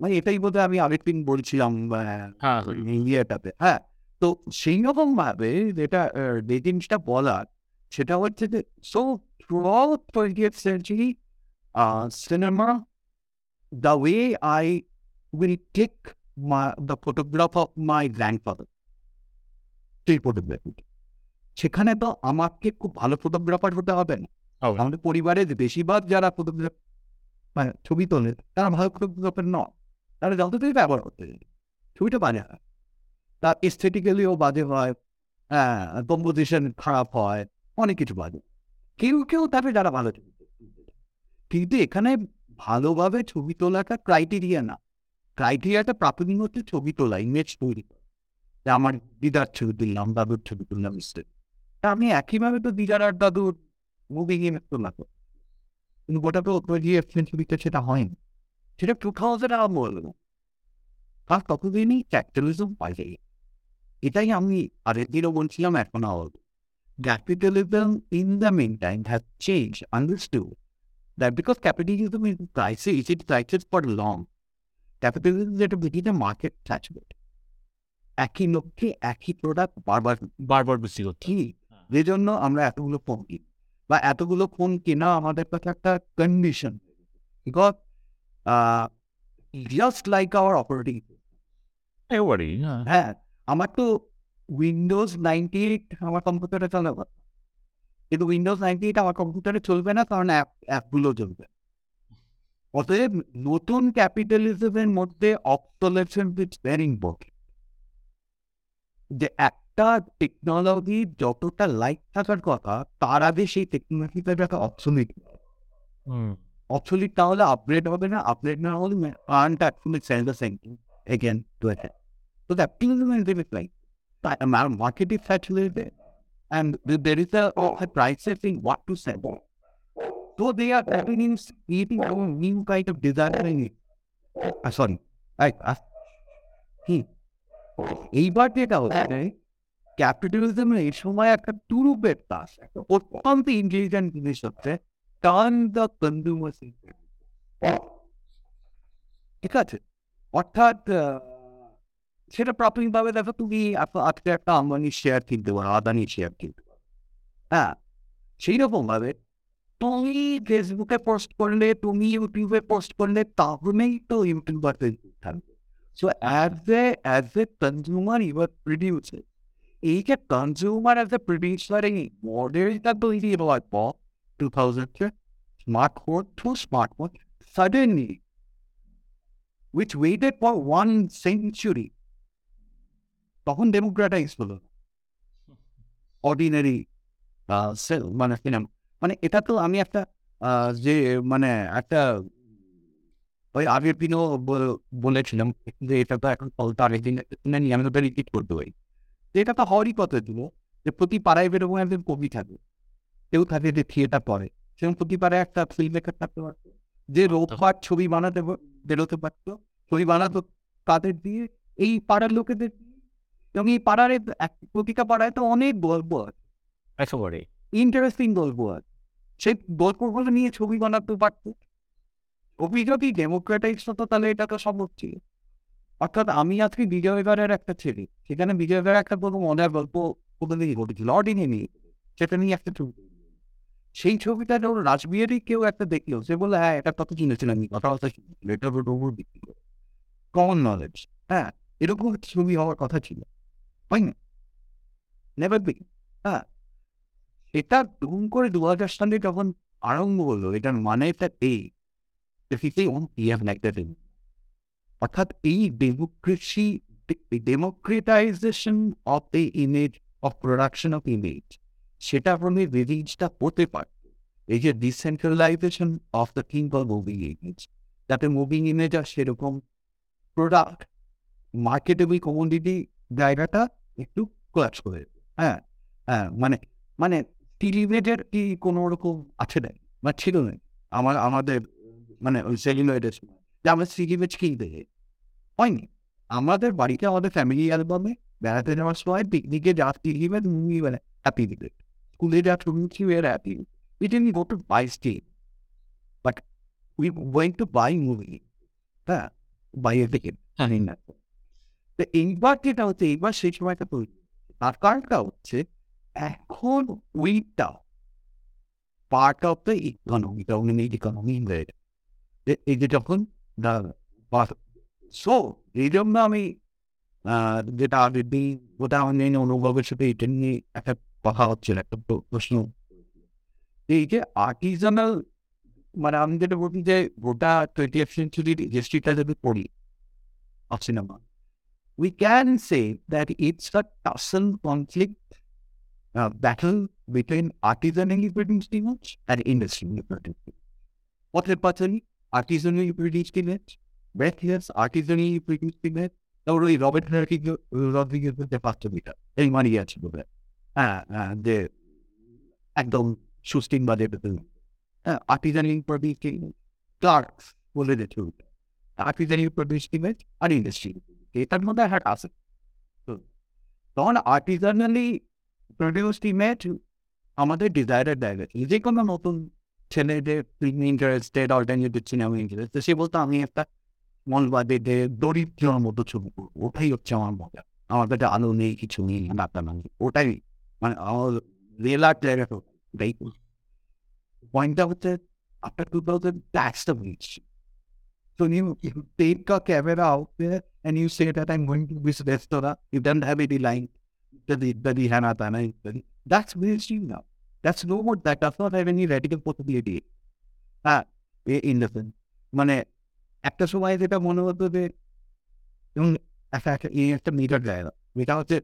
মানে এটাই বোধহয় আমি আগের দিন বলছিলাম হ্যাঁ ইয়েটাতে। হ্যাঁ তো সেই রকম ভাবে যেটা যে জিনিসটা বলার সেটা হচ্ছে যে so throughout 20th century uh, cinema the way I will take my the photograph of my grandfather সেখানে তো আমাকে খুব ভালো ফটোগ্রাফার হতে হবে না। আমাদের পরিবারের বেশিরভাগ যারা ফটোগ্রাফ মানে ছবি তোলে তারা ভালো ফটোগ্রাফার নয় তারা যতটাই ব্যবহার করতে ছবিটা বাজে হয় তার এস্থেটিক্যালিও বাজে হয় হ্যাঁ কম্পোজিশন খারাপ হয়, অনেক কিছু বাজে। কেউ কেউ তাকে যারা ভালো ছবি কিন্তু এখানে ভালোভাবে ছবি তোলাটা ক্রাইটেরিয়া না। ক্রাইটেরিয়াটা প্রাথমিক হচ্ছে ছবি তোলা ইমেজ তৈরি করা। আমার দিদার ছবি তুললাম, দাদুর ছবি তুললাম ইস্টেট আমি একইভাবে তো দিদার আর দাদুর মুভি ইমেজ তোলা তো। কিন্তু গোটা তো সেঞ্চুরিতে সেটা হয়নি। সেটা টু থাউজেন্ড আর বলব আর ততদিনই ক্যাপিটালিজম পাইছে এটাই আমি আগের দিনও বলছিলাম এখন বলব capitalism in the meantime has changed, understood. That because capitalism is crisis, it crisis for long. Capitalism is a within a market saturated. একই লক্ষ্যে একই প্রোডাক্ট বারবার বারবার করতে ঠিক যে জন্য আমরা এতগুলো ফোন কিনি। বা এতগুলো ফোন কেনা আমাদের কাছে একটা condition because just like our operating একেবারেই হ্যাঁ হ্যাঁ আমার তো উইন্ডোজ নাইনটি এইট আমার কম্পিউটারে চলে কিন্তু উইন্ডোজ নাইনটি এইট আমার কম্পিউটারে চলবে না কারণ অ্যাপ অ্যাপগুলো চলবে। অতএব নতুন ক্যাপিটালিজমের মধ্যে অবসলেশন ইজ ভেরি ইম্পর্টেন্ট যে একটা টেকনোলজি যতটা লাইক থাকার কথা তার আগে সেই টেকনোলজিটা অবসলিট হুম obsolete তাহলে আপগ্রেড হবে না আপগ্রেড না হলে again to a head. So the capitalism is really like that amount market is saturated and th- there is a, a price setting what to sell. So they are having in creating a of designing it. Uh, sorry. I, uh, hmm. এইবার যেটা হচ্ছে capitalism এই সময় একটা টুরুপের তাস একটা অত্যন্ত intelligent জিনিস হচ্ছে টার্ন দ্য কনজিউমার ঠিক আছে অর্থাৎ আহ, সেটা প্রাথমিকভাবে দেখো তুমি আপ- আজকে একটা আম্বানি শেয়ার কিনতে পারো আদানি শেয়ার কিনতে পারো হ্যাঁ সেই রকম ভাবে তুমি ফেসবুকে পোস্ট করলে তুমি ইউটিউবে পোস্ট করলে তাহলেই তো ইউটিউবার ফেসবুক থাকবে so as a as a consumer you are producer এই যে কনজিউমার অ্যাজ এ প্রডিউসার এই মডেলটা তৈরি হওয়ার পর two thousand smartphone to smartphone suddenly, which waited for one century, তখন ডেমোক্রেটাইজ হলো। অর্ডিনারি সেল মানে সিনেমা মানে এটা তো আমি একটা যে মানে একটা ওই আগের দিনও বলেছিলাম যে এটা তো এখন চলতে আগের দিন আমি ওটা রিপিট করতে পারি। এটা তো হওয়ারই কথা ছিল যে প্রতি পাড়ায় বেরোবো একজন কবি থাকে কেউ থাকে যে থিয়েটার পড়ে সেরকম প্রতি পাড়ায় একটা ফিল্ম মেকার থাকতে পারতো যে রোববার ছবি বানাতে বেরোতে পারতো ছবি বানাতো তাদের দিয়ে এই পাড়ার লোকেদের এবং এই পাড়ার প্রতিটা পাড়ায় তো অনেক গল্প আছে। একেবারে ইন্টারেস্টিং গল্প আছে। সেই গল্পগুলো নিয়ে ছবি বানাতে পারতো। ছবি যদি ডেমোক্রেটাইজ হতো তাহলে এটা তো সম্ভব ছিল। অর্থাৎ আমি আজকে বিজয়গড়ের একটা ছেলে সেখানে বিজয়গড়ের একটা কোনো মজার গল্প কোনোদিনই ঘটেছিল নিয়ে সেটা নিয়ে একটা ছবি। সেই ছবিটা যখন রাজবিহারই কেউ একটা দেখল, সে বলে হ্যাঁ এটা কত কিনেছিলাম আমি কথা কথা এটা ওর করে কমন নলেজ হ্যাঁ এরকম ছবি হওয়ার কথা ছিল, হয় না? নেভার বি হ্যাঁ। এটা ধুম করে দু হাজার সালে যখন আরম্ভ হলো, এটার মানে এটা এই অর্থাৎ এই democracy democratisation of the image of production of image সেটা আপনি রিলিজটা হতে পারত এই যে decentralisation of the of moving image যাতে মুভিং ইমেজ আর সেরকম প্রোডাক্ট মার্কেটেবল কমোডিটি জায়গাটা একটু ক্লাচ করে। হ্যাঁ হ্যাঁ মানে মানে টিলিভেটের কি কোনো রকম আছে না বা ছিল না আমার, আমাদের মানে সেলিব্রেটের সময়। যে আমরা সিলিভেট কিনতে যাই। হয়নি। আমাদের বাড়িতে আমাদের ফ্যামিলি অ্যালবামে বেড়াতে যাওয়ার সময় পিকনিকে যা টিলিভেট মুভি মানে হ্যাপি দিবে স্কুলে যা ছবি ছিল এর happy We didn't go to buy steel, but we went to buy movie. হ্যাঁ বাইরে থেকে জানি না তো এইবার যেটা হচ্ছে এইবার সেই সময়টা তৈরি হচ্ছে। তার কারণটা হচ্ছে এখন ওইটা part of the economy dominate economy এই যে যখন সো এই জন্য আমি আহ, যেটা আগের দিন ওটা আমি অনুভবের সাথে এটা নিয়ে একটা কথা হচ্ছিল একটা প্র- প্রশ্ন এই যে আর্টিজানাল মানে আমি যেটা বলছি যে গোটা টোয়েন্টি সেঞ্চুরির হিস্ট্রিটা যদি পড়ি of cinema, we can say that it's a tussle conflict uh, battle between artisanally produced image and industrially produced image. What personally artisanally produced image, where here's artisanally produced image, তারপরে ওই Robert Rodriguez যে পাঁচটা metre এই মারিয়ে আছে বলে হ্যাঁ হ্যাঁ যে একদম সুস্টিং বাজে হ্যাঁ আর্টিজানি ইমেজ ক্লার্ক বলে দিয়েছে ওইটা আর্টিজানি আর ইন্ডাস্ট্রি এটার মধ্যে হ্যাঁ আছে। তখন আর্টিজানালি প্রডিউসড ইমেজ আমাদের ডিজায়ারের জায়গা। যে কোনো নতুন ছেলে যে ইন্টারেস্টেড অল্টারনেটিভ সিনেমা ইন্টারেস্ট সে বলতো, আমি একটা মন বাদে যে দরিদ্রর মতো ছবি করব। ওটাই হচ্ছে আমার মজা। আমার কাছে আলো নেই, কিছু নেই ডাক্তার ওটাই। মানে আমার রিয়েল আর্ট জায়গাটা ওটাই পয়েন্টটা হচ্ছে after 2000 that's the reach so you, you take a camera out there and you say that I'm going to this restaurant you don't have any line the the Hana Tana that's mainstream now that's no more that does not have any radical possibility হ্যাঁ in the film মানে একটা সময় যেটা মনে হতো যে যেমন একটা একটা এই একটা মিটার জায়গা এটা হচ্ছে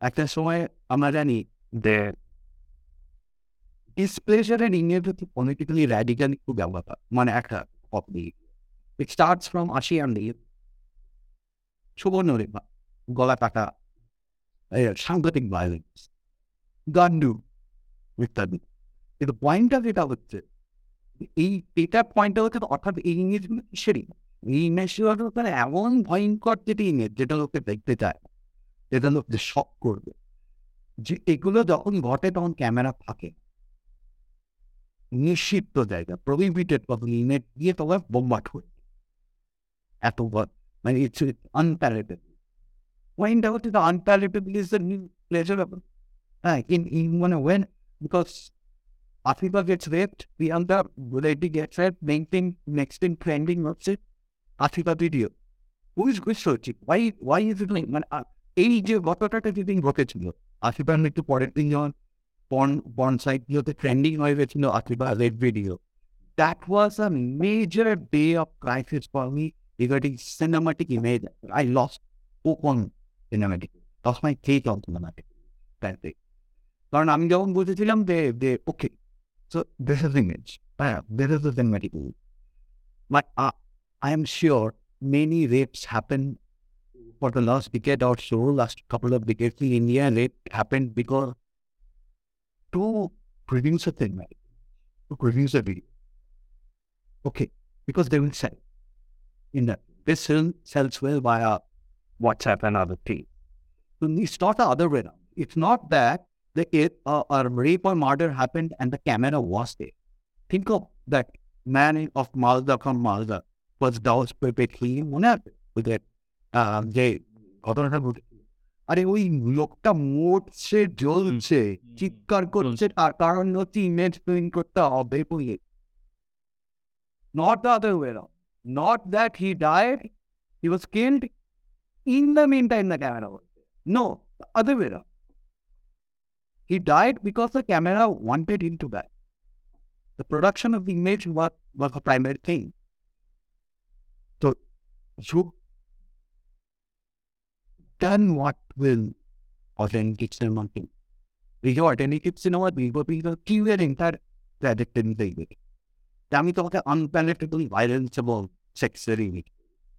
একটা সময় আমরা জানি এন্ড ইংরেজি পলিটিক্যালি র্যাডিক্যাল একটু ব্যবহার মানে একটা কপি ইট স্টার্টস ফ্রম আশি অ্যান্ড সুবর্ণ রেখা গলা কাটা এই সাংঘাতিক ভায়োলেন্স গান্ডু ইত্যাদি। কিন্তু পয়েন্টটা যেটা হচ্ছে, এই এটা পয়েন্টটা হচ্ছে অর্থাৎ এই ইংরেজ কিসেরই এই ইংরেজটা মানে এমন ভয়ঙ্কর যেটি ইংরেজ, যেটা লোকে দেখতে চায়, যেটা লোককে শখ করবে। যে এগুলো যখন ঘটে তখন ক্যামেরা থাকে নিষিদ্ধ জায়গা প্রহিবিটেড তখন ইংরেজ দিয়ে তোমার বোম্বাট হয়ে এত মানে ইটস আনপ্যারেটেড পয়েন্টটা হচ্ছে the unrepeatable is the new pleasurable হ্যাঁ ইন ইন মানে when because Africa gets raped, the other lady gets raped, main thing, next thing trending, what's it? Africa video. Who is researching? Why, why is মানে এই যে ঘটনাটা যেদিন ঘটেছিল আফ্রিকার একটু পরের দিন যখন পর্ন পর্ন সাইট গুলোতে ট্রেন্ডিং হয়ে গেছিল Africa rape video that was a major day of crisis for me regarding cinematic image I lost open cinematic loss my take on cinematic that day কারণ আমি যখন বুঝেছিলাম যে যে ওকে So this is image. Uh, this is the cinematic movie. But uh, I am sure many rapes happen for the last decade or so, last couple of decades in India, and it happened because two producers a thing, right? to a video, okay, because they will sell. In that, this film sells well via WhatsApp and other things. So it's not the other way around. It's not that the uh, a rape or murder happened and the camera was there. Think of that man of Malda from Malda was doused perfectly with that. যে ঘটনাটা ঘটেছিল আরে ওই লোকটা মরছে জ্বলছে চিৎকার করছে তার কারণ হচ্ছে ইমেজ প্রিন্ট করতে হবে বলে not the other way around not that he died he was killed in the meantime the camera was there no the other way around he died because the camera wanted him to die. The production of the image was, was the primary thing. So, you done what will authentic cinema do. Will be the clear entire trajectory they will. আমি তোমাকে unpalatable violence about sex really.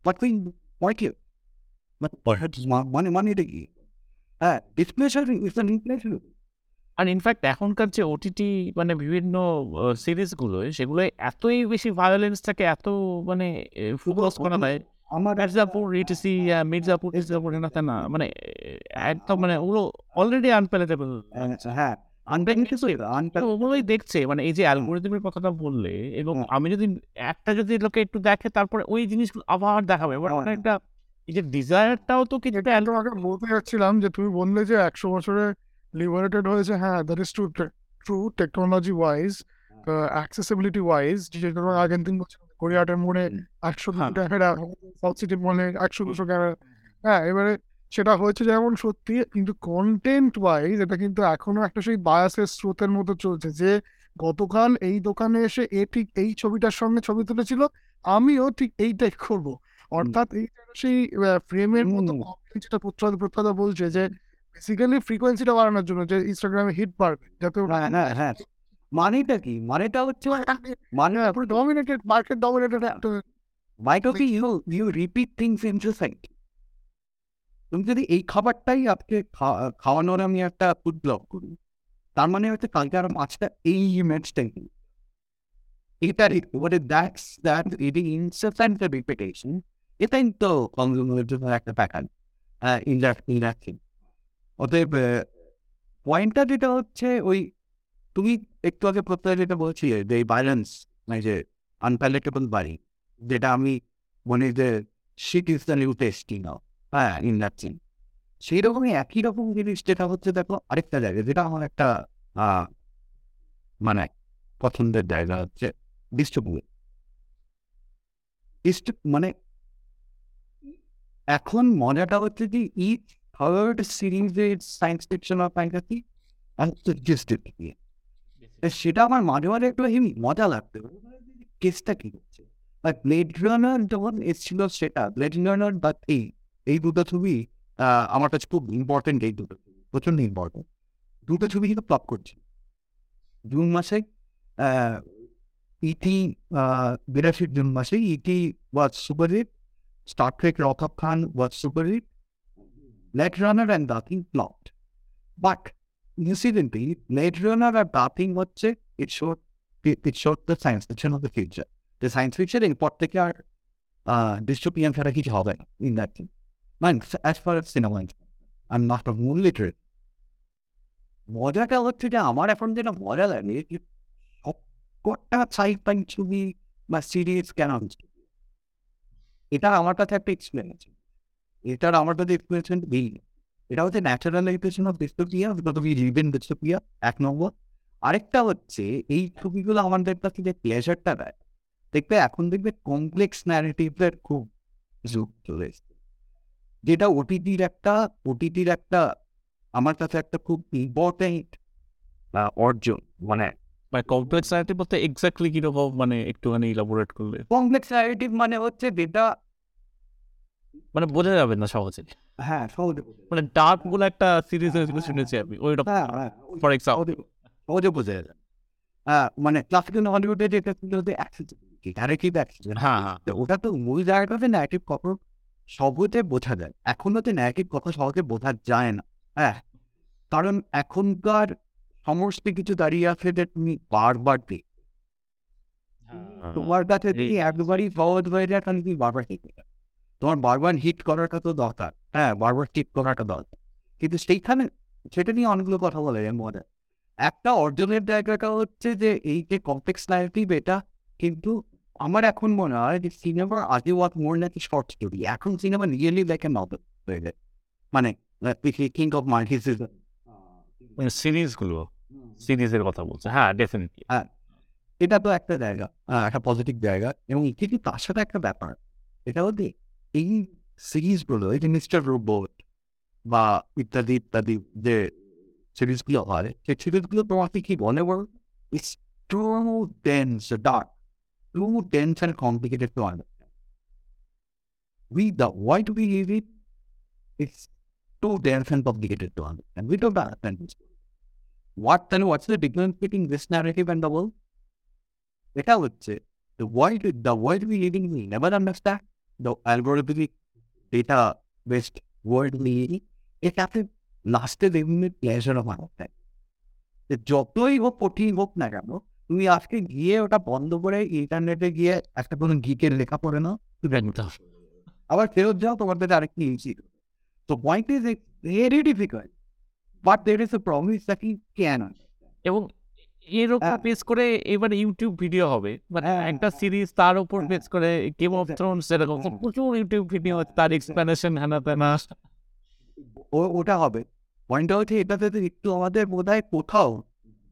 But we you. But perhaps মানে মানে এটা কি? হ্যাঁ displeasure is an impression. আর in fact এখনকার যে ওটিটি মানে বিভিন্ন সিরিজগুলো সেগুলো এতই বেশি ভায়োলেন্স থাকে এত মানে ফোকাস করা হয় আমার মির্জাপুর ইটিসি মির্জাপুর মির্জাপুর না না মানে একদম মানে ওগুলো অলরেডি আনপ্যালেটেবল আচ্ছা, হ্যাঁ ওগুলোই দেখছে মানে এই যে অ্যালগোরিদমের কথাটা বললে এবং আমি যদি একটা যদি লোকে একটু দেখে তারপরে ওই জিনিসগুলো আবার দেখাবে এবার হ্যাঁ। একটা এই যে ডিজায়ারটাও তো কিছুটা এটা তোমাকে বলতে যাচ্ছিলাম যে তুমি বললে যে একশো বছরে লিবারেটেড হয়েছে হ্যাঁ that is true true technology wise accessibility wise যেটা আগের দিন বলছিলাম কোরিয়াটের মোড়ে একশো দুশো। ক্যামেরা সাউথ সিটি মলে একশো দুশো ক্যামেরা হ্যাঁ এবারে সেটা হয়েছে যেমন সত্যি কিন্তু কন্টেন্ট ওয়াইজ এটা কিন্তু এখনও একটা সেই বায়াসের স্রোতের মতো চলছে যে গতকাল এই দোকানে এসে এ ঠিক এই ছবিটার সঙ্গে ছবি তুলেছিল আমিও ঠিক এইটাই করব। অর্থাৎ এই সেই ফ্রেমের মতো যেটা প্রত্যাদ প্রত্যাদা বলছে যে বেসিক্যালি ফ্রিকোয়েন্সিটা বাড়ানোর জন্য যে ইনস্টাগ্রামে হিট বাড়বে যাতে হ্যাঁ হ্যাঁ হ্যাঁ। মানেটা কি? মানেটা হচ্ছে মানে ডমিনেটেড মার্কেট ডমিনেটেড মাইটা কি you you repeat things in society তুমি যদি এই খাবারটাই আজকে খা- খাওয়ানোর আমি একটা ফুড ব্লগ করি তার মানে হচ্ছে কালকে আর পাঁচটা এই ইমেজটাই এটা মানে দ্যাটস দ্যাট এটি ইনসেন্ট রিপিটেশন এটাই তো কনজিউমারের জন্য একটা প্যাটার্ন ইন্ডাস্ট্রি অতএব পয়েন্টটা যেটা হচ্ছে ওই তুমি একটু আগে প্রত্যয় যেটা বলছিলে যে ব্যালেন্স মানে যে আনপ্যালেটেবল বাড়ি যেটা আমি মনে যে shit is the new tasty হ্যাঁ ইন দ্যাট সিন সেই রকমই একই রকম জিনিস যেটা হচ্ছে দেখো আরেকটা জায়গা যেটা আমার একটা মানে পছন্দের জায়গা হচ্ছে ডিস্ট্রিবিউট মানে এখন মজাটা হচ্ছে যে ইচ থার্ড সিরিজের science fiction of fantasy suggested সেটা আমার মাঝে মাঝে একটু হেভি মজা লাগতো। কেসটা কি হচ্ছে? আর ব্লেড রানার যখন এসেছিল সেটা ব্লেড রানার বা এই এই দুটো ছবি আমার কাছে খুব ইম্পর্টেন্ট এই দুটো ছবি ইম্পর্টেন্ট দুটো ছবি কিন্তু প্লপ করছে। জুন মাসে ইটি বিরাশির জুন মাসে ET was super hit Star Trek wrath of Khan was super hit Blade Runner and the thing plot but incidentally, Blade Runner আর Bathing হচ্ছে it showed it, it showed the science fiction of the future. The science fiction এরপর থেকে আর dystopian ছাড়া কিছু হবে in that thing. Man, as far as cinema is I'm not a moon literate. মজাটা হচ্ছে যে আমার এখন যেটা মজা লাগে সবকটা সাইফাই ছবি বা সিরিজ কেন এটা আমার কাছে একটা এক্সপিরিয়েন্স এটার আমার কাছে এক্সপিরিয়েন্স নেই এটা হচ্ছে ন্যাচারালাইজেশন অফ ডিস্টোপিয়া তুমি লিভেন ডিস্টোপিয়া এক নম্বর। আরেকটা হচ্ছে এই ছবিগুলো আমাদের কাছে যে প্লেজারটা দেয় দেখবে এখন দেখবে কমপ্লেক্স ন্যারেটিভের খুব যুগ চলে এসছে। যেটা ওটিটির একটা ওটিটির একটা আমার কাছে একটা খুব ইম্পর্টেন্ট অর্জন মানে মানে কমপ্লেক্স নারেটিভ বলতে এক্স্যাক্টলি কীরকম মানে একটুখানি ইলাবোরেট করলে। কমপ্লেক্স ন্যারেটিভ মানে হচ্ছে যেটা মানে বোঝা যাবে না সহজে হ্যাঁ সহজে। মানে ডার্ক বলে একটা সিরিজ হয়েছিল শুনেছি আমি হ্যাঁ হ্যাঁ ফর এক্সাম্পল সহজে বোঝা যায়। হ্যাঁ মানে ক্লাসিক্যাল হলিউডে যেটা ছিল যে অ্যাক্সেসিবিলিটি ন্যারেটিভ অ্যাক্সেসিবিলিটি হ্যাঁ হ্যাঁ। তো ওটা তো মূল জায়গাটাতে ন্যারেটিভ কখনো সহজে বোঝা যায়। এখনও তো ন্যারেটিভ কথা সহজে বোঝা যায় না। হ্যাঁ কারণ এখনকার সমস্ত কিছু দাঁড়িয়ে আছে যে তুমি বারবার দেখ তোমার কাছে যদি একবারই সহজ হয়ে যায় তাহলে তুমি বারবার হিট তোমার বারবার হিট করাটা তো দরকার। হ্যাঁ বারবার হিট করাটা দরকার। কিন্তু সেইখানে সেটা নিয়ে অনেকগুলো কথা বলে মজা একটা অর্জনের জায়গাটা হচ্ছে যে এই যে কমপ্লেক্স ন্যারেটিভ এটা কিন্তু আমার এখন মনে হয় যে সিনেমা আগে ওয়াট মোর নাকি শর্ট স্টোরি এখন cinema really like a novel হয়ে যায়। মানে কিং অফ মানে সিরিজগুলো সিরিজের কথা বলছে। হ্যাঁ ডেফিনেটলি এটা তো একটা জায়গা একটা পজিটিভ জায়গা। এবং কিন্তু তার সাথে একটা ব্যাপার। এটা হচ্ছে এই সিরিজগুলো এই যে মিস্টার রোবট বা ইত্যাদি ইত্যাদি যে সিরিজগুলো হয় সেই সিরিজগুলো তোমাকে কি বলে বল it's too dense dark too dense and complicated to understand we the why to be leave it it's too dense and complicated to understand we don't understand this What then? What's the difference between this narrative and the world? এটা হচ্ছে the world the world we living in we never understand. The algorithmic data based world living এটাতে লাস্টে দেখবে pleasure of understand যতই হোক কঠিন হোক না কেন তুমি আজকে গিয়ে ওটা বন্ধ করে ইন্টারনেটে গিয়ে একটা কোনো গিকের লেখা পড়ে নাও তুমি আবার ফেরত যাও তোমার কাছে আরেকটি ইজি তো point is very difficult but there is a promise that you can এবং এর উপর হ্যাঁ। বেস করে এবার ইউটিউব ভিডিও হবে মানে হ্যাঁ, একটা। সিরিজ তার উপর। বেস করে গেম অফ থ্রোনস এরকম। প্রচুর ইউটিউব ভিডিও তার এক্সপ্লেনেশন হ্যানা ত্যানা ও- ওটা হবে পয়েন্টটা হচ্ছে এটাতে একটু আমাদের বোধ হয় কোথাও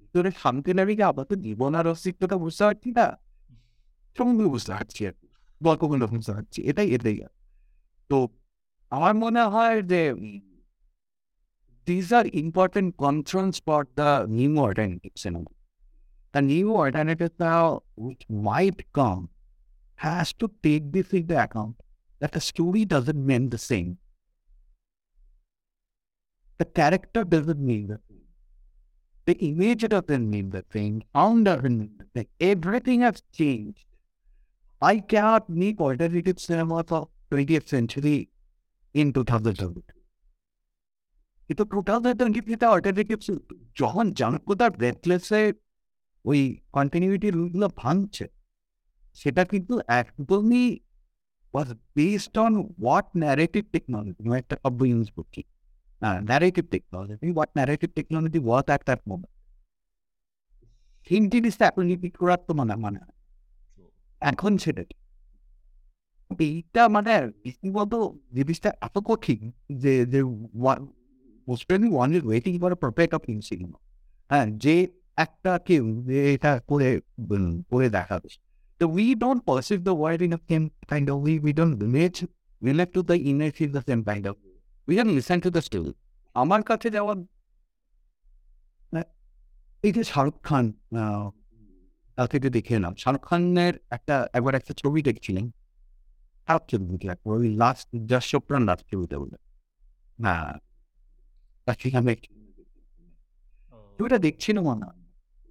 ভিতরে শান্তি লাগে যে আমরা তো জীবন আর অস্তিত্বটা বুঝতে পারছি না সঙ্গে বুঝতে পারছি আর গল্পগুলো বুঝতে পারছি এটাই এটাই তো আমার মনে হয় যে these are important concerns for the new alternative cinema. a new alternative now, which might come, has to take this into account that the story doesn't mean the same. The character doesn't mean the same. The image doesn't mean the same. Sound doesn't mean the same. Everything has changed. I cannot make alternative cinema for 20th century in 2022. ये तो total था तो उनकी पिता alternative John ওই continuity রুলগুলো ভাঙছে সেটা কিন্তু একদমই was based on what narrative technology, আমি একটা শব্দ ইউজ করছি narrative technology what narrative technology was at that moment সেই জিনিসটা এখন রিপিট করার তো মানে মানে। এখন সেটা? এইটা মানে রীতিমত জিনিসটা এত কঠিন যে যে one is waiting for perfect of in হ্যাঁ যে একটা কেউ এটা করে করে দেখাবে। তো we don't perceive the world in a same kind of we we don't relate relate to the image in the same kind of we don't listen to the story আমার কাছে যেমন আহ, এই যে শাহরুখ খান তাকে যে দেখে এলাম শাহরুখ খানের একটা একবার একটা ছবি দেখছিলেন। খারাপ ছবি দেখলাম। ওই লাস্ট জাস্ট চোপড়ার লাস্ট ছবিটা বলে। হ্যাঁ তাকে আমি ছবিটা দেখছিলাম না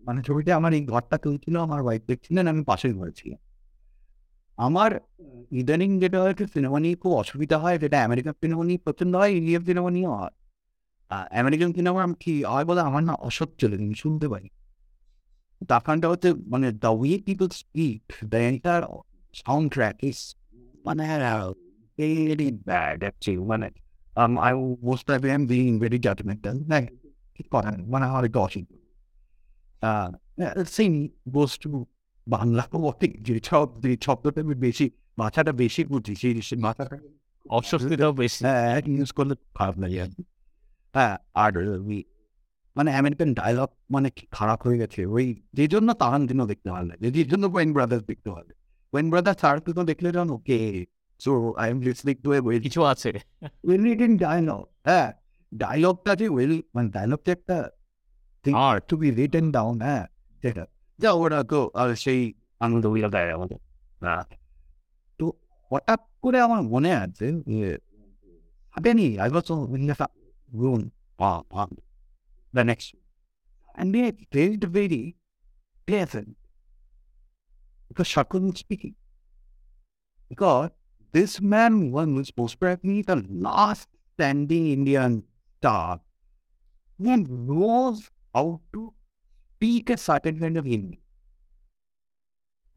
মানে ছবিটা আমার এই ঘরটা তুলছিল আমার ওয়াইফ দেখছিলেন আমি পাশের ঘরে ছিলাম। আমার ইদানিং যেটা হয়েছে সিনেমা নিয়ে খুব অসুবিধা হয় যেটা আমেরিকান সিনেমা নিয়ে পছন্দ হয় ইন্ডিয়ান সিনেমা নিয়েও হয়। আমেরিকান সিনেমা কি হয় বলে আমার না অসহ্য লাগে আমি শুনতে পারি। তার কারণটা হচ্ছে মানে the way people speak the enter sound track is মানে ভেরি ব্যাড অ্যাকচুয়ালি মানে being very judgmental. Like, ঠিক কথা না, মানে আমার একটু অসুখ সেম গোস টু বাংলা বটে যে সব যে শব্দটা আমি বেশি মাথাটা বেশি বুঝি সেই মাথাটা অস্বস্তিটাও বেশি। হ্যাঁ ইউজ করলে খারাপ লাগে। আর কি। হ্যাঁ আর মানে আমেরিকান ডায়লগ মানে কি খারাপ হয়ে গেছে ওই যে জন্য তারান্তিনো দেখতে ভালো লাগে যে জন্য ওয়েন ব্রাদার্স দেখতে ভালো লাগে। ওয়েন ব্রাদার্স তারান্তিনো দেখলে জানো okay so I am listening to a কিছু আছে। ওয়েল রিটেন ডায়লগ হ্যাঁ ডায়লগটা যে ওয়েল মানে ডায়লগটা একটা Art. To be written down হ্যাঁ সেটা যা ওরা তো আর সেই আনন্দ উইলা দেয় আমাদের হ্যাঁ তো হঠাৎ করে আমার মনে আছে যে হাবেনি I was in the room the next one. And they felt very pleasant because Shakur was speaking. Because this man was most probably the last standing Indian star who knows how to speak a certain kind of Hindi.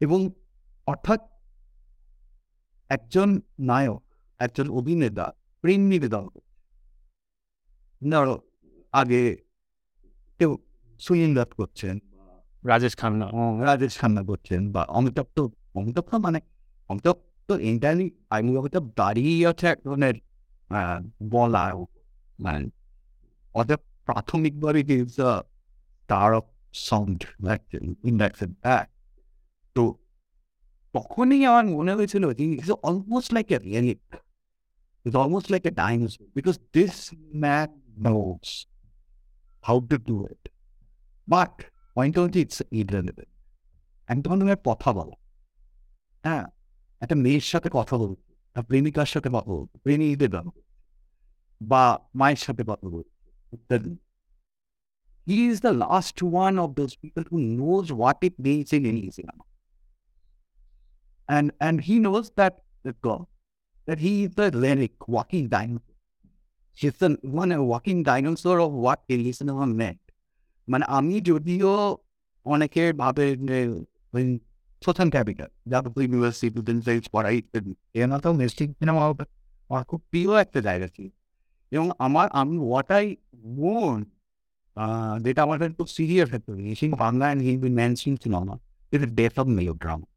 এবং অর্থাৎ একজন নায়ক একজন অভিনেতা প্রেম নিবেদন ধরো আগে কেউ সুইন্দার করছেন রাজেশ খান্না রাজেশ খান্না করছেন বা অমিতাভ তো অমিতাভ তো মানে অমিতাভ তো এন্টারলি আমি অমিতাভ দাঁড়িয়ে আছে এক ধরনের বলা মানে অর্থাৎ প্রাথমিকভাবে ইজ অফ সাউন্ড ইন্ডাকশন হ্যাঁ তো তখনই আমার মনে হয়েছিল is almost like a relic is almost like a dinosaur because this man knows how to do it. But, point out it's irrelevant. এক ধরনের কথা বলা হ্যাঁ একটা মেয়ের সাথে কথা বলছে একটা প্রেমিকার সাথে কথা বলছে প্রেমিকদের বা মায়ের সাথে কথা বলছে ইত্যাদি He is the last one of those people who knows what it means in any cinema. And and he knows that the God, that he is the lyric walking dinosaur. He's the one a walking dinosaur of what any cinema meant. মানে আমি যদিও অনেকে ভাবে যে ওই প্রথম capital Jadavpur university films পড়াই এরা তো মিস্টিক সিনেমা আমার খুব প্রিয় একটা জায়গা ছিল এবং আমার আমি হোয়াট আই ওন uh, যেটা আমাদের খুব সিরিয়াস একটা জিনিস। in Bangla and Hindi mainstream cinema is the death of melodrama.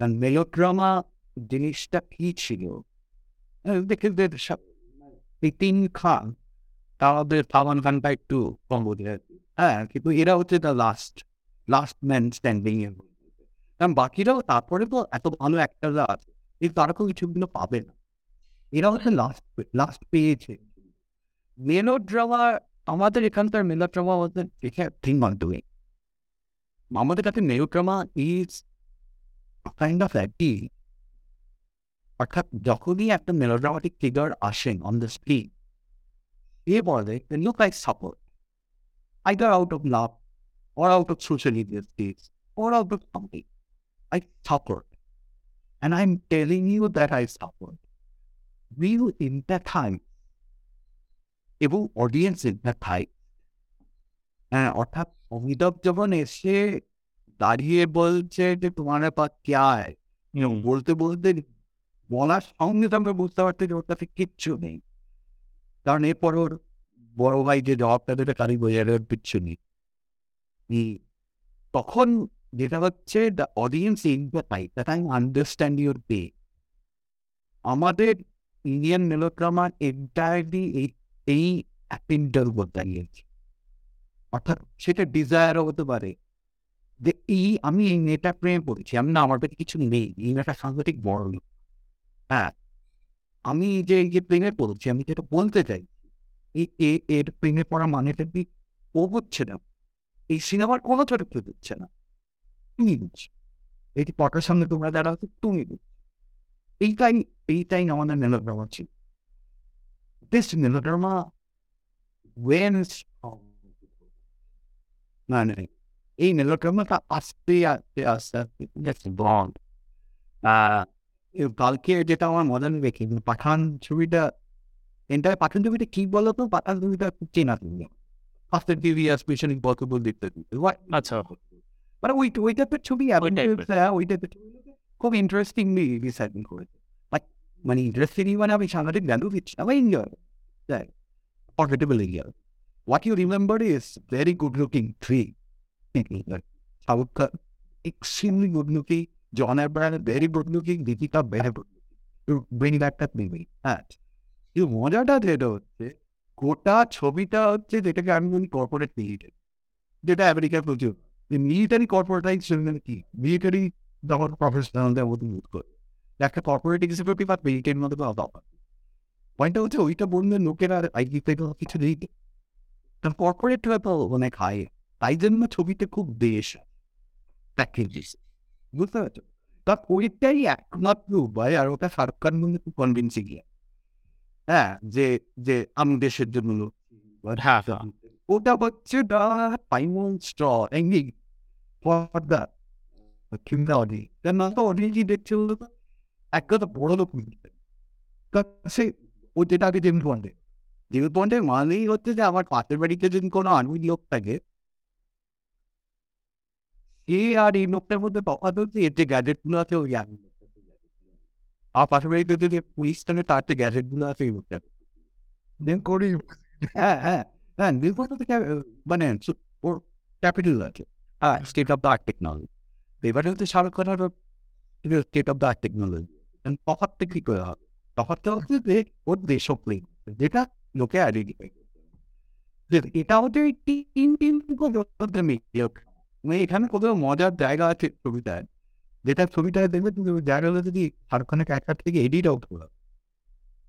And melodrama জিনিসটা কি ছিল? দেখে এই তিন খান তাদের সালমান খানটা একটু কম বোঝে। হ্যাঁ। কিন্তু এরা হচ্ছে the last last man standing এর কারণ বাকিরাও তারপরে তো এত ভালো অ্যাক্টাররা আছে এই তারা তো কিছুগুলো পাবে না। এরা হচ্ছে লাস্ট লাস্ট পেয়েছে। মেলোড্রামা আমাদের এখানকার মেলোড্রামা হচ্ছে দেখে থিং অন ডুইং আমাদের কাছে melodrama is kind of acting অর্থাৎ যখনই একটা মেলোড্রামাটিক ফিগার আসেন অন দ্য স্ক্রিন এ বলে look like support either out of love or out of social injustice or out of something. I suffered. And I'm telling you that I suffered. Real empathize এবং audience empathize. হ্যাঁ অর্থাৎ অমিতাভ যখন এসে দাঁড়িয়ে বলছে যে তোমার পাস ক্যা বলতে বলতে বলার সঙ্গে সঙ্গে বুঝতে পারছে যে ওর কাছে কিচ্ছু নেই কারণ এরপর ওর বড় ভাই যে জবাবটা দেবে তারই বোঝার কিচ্ছু নেই। তখন যেটা হচ্ছে the audience ইনভাই that I understand your pay আমাদের ইন্ডিয়ান মেলোড্রামা এন্টায়ারলি এই এই অ্যাপিনটার উপর দাঁড়িয়েছে অর্থাৎ সেটা ডিজায়ারও হতে পারে যে এই আমি এই মেয়েটা প্রেমে পড়েছি, আমি না, আমার কাছে কিছু নেই, এই মেয়েটা সাংঘাতিক বড় লোক। হ্যাঁ আমি যে এই যে প্রেমে পড়েছি, আমি যেটা বলতে চাই এই এর প্রেমে পড়া মানেটা কি ও বুঝছে না, এই সিনেমার কোনো চরিত্র দিচ্ছে না, তুমি বুঝছ এটি পটার সামনে তোমরা আছে তুমি বুঝছ এইটাই এইটাই আমাদের মেলোড্রামা ছিল দিস মেলোড্রামা ওয়েন না না এই মেলোড্রামাটা আস্তে আস্তে আস্তে আস্তে গেছে বন্ধ কালকে যেটা আমার মজা লেগে কিন্তু পাঠান ছবিটা এন্টার পাঠান ছবিটা কি বলতো পাঠান ছবিটা খুব চেনা তুমি ফার্স্ট টিভি স্পেশাল ইম্পসিবল দেখতে দিতে আচ্ছা মানে ওই ওইটা তো ছবি ওই type এর। হ্যাঁ ওইটা তো খুব ইন্টারেস্টিংলি ডিসাইডিং করেছে মানে ইন্টারেস্টিং মানে আমি সাংঘাতিক ভ্যালু দিচ্ছি না enjoy pocketable area what you remember is very good looking three Shahrukh Khan extremely good looking John Abraham very good looking Deepika very good bring that movie হ্যাঁ কিন্তু মজাটা যেটা হচ্ছে, গোটা ছবিটা হচ্ছে যেটাকে আমি বলি কর্পোরেট মিলিটারি যেটা আমেরিকার প্রচুর। মিলিটারি কর্পোরেটাইজেশন কি? মিলিটারি যখন প্রফেশনালদের মতো ইউজ করে। একটা কর্পোরেট এক্সিকিউটিভ আর মিলিটারির মধ্যে আলাদা পয়েন্টটা হচ্ছে ওইটা বললে লোকেরা আইটি থেকে কিছু নেই। কর্পোরেট তো অনেক হাই তাই জন্য ছবিতে খুব দেশ প্যাকেজ বুঝতে পারছ? তার ওইটাই একমাত্র উপায় আর ওটা শাহরুখ খান বলে খুব কনভিন্সিং হ্যাঁ যে যে আমি দেশের জন্য। হ্যাঁ, হ্যাঁ। ওটা হচ্ছে পাইমন স্ট্র এঙ্গি ফর দ্য কিংবা অডি না তো অডি কি দেখছে বলতো একটা তো বড় লোক মিলবে সে ও যেটা আগে জেমস বন্ডে জেমস বন্ডের মানেই হচ্ছে যে আমার পাশের বাড়িতে যদি কোনো আর্মি লোক থাকে এ আর এই লোকটার মধ্যে তফাৎ হচ্ছে এর যে গ্যাজেটগুলো আছে ওই আর্মি আর পাশের বাড়িতে যদি পুলিশ থাকে তার যে গ্যাজেটগুলো আছে এই লোকটা দেন করি হ্যাঁ হ্যাঁ হ্যাঁ নির্ভর মানে সু- ওর ক্যাপিটাল আছে হ্যাঁ state of the art technology এবারে হচ্ছে শাহরুখ খানের state of the art technology তফাৎটা কি করে হবে? তফাৎটা হচ্ছে যে, ওর যেটা লোকে আইডেন্টিফাই এটা হচ্ছে একটি মানে এখানে কোথাও মজার জায়গা আছে ছবিটায়। যেটা ছবিটায় দেখবে তুমি যদি শাহরুখ খানের ক্যারেক্টার থেকে এডিট আউট করা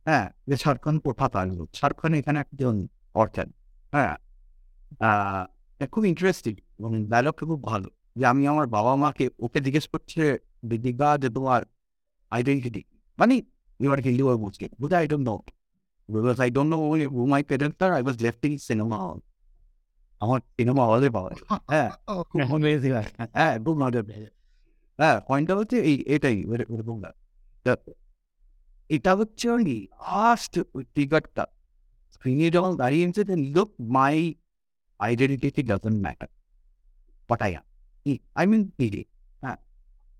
হ্যাঁ যে শাহরুখ খান কোথা পারল শাহরুখ খান এখানে একজন অর্থাৎ হ্যাঁ খুব ইন্টারেস্টিং এবং ডায়লগটা খুব ভালো। যে আমি আমার বাবা মাকে ওকে জিজ্ঞেস করছে, দিদিগা, যে তোমার আইডেন্টিটি মানে এবার কি লিওর বুঝকে বুঝে I don't know because I don't know who my parents are I was left in cinema hall আমার সিনেমা হলে পাওয়া যায়। হ্যাঁ Amazing. হ্যাঁ খুব মজা পেয়ে হ্যাঁ পয়েন্টটা হচ্ছে এই এটাই এর- এরকম না তা এটা হচ্ছে ওই লাস্ট টিকারটা স্ক্রিনে যখন দাঁড়িয়েছে যে look my identity doesn't matter but I I mean নিজে হ্যাঁ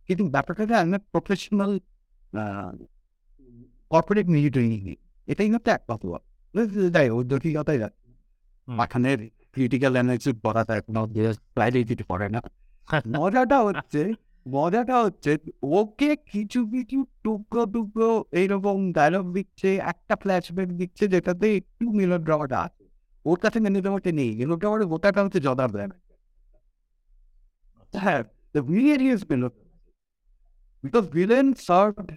কিন্তু ব্যাপারটা যে আমি প্রফেশনাল কর্পোরেট মিলিটারি এটাই হচ্ছে এক কথা যাই ওর দর্শিকতাই যাচ্ছে। মাখানের ক্রিটিক্যাল অ্যানালিসিস পড়াটা এখনও প্রাইভেট কিছু পড়ে না মজাটা হচ্ছে মজাটা হচ্ছে ওকে কিছু কিছু টুকরো টুকরো এইরকম ডায়লগ দিচ্ছে একটা ফ্ল্যাশব্যাক দিচ্ছে যেটাতে একটু মেলোড্রামাটা আছে ওর কাছে মেলোড্রামাটা নেই মেলোড্রামাটা গোটাটা হচ্ছে জদার দেয় হ্যাঁ is melodramatic because villain served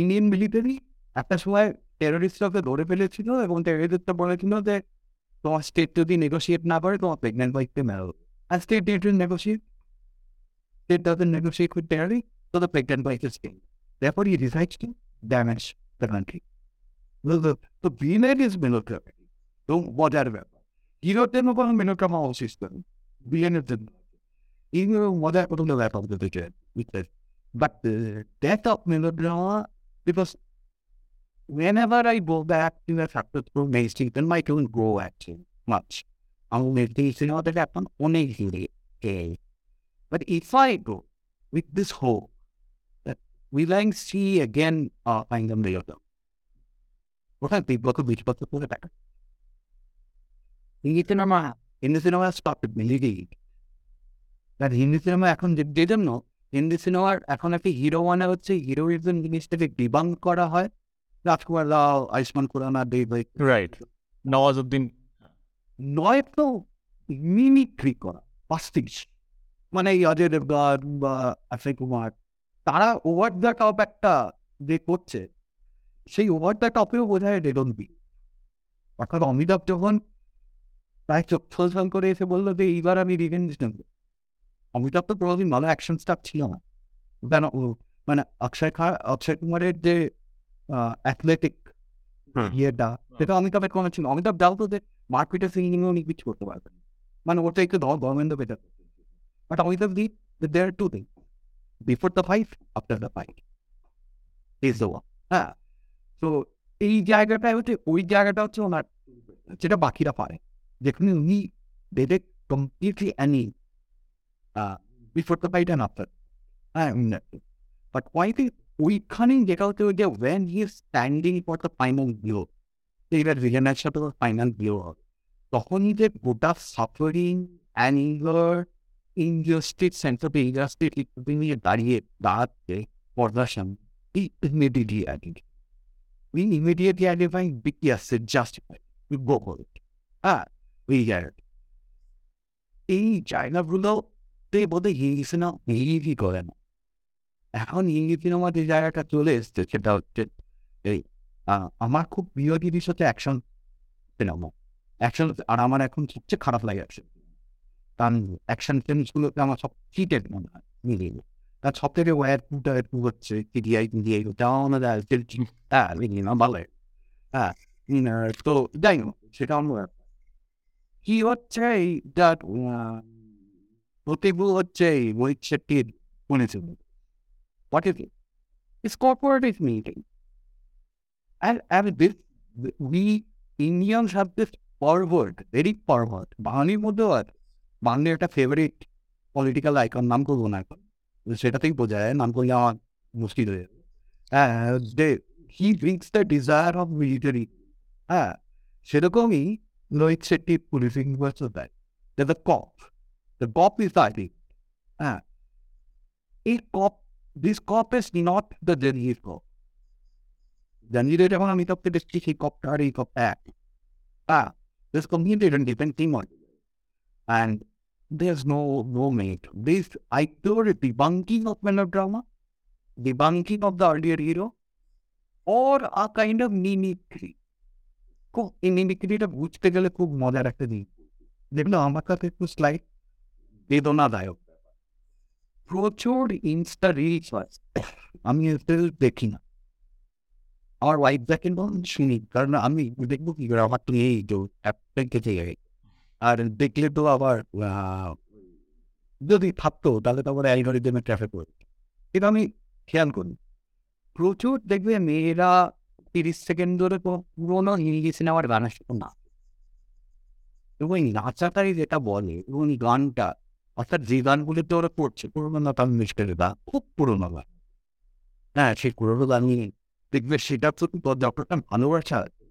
Indian military একটা সময় টেরোরিস্টকে ধরে ফেলেছিল এবং টেরোরিস্টটা বলেছিল যে তোমার স্টেট যদি নেগোসিয়েট না করে তোমার প্রেগনেন্ট ওয়াইফকে মেরো আর state did negotiate state doesn't negotiate with terrorists, so the pregnant wife is killed. Therefore, he decides to damage the country. Well, the, the villain is melodramatic. Don't whatever. Hero তেমন কোনো melodrama system. Villain is the even মজা কোনো ব্যাপার But the death of melodrama, because whenever I go back to the successful mainstream, then I don't grow actually much. Only this, you know, that happen only day. But if I go with this hope that we will see again our kind of melodrama, what are people could reach but the better? In the cinema, in the cinema, stopped believing that in the cinema, I couldn't didn't know. Hindi সিনেমার এখন একটা hero মানে হচ্ছে heroism জিনিসটাকে debunk করা হয়। Rajkummar Rao Ayushmann Khurrana Dev right Nawazuddin নয় তো মিমিক্রি করা পাস্তিস মানে এই অজয় দেবগন বা অক্ষয় কুমার তারা ওভার দ্য টপ একটা যে করছে সেই ওভার দ্য টপেও বোঝা যায় রেডন বি অর্থাৎ অমিতাভ যখন প্রায় চোখ করে এসে বলল যে এইবার আমি রিভেঞ্জ নেব। অমিতাভ তো কোনোদিন ভালো অ্যাকশন স্টার ছিল না কেন মানে অক্ষয় খা অক্ষয় কুমারের যে অ্যাথলেটিক। ইয়েটা সেটা অমিতাভের কোনো ছিল অমিতাভ জানতো যে মারপিটের সিঙ্গিং উনি কিছু করতে পারবেন মানে ওটা একটু ধর government better But Amitabh did that there are two things. Before the fight, after the fight. Is the one. হ্যাঁ তো এই জায়গাটা হচ্ছে ওই জায়গাটা হচ্ছে ওনার যেটা বাকিরা পারে যেখানে উনি দেবে completely any before the fight and after হ্যাঁ বাট পয়েন্ট ওইখানে যেটা হচ্ছে ওই যে when he standing for the final view এইবার ভিলেনের সাথে ফাইনাল ভিউ হবে তখনই যে গোটা suffering anger injustice sense of injustice নিয়ে দাঁড়িয়ে দাঁড়াচ্ছে পর্দার সামনে এই immediately adding we immediately identify big yes, it's justified. We go for it. Ah, we get it. এই জায়গাগুলো তে বোধহয় হিন্দি সিনেমা হিন্দি করে না। এখন হিন্দি সিনেমা যে জায়গাটা চলে এসছে, সেটা হচ্ছে এই আমার খুব প্রিয় জিনিস হচ্ছে অ্যাকশন সিনেমা অ্যাকশন আর আমার এখন সবচেয়ে খারাপ লাগে অ্যাকশন কারণ অ্যাকশন ফিল্মসগুলোতে আমার সব চিটেড মনে হয় মিলিয়ে তার সব থেকে ওয়ার টুটা একটু হচ্ছে সিডিআই টিডিআই ডাউন হ্যাঁ মিলিয়ে না ভালো হ্যাঁ তো যাই হোক, সেটা অন্য কি হচ্ছে এই দ্যাট প্রতিভু হচ্ছে এই মোহিত শেট্টির শুনেছিল what is it it's corporative meeting And, and this, we Indians have this forward, very forward. বাঙালির মধ্যেও আছে বাঙালির একটা ফেভারিট পলিটিক্যাল আইকন নাম করব না এখন। সেটাতেই বোঝা যায় নাম করলে আমার মুশকিল হয়ে যাবে। He brings the desire of military হ্যাঁ সেরকমই রোহিত শেট্টি পুলিশিং ভার্সন দেয় the cop the COP is ID হ্যাঁ এই cop this cop is not the genre cop জেনিরে যখন আমি তখন দেখছি সেই কপটা আর এই কপটা এক হ্যাঁ this community depend team on and there's no no mate. This either debunking of melodrama, debunking of the earlier hero, or a kind of mimicry. খুব এই মিমিক্রিটা বুঝতে গেলে খুব মজার একটা দিক যেগুলো আমার কাছে একটু স্লাইড বেদনাদায়ক। প্রচুর ইনস্টা রিচ আমি দেখি না। আমার ওয়াইফ দেখেন শুনি কারণ আমি দেখব কি করে? আমার তো এই তো যায় আর দেখলে তো আবার যদি থাকতো, তাহলে তো আবার অ্যালগোরিদমে ট্রাফিক করবে এটা আমি খেয়াল করি। প্রচুর দেখবে মেয়েরা তিরিশ সেকেন্ড ধরে পুরোনো হিন্দি সিনেমার গান শুধু না। এবং নাচাটাই যেটা বলে, এবং গানটা অর্থাৎ যে গানগুলিতে ওরা করছে পুরোনো না তার মিস্টার গান খুব পুরোনো গান হ্যাঁ সেই পুরোনো গান নিয়ে দেখবে সেটা তো তোর যতটা ভালোবাসা আছে,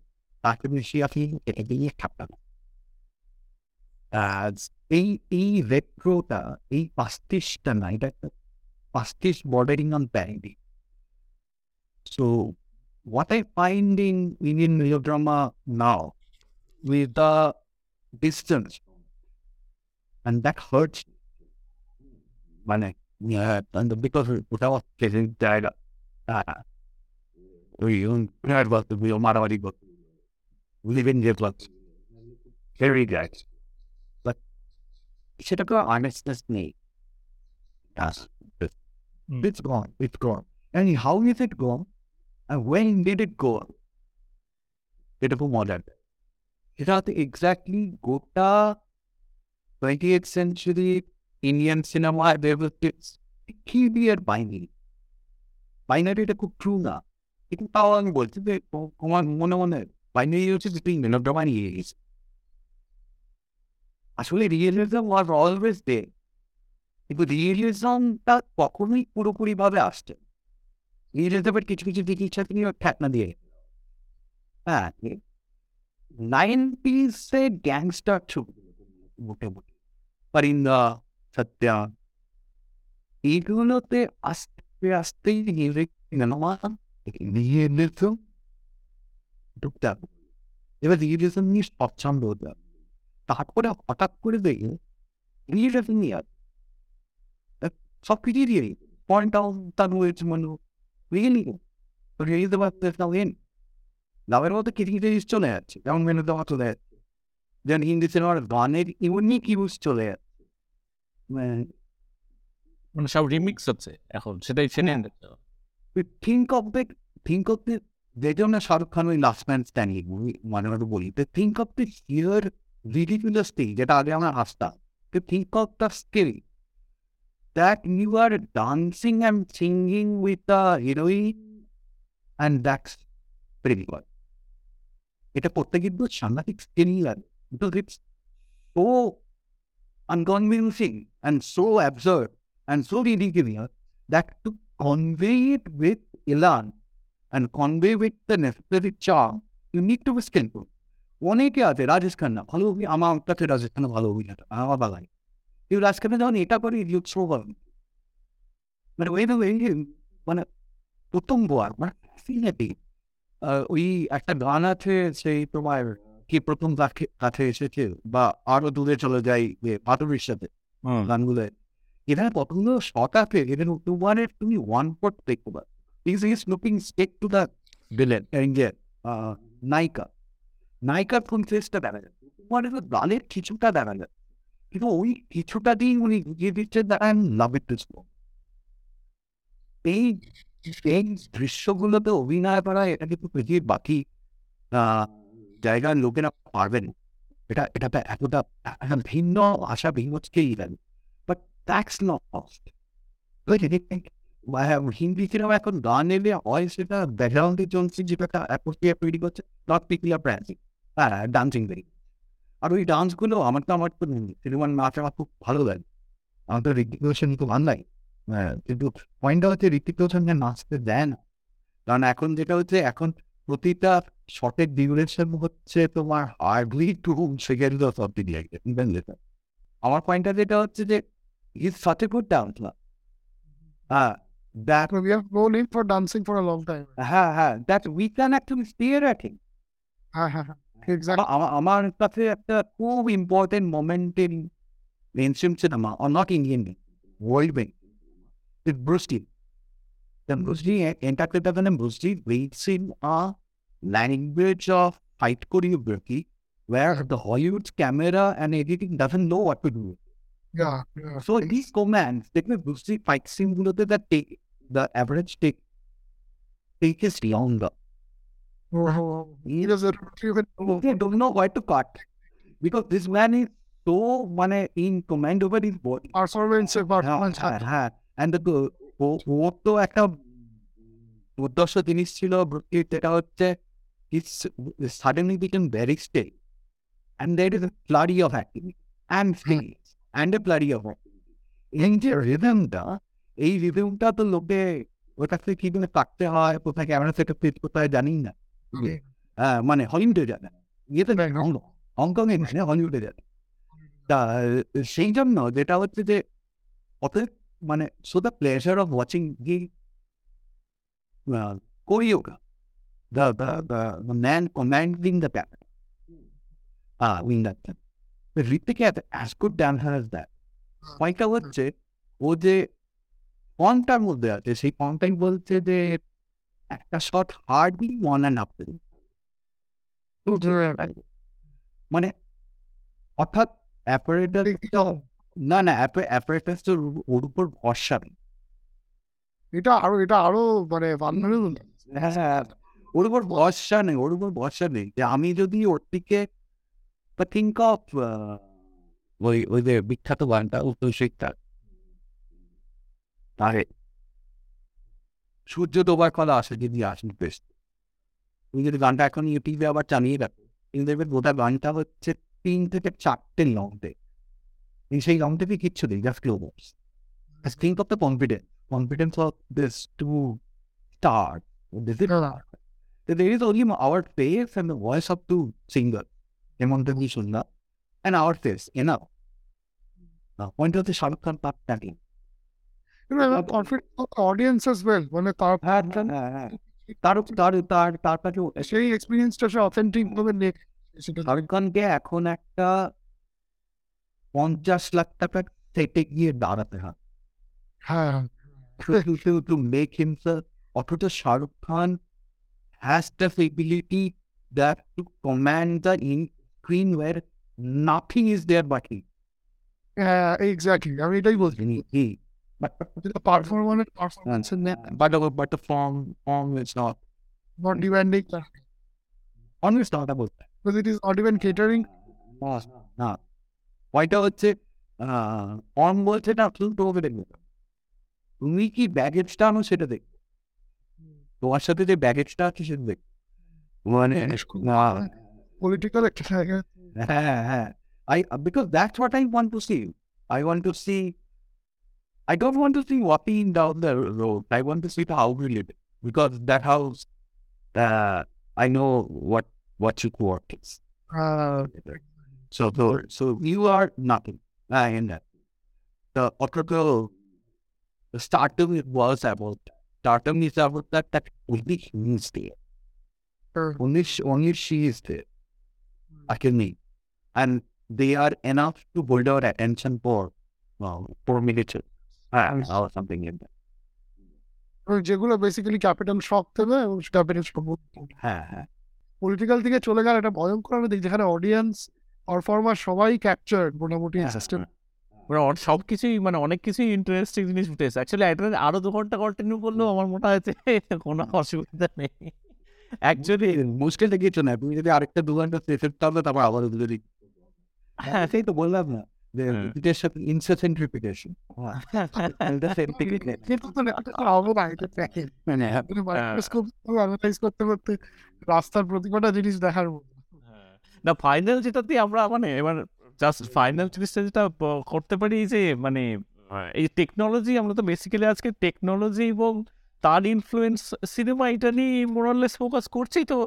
তাকে বেশি আপনি এটা দিয়ে থাকতে না আহ, এই এই রেট্রোটা এই পাস্তিসটা না এটা একটা pastiche bordering on parody so what I find in Indian melodrama now with the distance and that hurts me. মানে yeah, and because ওটা getting জায়গা uh, ওই বিরাট গল্প মারামারি গল্প লিভিং যে গল্প very good but সেটা তো honestness নেই Yes. Hmm. It's gone. It's gone. And how is it gone? And when did it go? এরকম মজার এটা হচ্ছে এক্স্যাক্টলি গোটা twenty eight century Indian cinema কি বিয়ার বাইনারি বাইনারিটা খুব ট্রু না। কিন্তু তাও আমি বলছি যে তো- তোমার মনে মনে বাইনারি হচ্ছে যে তুই মেনোড্রামা নিয়ে গেছিস আসলে রিয়েলিজম ওয়াজ অলওয়েজ ডে কিন্তু রিয়েলিজমটা কখনোই পুরোপুরি ভাবে আসছে রিয়েলিজমের কিছু কিছু দিক ইচ্ছা তিনি ঠেকনা দিয়ে হ্যাঁ নাইনটিসে গ্যাংস্টার ছবি। মোটামুটি। পরিন্দা সত্যা এইগুলোতে আস্তে আস্তে সিনেমা রিয়েলিজম ঢুকতে হবে এবার রিয়েলিজম নিয়ে স্বচ্ছন্দ হতে তারপরে হঠাৎ করে দেখে রিয়েলিজম নিয়ে আসবে সব কিছুই দিয়ে পয়েন্ট আউট তার রয়েছে মানে রিয়েলি রিয়েলিজম আসতে নাও ইন নামের মধ্যে কিছু কিছু চলে যাচ্ছে যেমন মেনে দেওয়া চলে যাচ্ছে যেমন হিন্দি সিনেমার গানের ইউনিক ইউজ চলে যাচ্ছে মানে মানে সব রিমিক্স হচ্ছে এখন সেটাই সেটাই think of the think of the যে জন্য শাহরুখ খান ওই লাস্ট ম্যান স্ট্যান্ডিং মানে মতো বলি তো think of the here ridiculous thing যেটা আগে আমরা হাসতাম of the skill that you are dancing and singing with the heroine and that's very good এটা করতে কিন্তু সাংঘাতিক স্কিল লাগে it's so unconvincing and so absurd and so ridiculous that to convey it with elan and convey with the necessary charm, you need to be skillful. অনেকে আছে রাজেশ খান্না ভালো অভি আমার কাছে রাজেশ খান্না ভালো অভিনেতা আমার বাগান কিন্তু রাজেশ খান্না যখন এটা করে ইউথ শো করেন মানে ওই ওই মানে প্রথম বার মানে fascinating। আহ, ওই একটা গান আছে সেই তোমার কি প্রথম কাছে- কাছে এসেছে বা আরও দূরে চলে যাই যে পাটুরির সাথে গানগুলো? এখানে কতগুলো শট আছে এখানে তোমার তুমি ওয়ান পট দেখতে পার। Is is looking stake to the villain angel নায়িকা। নায়িকার কোন ফেসটা দেখা যায়। তোমার এগুলো গানের কিছুটা দেখা যায়। কিন্তু ওই কিছুটা দিয়ে উনি বুঝিয়ে দিচ্ছেন that I am love it this এই এই দৃশ্যগুলোতে অভিনয় করা এটা কিন্তু পৃথিবীর বাকি জায়গার লোকেরা পারবেন এটা এটা এতটা ভিন্ন আশা, ভিন্ন scale but lost Hindi cinema এখন গান এলে হয় সেটা ব্যাকগ্রাউন্ডে চলছে, যেটা একটা অ্যাটমসফিয়ার তৈরি করছে নট পিকলি প্র্যান্সিং হ্যাঁ ডান্সিং ভেরি আর ওই ডান্সগুলো আমার তো, আমার সিনেমার নাচ আমার খুব ভালো লাগে। আমার তো রোশন খুব লাগে। হ্যাঁ কিন্তু পয়েন্টটা হচ্ছে ঋতিক রোশনকে নাচতে দেয় না। কারণ এখন যেটা হচ্ছে, এখন প্রতিটা শটের ডিউরেশন হচ্ছে তোমার hardly two second of of the আমার পয়েন্টটা যেটা হচ্ছে যে is such a good dance না হ্যাঁ that We have no need for dancing for a long time. হ্যাঁ হ্যাঁ that we can actually stare at him হ্যাঁ হ্যাঁ exactly. আমার কাছে একটা খুব important moment in mainstream cinema or not Indian world main with Bruce Lee. the Muslim interpreter and the Muslim reads in a language of fight choreography where the Hollywood camera and editing doesn't know what to do. Yeah. yeah. So these commands, they can Bruce Lee fight scene that take the average take take is longer. Oh, he doesn't even know. They don't know where to cut. Because this man is so one in command over his body. Performance, performance. And the ও- তো একটা উদ্দেশ্য জিনিস ছিল যেটা হচ্ছে very still. And there is a flurry of activity and things and a flurry of activity. এই যে রিদমটা এই রিদমটা তো লোকে ওর কাছ থেকে কি করে হয় কোথায় ক্যামেরা থেকে ফিট কোথায় জানি না। মানে হলিউডে জানে না। ইয়েতে. হংকং হংকংয়ে মানে হলিউডে জানে তা সেই জন্য যেটা হচ্ছে যে অতএব মানে so the pleasure of watching the কোরিওগা the the the man commanding the camera Ah, when that Hrithik as good dancer as that পয়েন্টটা হচ্ছে ও যে ফর্মটার মধ্যে আছে সেই ফর্মটাই বলছে যে একটা shot hardly one and half মানে অর্থাৎ অ্যাপারেটার না না অ্যাপারেটাস তো ওর উপর ভরসা নেই। এটা আরও এটা আরও মানে vulnerable। হ্যাঁ। ওর উপর ভরসা নেই ওর উপর ভরসা নেই যে আমি যদি ওর দিকে থিঙ্ক অফ ওই ওই যে বিখ্যাত গানটা উত্তর শিক্ষা আরে সূর্য ডোবার কলা আসে যদি আসেন বেশ। তুমি যদি গানটা এখন ইউটিউবে আবার চালিয়ে রাখো দেখবে গোটা গানটা হচ্ছে তিন থেকে চারটে লং টেক। সেই লং টেকে কিচ্ছু নেই জাস্ট ক্লো Just think of the confidence, confidence of this to start. This is Yeah. there is only our face and the voice of two singers, Hemant and Shunda, and our face, enough. Now, point of the Shahrukh Khan part tagging. You know, I'm confident of audience as well. মানে তার তার তার তার তার কাছে সেই এক্সপিরিয়েন্সটা সে authentic ভাবে শাহরুখ খানকে এখন একটা পঞ্চাশ লাখ টাকা সেটে গিয়ে দাঁড়াতে হয় হ্যাঁ to, to, to make himself অথচ Shahrukh Khan has the ability that to command the in screen where nothing is there but he. হ্যাঁ এক্স্যাক্টলি আমি এটাই বলছি He, he. But, যেটা performance performance but, but, but the form, form is not. Not demanding Form is not about that. Because it is not even catering না না ওইটা হচ্ছে form বলছে না তুমি তোমাকে দেখবে না। তুমি কি ব্যাগেজটা আনো সেটা দেখ তোমার সাথে যে ব্যাগেজটা আছে সেটা দেখ মানে না পলিটিক্যাল একটা জায়গা হ্যাঁ হ্যাঁ I because that's what I want to see. I want to see. I don't want to see walking down the road. I want to see how we live because that house. Uh, I know what what you work is. So so so you are nothing. I am that. The optical. The stardom it was about. that. Stardom is about that. That only he is there. Only sh- only she is there. I can mean and they are enough to hold our attention for well, four minutes uh, or something like that. যেগুলো basically capital শক দেবে এবং capital শক হ্যাঁ হ্যাঁ political দিকে চলে গেলে একটা ভয়ঙ্কর একটা দিক যেখানে অডিয়েন্স পারফর্মার সবাই ক্যাপচার মোটামুটি হ্যাঁ, সিস্টেম মানে সব কিছুই মানে অনেক কিছুই ইন্টারেস্টিং জিনিস উঠেছে অ্যাকচুয়ালি এটা আরও দু ঘণ্টা কন্টিনিউ করলেও আমার মনে হয়েছে কোনো অসুবিধা নেই। অ্যাকচুয়ালি মুশকিল কিছু না? তুমি যদি আরেকটা দু ঘণ্টা শেষ করতে হবে তারপর আবার যদি হ্যাঁ সেই তো বললাম না হ্যাঁ। ইনসেসেন্ট রিপিটেশন মানে করতে করতে রাস্তার প্রতিটা জিনিস দেখার মতো। হ্যাঁ। না ফাইনাল যেটাতে আমরা মানে এবার জাস্ট ফাইনাল জিনিসটা যেটা করতে পারি যে মানে এই টেকনোলজি আমরা তো বেসিক্যালি আজকে টেকনোলজি এবং তার ইনফ্লুয়েন্স সিনেমা এটা নিয়ে মোরাললেস ফোকাস করছি। তো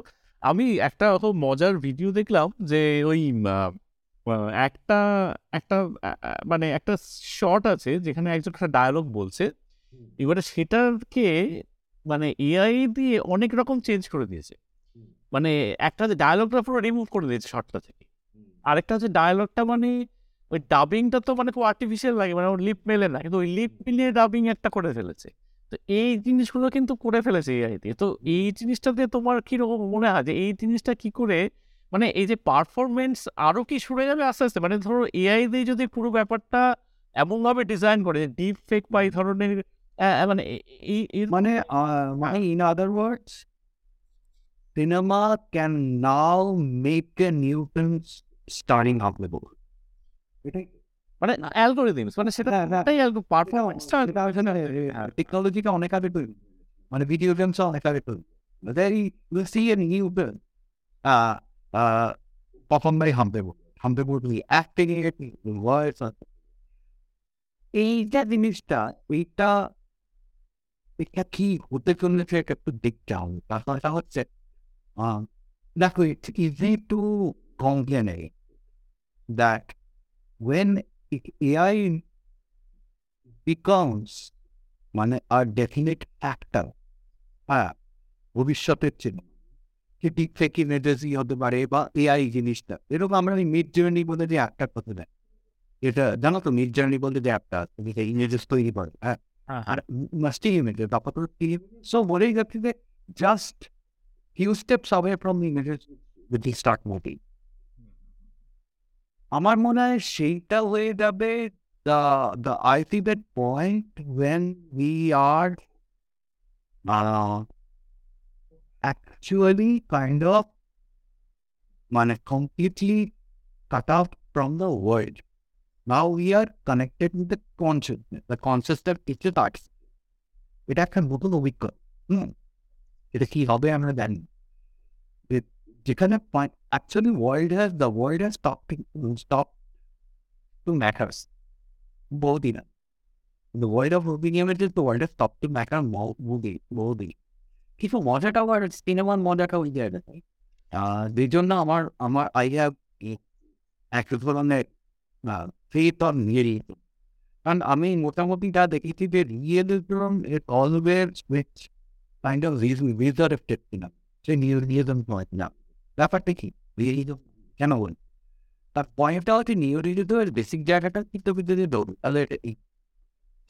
আমি একটা খুব মজার ভিডিও দেখলাম যে ওই একটা একটা মানে একটা শর্ট আছে যেখানে একজন একটা ডায়লগ বলছে। এবারে সেটাকে মানে এআই দিয়ে অনেক রকম চেঞ্জ করে দিয়েছে। মানে একটা হচ্ছে ডায়লগটা পুরো রিমুভ করে দিয়েছে শর্টটা থেকে। আরেকটা হচ্ছে ডায়লগটা মানে ওই ডাবিংটা তো মানে খুব আর্টিফিশিয়াল লাগে মানে ওর লিপ মেলে না কিন্তু ওই লিপ মিলিয়ে ডাবিং একটা করে ফেলেছে। তো এই জিনিসগুলো কিন্তু করে ফেলেছে এআই দিয়ে। তো এই জিনিসটাতে তোমার কীরকম মনে হয় যে এই জিনিসটা কি করে মানে এই যে পারফরমেন্স আরও কি সরে যাবে আস্তে আস্তে? মানে ধরো এআই দিয়ে যদি পুরো ব্যাপারটা এমনভাবে ডিজাইন করে যে ডিপ ফেক বা এই ধরনের মানে মানে uh, মানে in other words cinema can now make a new films starting off the board এটাই মানে অ্যালগোরিদমস মানে সেটা। সেটাই পারফরমেন্সটা টেকনোলজিটা অনেক আগে তৈরি। মানে ভিডিও গেমস অনেক আগে তৈরি। Very will see a new film প্রথম বাই হামতে বোর্ড হামতে বোর্ড অ্যাক্টিং ভয়েস এইটা জিনিসটা এইটা এটা কি? হতে চলেছে একটু দেখতে হবে তাছাড়া হচ্ছে আহ, দেখো it's easy to complain that when i- AI becomes মানে আর ডেফিনেট ফ্যাক্টর হ্যাঁ ভবিষ্যতের চিহ্ন কি ডিপ ফেক ইমেজেসই হতে পারে বা এআই জিনিসটা এরকম আমরা মিড জার্নি বলে যে অ্যাপটার কথা দেয় এটা জানো তো মিড জার্নি বলে যে অ্যাপটা তুমি যে ইমেজেস তৈরি করে হ্যাঁ। হ্যাঁ আর মাস্টি ইমেজেস তারপর তো সো বলেই যাচ্ছে যে just few steps away from the images with the start movie. আমার মনে হয় সেইটা হয়ে যাবে the the ultimate point when we are uh, actually kind of মানে completely cut off from the world. Now we are connected with the consciousness. The consciousness কিছু থাকছে এটা একটা নতুন অভিজ্ঞতা হুম এটা কি হবে? আমরা জানি। যে- যেখানে actually world has the world has stop stop to matters বহুদিন the world of moving images the world has stop to matter বহুদিন বহুদিন কিছু মজাটাও আর সিনেমার মজাটাও ওই জায়গায় যে জন্য আমার আমার আই হ্যাভ এক ধরনের ফেথ অন রিয়েলিজম কারণ আমি মোটামুটি যা দেখেছি যে realism it always with kind of reserved কিনা সে নিউরিজম নয় না ব্যাপারটা কি রিয়েলিজম কেন বল তার পয়েন্টটা হচ্ছে নিউরিজমের বেসিক জায়গাটা কিন্তু যদি ধরুন তাহলে এটা এই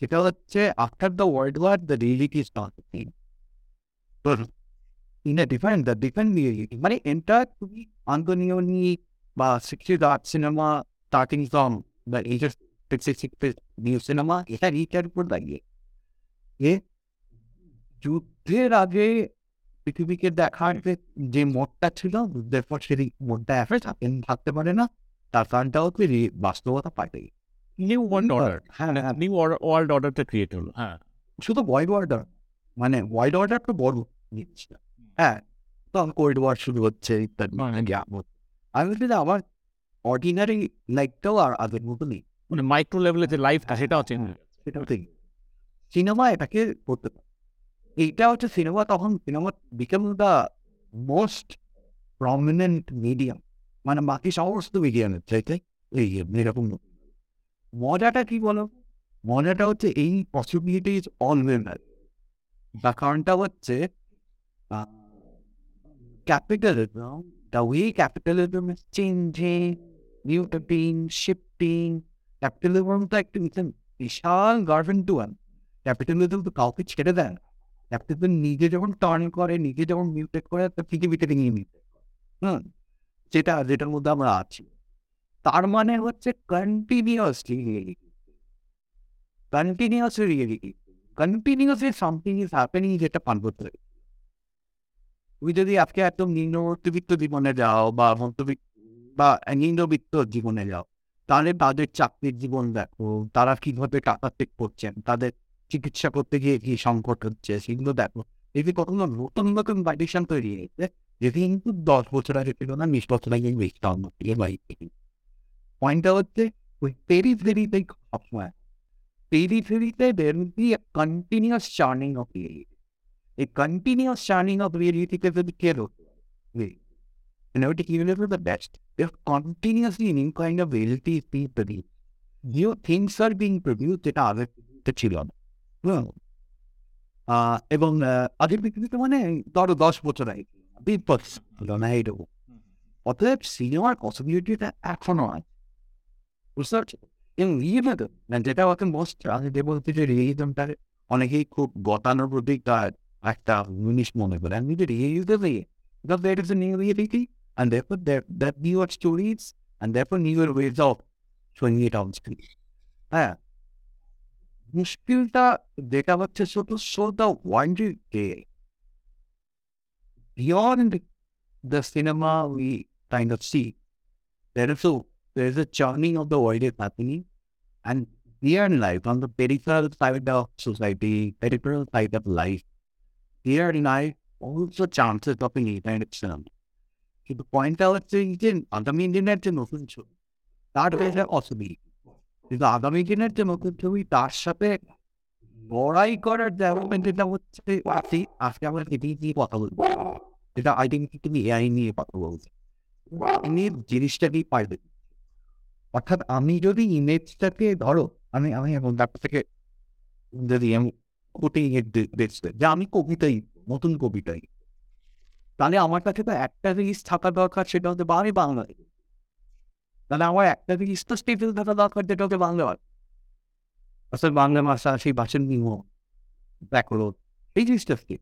সেটা হচ্ছে after the world war the reality is not in a different the different reality মানে এন্টার তুমি আন্তনিয়নি বা sixties art cinema starting from the এজার new cinema এটা রিটার উপর দাঁড়িয়ে এ যুদ্ধের আগে পৃথিবীকে দেখার যে যে মোড়টা ছিল যুদ্ধের পর সেই মোড়টা এখন থাকেন থাকতে পারে না তার কারণটা হচ্ছে যে বাস্তবতা পাল্টে গেছে। নিউ ওয়ার্ল্ড অর্ডার হ্যাঁ হ্যাঁ। নিউ ওয়ার্ল্ড অর্ডারটা ক্রিয়েট হলো হ্যাঁ। শুধু ওয়াইড অর্ডার মানে ওয়াইড অর্ডার তো বড় জিনিসটা হ্যাঁ তখন কোল্ড ওয়ার শুরু হচ্ছে ইত্যাদি আমি বলছি যে আমার অর্ডিনারি লাইফটাও আর আগের মতো নেই। মানে মাইক্রো লেভেলে যে লাইফটা সেটাও চেঞ্জ সেটাও ঠিক সিনেমা এটাকে করতে পারে। এইটা হচ্ছে সিনেমা তখন cinema became the most prominent medium মানে বাকি সমস্ত মিডিয়ামের চাইতে এই এরকম। মজাটা কি বলো মজাটা হচ্ছে এই পসিবিলিটিস অলওয়েজ তার কারণটা হচ্ছে capitalism the way capitalism is changing mutating shifting ক্যাপিটালিজমটা একটা বিশাল- গার্ভেন্ট টু ক্যাপিটালিজম তো কাউকে ছেড়ে দেয় না ক্যাপিটালিজম নিজে যখন টার্ন করে, নিজে যখন মিউটেট করে, তো পৃথিবীতে নিয়ে নিতে হুম? যেটা, যেটার মধ্যে আমরা আছি। তার মানে হচ্ছে continuously reality continuously reality continuously something is happening যেটা পান করতে তুমি যদি আজকে একদম নিম্ন মধ্যবিত্ত জীবনে যাও বা মধ্যবিত্ত, বা নিম্নবিত্ত জীবনে যাও, তাহলে তাদের চাকরির জীবন দেখো, তারা কীভাবে টাকা চেক করছেন, তাদের চিকিৎসা করতে গিয়ে কি সংকট হচ্ছে সেগুলো দেখো যদি কখনো নতুন নতুন কন্ডিশন তৈরি হয়েছে যেটি কিন্তু দশ বছর আগে ছিল না বিশ বছর আগে বেশি পয়েন্টটা হচ্ছে ওই পেরিফেরিতে সবসময় পেরিফেরিতে there be continuous churning of reality এই কন্টিনিউয়াস চার্নিং অফ রিয়েলিটিতে যদি কে হতে পারে And everything even if it's the best, they're continuously new kind of reality is being produced. New things are being produced যেটা আগে পৃথিবীতে ছিল না হুম। আহ, এবং আহ, আগের পৃথিবীতে মানে ধরো দশ বছর আগে ছিল না, বিশ বছর ছিল না এইরকম অতএব সিনেমার পসিবিলিটিটা এখনও আছে। বুঝতে পারছ? এবং রিয়েলিজম যেটা হচ্ছে মোস্ট আমি যে বলতে যে রিয়েলিজমটা অনেকেই খুব গতানুগতিক তার একটা জিনিস মনে করে। আমি যে realism because there is a new reality and therefore there that newer stories and therefore newer ways of showing it on screen. হ্যাঁ? মুশকিলটা যেটা হচ্ছে শুধু show the wonder day beyond the cinema we kind of see there is a there is a churning of the world is happening and here in life on the peripheral side of society peripheral side of life here in life also chances of an event itself. কিন্তু পয়েন্টটা হচ্ছে এই যে আগামী দিনের যে নতুন ছবি তার হয়েছে অসুবিধা কিন্তু আগামী দিনের যে ছবি, তার সাথে লড়াই করার যেটা হচ্ছে আজকে আজকে আমরা এটি নিয়ে কথা বলব। যেটা আইডেন্টিটি এআই নিয়ে কথা বলছি নিয়ে জিনিসটা নিয়ে পাইবে অর্থাৎ আমি যদি ইমেজটাকে ধরো আমি আমি এখন তারপর থেকে যদি আমি কোটিং দেখতে যে আমি কবিতাই, নতুন কবিতাই, তাহলে আমার কাছে তো একটা জিনিস থাকা দরকার, সেটা হচ্ছে বা আমি বাংলা। লিখি। তাহলে আমার একটা জিনিস তো স্টেপল থাকা দরকার যেটা হচ্ছে বাংলা ভাষা অর্থাৎ বাংলা ভাষা সেই ভাষার নিয়ম ব্যাকরণ এই জিনিসটা কি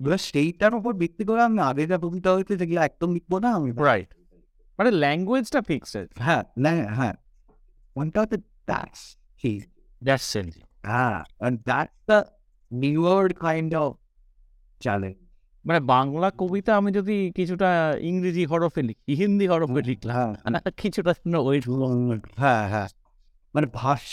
এবার সেইটার উপর ভিত্তি করে আমি আগে যা কবিতা হয়েছে যেগুলো একদম লিখব না আমি রাইট মানে ল্যাঙ্গুয়েজটা ফিক্সড হ্যাঁ না হ্যাঁ ওয়ানটা হচ্ছে দ্যাটস কি দ্যাটস ইট হ্যাঁ and that's the newer kind of challenge মানে বাংলা কবিতা আমি যদি কিছুটা ইংরেজি হরফে লিখি হিন্দি হরফে লিখলাম হ্যাঁ। কিছুটা ওই হ্যাঁ হ্যাঁ। মানে ভাষ্য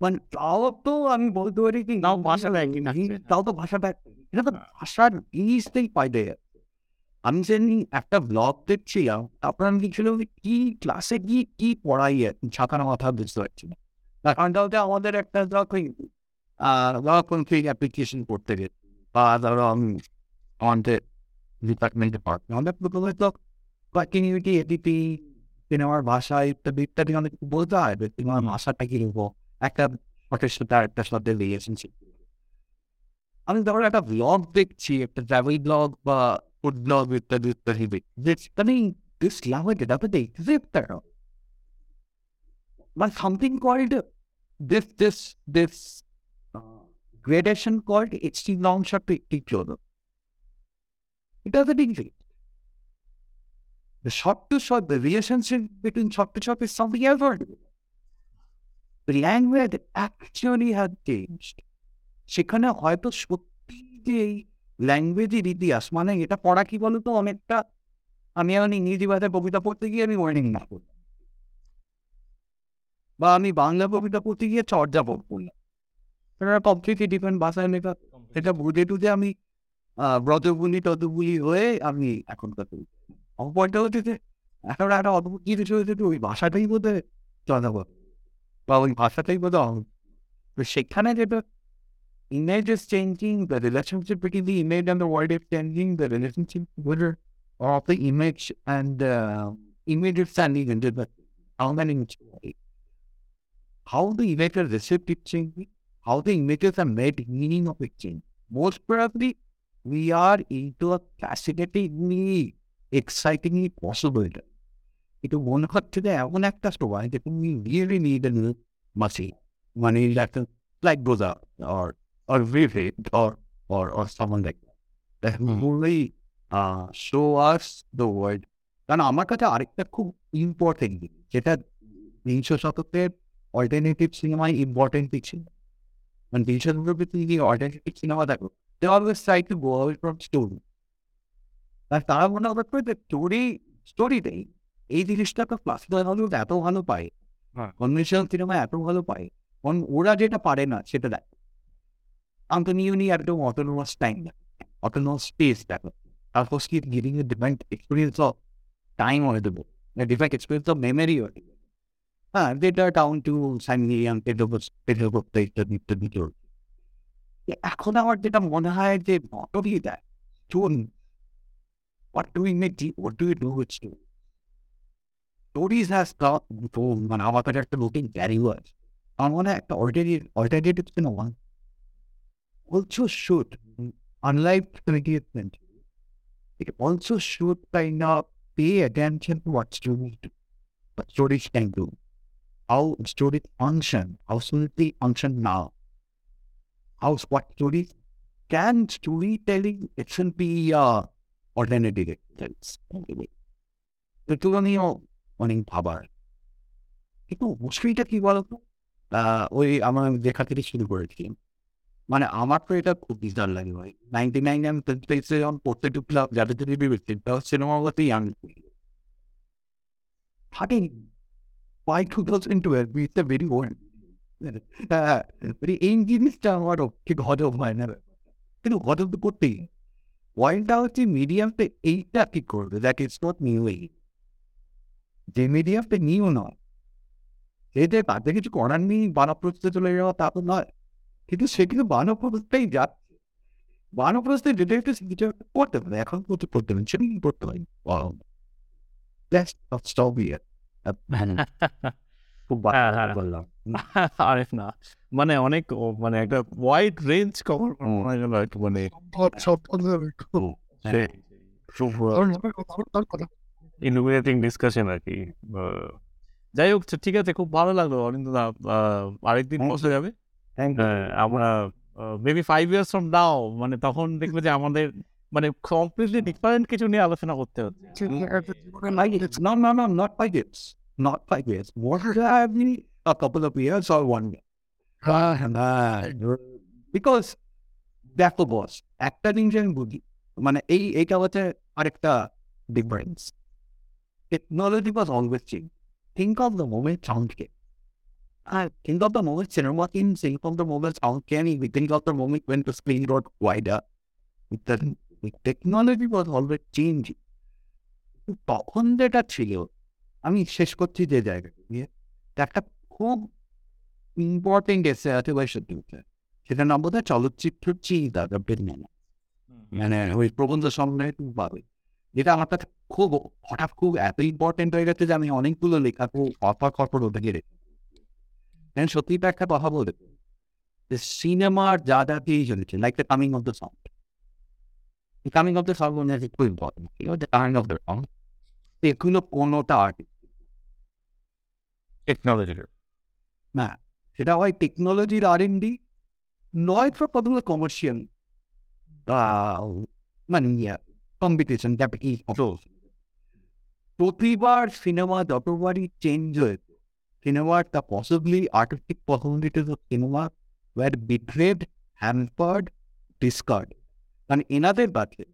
মানে তাও তো আমি বলতে পারি কি নাও ভাষাটা একই না। তাও তো ভাষাটা একই। এটা তো ভাষার জিনিসটাই পাইলে যাচ্ছে আমি যেদিন একটা ব্লগ দেখছিলাম তারপর আমি যে কি ক্লাসে কি কি পড়াই ছাতানো মাথা বুঝতে পারছি না। কারণটা হচ্ছে আমাদের একটা যখন সেই অ্যাপ্লিকেশন করতে গেছি father on on the department department. Alam ko ito, our yung DDP pinawa masa tabi tabi ng bulda, tabi ng masa tagiling ko. Aka participate sa delays and so. Ang daw na vlog picture, the very vlog ba would vlog with the the hibit. This taning this lawa kita pa day zip taro. But something called this this this gradation called HT long shot to HT closer. It doesn't exist. The shot to shot, the relationship between shot to shot is something else. The language actually has changed. সেখানে হয়তো সত্যি যে ল্যাঙ্গুয়েজের ইতিহাস মানে এটা পড়া কি বলতো অনেকটা আমি এখন ইংরেজি ভাষায় কবিতা পড়তে গিয়ে আমি ওয়ার্নিং না করলাম বা আমি বাংলা কবিতা পড়তে গিয়ে চর্যা পড়লাম এটা কমপ্লিটলি ডিফারেন্ট ভাষায় লেখা এটা বুঝে টুঝে আমি ব্রতগুলি ততগুলি হয়ে আমি এখন কথা বলছি। আমার পয়েন্টটা হচ্ছে যে এখন একটা অদ্ভুত জিনিস হয়েছে ওই ভাষাটাই বোধ হয় পড় বা ওই ভাষাটাই বোধ হয়। তো সেখানে যেটা image is changing, the relationship between the image and the world is changing, the relationship whether of the image and uh, image is standing into the how many how the image is received is changing, how the images are made meaning of it changing. Most probably, we are into a fascinatingly, excitingly possible. এটা মনে হচ্ছে যে এমন একটা সময় যে তুমি really need মাসি মানে একটা like Goza or or Vivid or or or someone like that. That Hmm. really uh, show us the world. কারণ আমার কাছে আরেকটা খুব ইম্পর্টেন্ট জিনিস যেটা বিংশ শতকের অল্টারনেটিভ সিনেমায় ইম্পর্টেন্ট ছিল মানে বিংশ শতকের তুমি অল্টারনেটিভ সিনেমা দেখো they always try to go away from story আর তারা মনে হবে যে স্টোরি স্টোরিটাই এই জিনিসটা তো ক্লাসিক্যাল হলিউড এত ভালো পায় হ্যাঁ। কনভেনশনাল সিনেমা এত ভালো পায় কারণ ওরা যেটা পারে না সেটা দেখ আন্তনিউনি একদম অটোনোমাস টাইম অটোনোমাস স্পেস দেখো তারপর কি giving a different experience of time হয়ে দেবো ডিফারেন্ট এক্সপিরিয়েন্স অফ মেমোরি হয়ে দেবো হ্যাঁ যেটা ডাউন টু সাইনিয়াম পেডো করতে ইত্যাদি ইত্যাদি চলছে এখন আমার যেটা মনে হয় যে বটরি দেয় চুন what do we make deep? What do we do with stories? Stories has got মানে আমার কাছে একটা লুকিং ভ্যারি ওয়ার্ড আমার মনে হয় একটা alternative alternative cinema also should unlike 20th century it also should kind of pay attention to what stories do what stories can do how stories function how stories function now how what stories can storytelling it should be uh alternative experience তুলনীয় অনেক ভাবার কিন্তু মুশকিলটা কি বলতো ওই আমার দেখা থেকে শুরু করেছি মানে আমার তো এটা খুব বিজার লাগে ভাই নাইনটি নাইন আমি প্লেসে যখন পড়তে ঢুকলাম যাদের যদি বিবেচি সিনেমা বলতে ইয়াং থাকে by two thousand twelve it's a very old এই জিনিসটা আমার ঠিক হজম হয় না কিন্তু হজম তো করতেই পয়েন্টটা হচ্ছে মিডিয়ামটা এইটা কি করবে দ্যাট ইটস নট নিউ এই যে মিডিয়ামটা নিউ নয় এতে তাতে কিছু করার নেই বানপ্রস্থে চলে যাওয়া তা তো নয় কিন্তু সে কিন্তু বানপ্রস্থেই যাচ্ছে বানপ্রস্থে একটু কিছু করতে পারে এখন করতে করতে পারে সেটা কি করতে পারি Here. খুব হ্যাঁ, হ্যাঁ। বললাম। আরে না। মানে অনেক মানে একটা ওয়াইড রেঞ্জ কভার। করা গেল মানে ডিসকাশন আর কি যাই হোক ঠিক আছে খুব ভালো লাগল অরিন্দদা আহ, আরেকদিন বসে যাবে। হ্যাঁ, আমরা maybe five years from now মানে তখন দেখবে যে আমাদের মানে কমপ্লিটলি ডিফারেন্ট কিছু নিয়ে আলোচনা করতে হচ্ছে। ঠিক আছে, জীবনে Like it's no, no, no, not five years, not five years. What have we? A couple of years or one year? হ্যাঁ, Uh, because দেখো বস একটা জিনিস আমি বুঝি মানে এই এইটা হচ্ছে আরেকটা difference technology was always change think of the moment sound came R think of the moment cinema কিন think of the moment sound came we think of the moment when the screen got wider. Technology was always changing. তখন যেটা ছিল আমি শেষ করছি যে জায়গাটা দিয়ে একটা খুব ইম্পর্টেন্ট এসে আছে বা সত্যি সেটা নাম বোধ হয় চলচ্চিত্র চিন্তা মানে ওই প্রবন্ধ সংগ্রহে তুমি পাবে যেটা আমার কাছে খুব হঠাৎ খুব এত ইম্পর্টেন্ট হয়ে গেছে যে আমি অনেকগুলো লেখা খুব অফার খরপর ওটা গিয়ে দেন সত্যিটা একটা কথা বলতে সিনেমার যা যা দিয়ে চলেছে like the coming of the sound The coming of the sound is খুব important you know the coming of the sound এগুলো কোনোটা আর্টিস্ট টেকনোলজি না সেটা হয় টেকনোলজির আর এন ডি নয় ফর কতগুলো কমার্শিয়াল মানে কম্পিটিশন প্রতিবার সিনেমা যতবারই চেঞ্জ হয়েছে সিনেমার the possibly artistic possibilities of cinema were betrayed hampered discard মানে এনাদের কাছে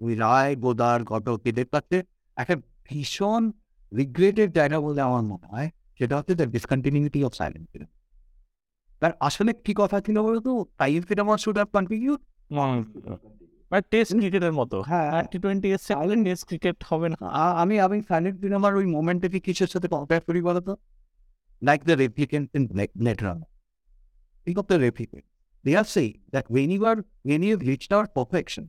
ওই রায় গোদার ঘটক এদের কাছে একটা ভীষণ রিগ্রেটেড জায়গা বলে আমার মনে হয় সেটা হচ্ছে the discontinuity of silent film তার আসলে কি কথা ছিল বলতো? Time cinema should have continue test ক্রিকেটের মতো। হ্যাঁ। টি টোয়েন্টি এসছে টেস্ট ক্রিকেট হবে না। আমি আমি সাইলেন্ট সিনেমার ওই মোমেন্টটাকে কিসের সাথে কম্পেয়ার করি বলতো? Like the replicant in Blade Runner think of the replicant. They are saying that when you are when you have reached our perfection,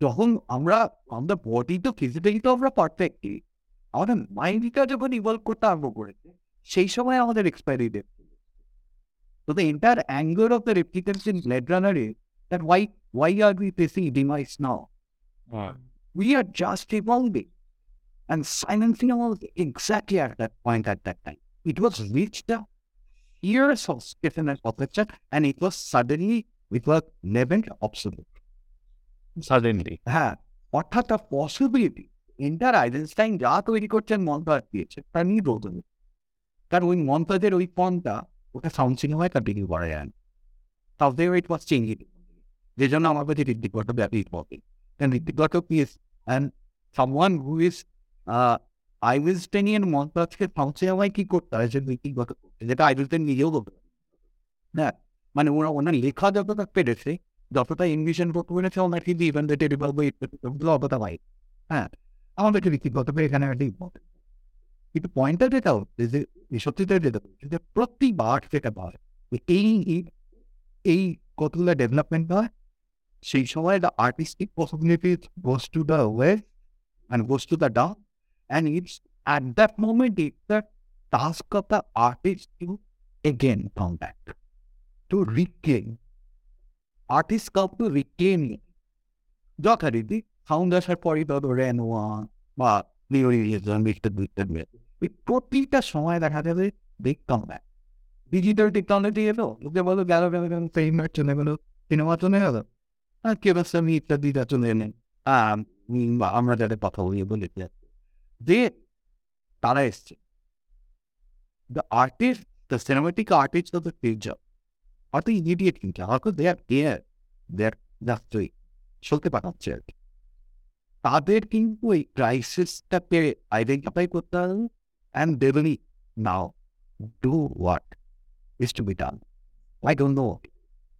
যখন আমরা আমাদের বডি তো ফিজিক্যালি তো আমরা পারফেক্টলি আমাদের মাইন্ডটা যখন ইভলভ করতে আরম্ভ করেছে সেই সময় আমাদের এক্সপায়ারি ডেট তো the entire anger of the replicants in Blade Runner is that why why are we facing demise now we are just evolving. And silent cinema was exactly at that point at that time. It was reached the Years of Stephen and Popper, and it was suddenly, it was never obsolete. Suddenly হ্যাঁ অর্থাৎ the possibility enter আইডেনস্টাইন যা তৈরি করছেন মন্তাজ দিয়েছে তা নিয়ে রোদন কারণ ওই মন্তাজের ওই ফর্মটা ওটা সাউন্ড সিনেমায় কন্টিনিউ করা যায় না তাও ইট ওয়াজ চেঞ্জিং যে জন্য আমার কাছে ঋত্বিক ঘটক ব্যাপী ইম্পর্টেন্ট কারণ Ritwik Ghatak is and someone who is Eisensteinian মন্তাজকে sound সিনেমায় কি করতে হয় সে ঋত্বিক ঘটক করতে যেটা আইভিস্টেন নিজেও করতে পারে হ্যাঁ মানে ওরা ওনার লেখা যতটা পেরেছে যতটা ইনভিশন করতে পেরেছে ওনার কিন্তু ইভেন দ্য টেরিবল বই অতটা পাই হ্যাঁ আমাদের ব্যক্তিগত এখানে একটা ইম্পর্টেন্ট কিন্তু পয়েন্টটা যেটা হচ্ছে যে এই সত্যিটা যেটা হচ্ছে যে প্রতিবার যেটা হয় যে এই এই- এই কতগুলো ডেভেলপমেন্ট হয় সেই সময় the artistic possibilities goes to the west and goes to the down and it's at that moment it's the task of the artist to again come back to regain artist come to regain যথারীতি sound আসার পরই ধরো Renoir বা নিউরিজম ইত্যাদি ইত্যাদি ওই প্রতিটা সময় দেখা যাবে big come back digital technology এলো লোকে বলো গেল গেল গেল ফেমার চলে গেলো সিনেমা চলে গেলো। আর কে কেউ আমি ইত্যাদিটা চলে এলেন আমরা যাদের কথা বলি, বলে যে তারা এসছে the artist the cinematic artist of the future হয়তো ইমিডিয়েট কিন্তু হয়তো দে আর দেয়ার দে আর জাস্টই চলতে পাঠাচ্ছে আর কি তাদের কিন্তু এই ক্রাইসিসটাকে আইডেন্টিফাই করতে হবে and they will now do what is to be done I don't know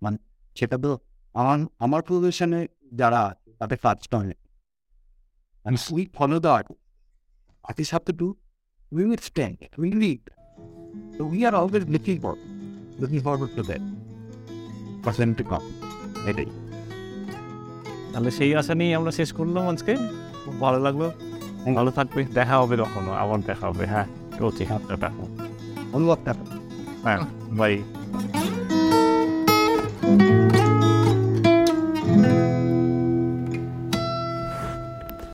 মানে সেটা তো আমার আমার প্রদর্শনে যারা আছে, তাদের কাজ নয় And we follow the artist. Artists have to do, we will stand, we lead. So we are always looking for, looking forward to that. For them to come. এটাই তাহলে সেই আশা নিয়ে আমরা শেষ করলাম আজকে। খুব ভালো লাগল। ভালো থাকবে। দেখা হবে কখনো। আবার দেখা হবে। হ্যাঁ চলছে টাটা অনুভবটা হ্যাঁ বাই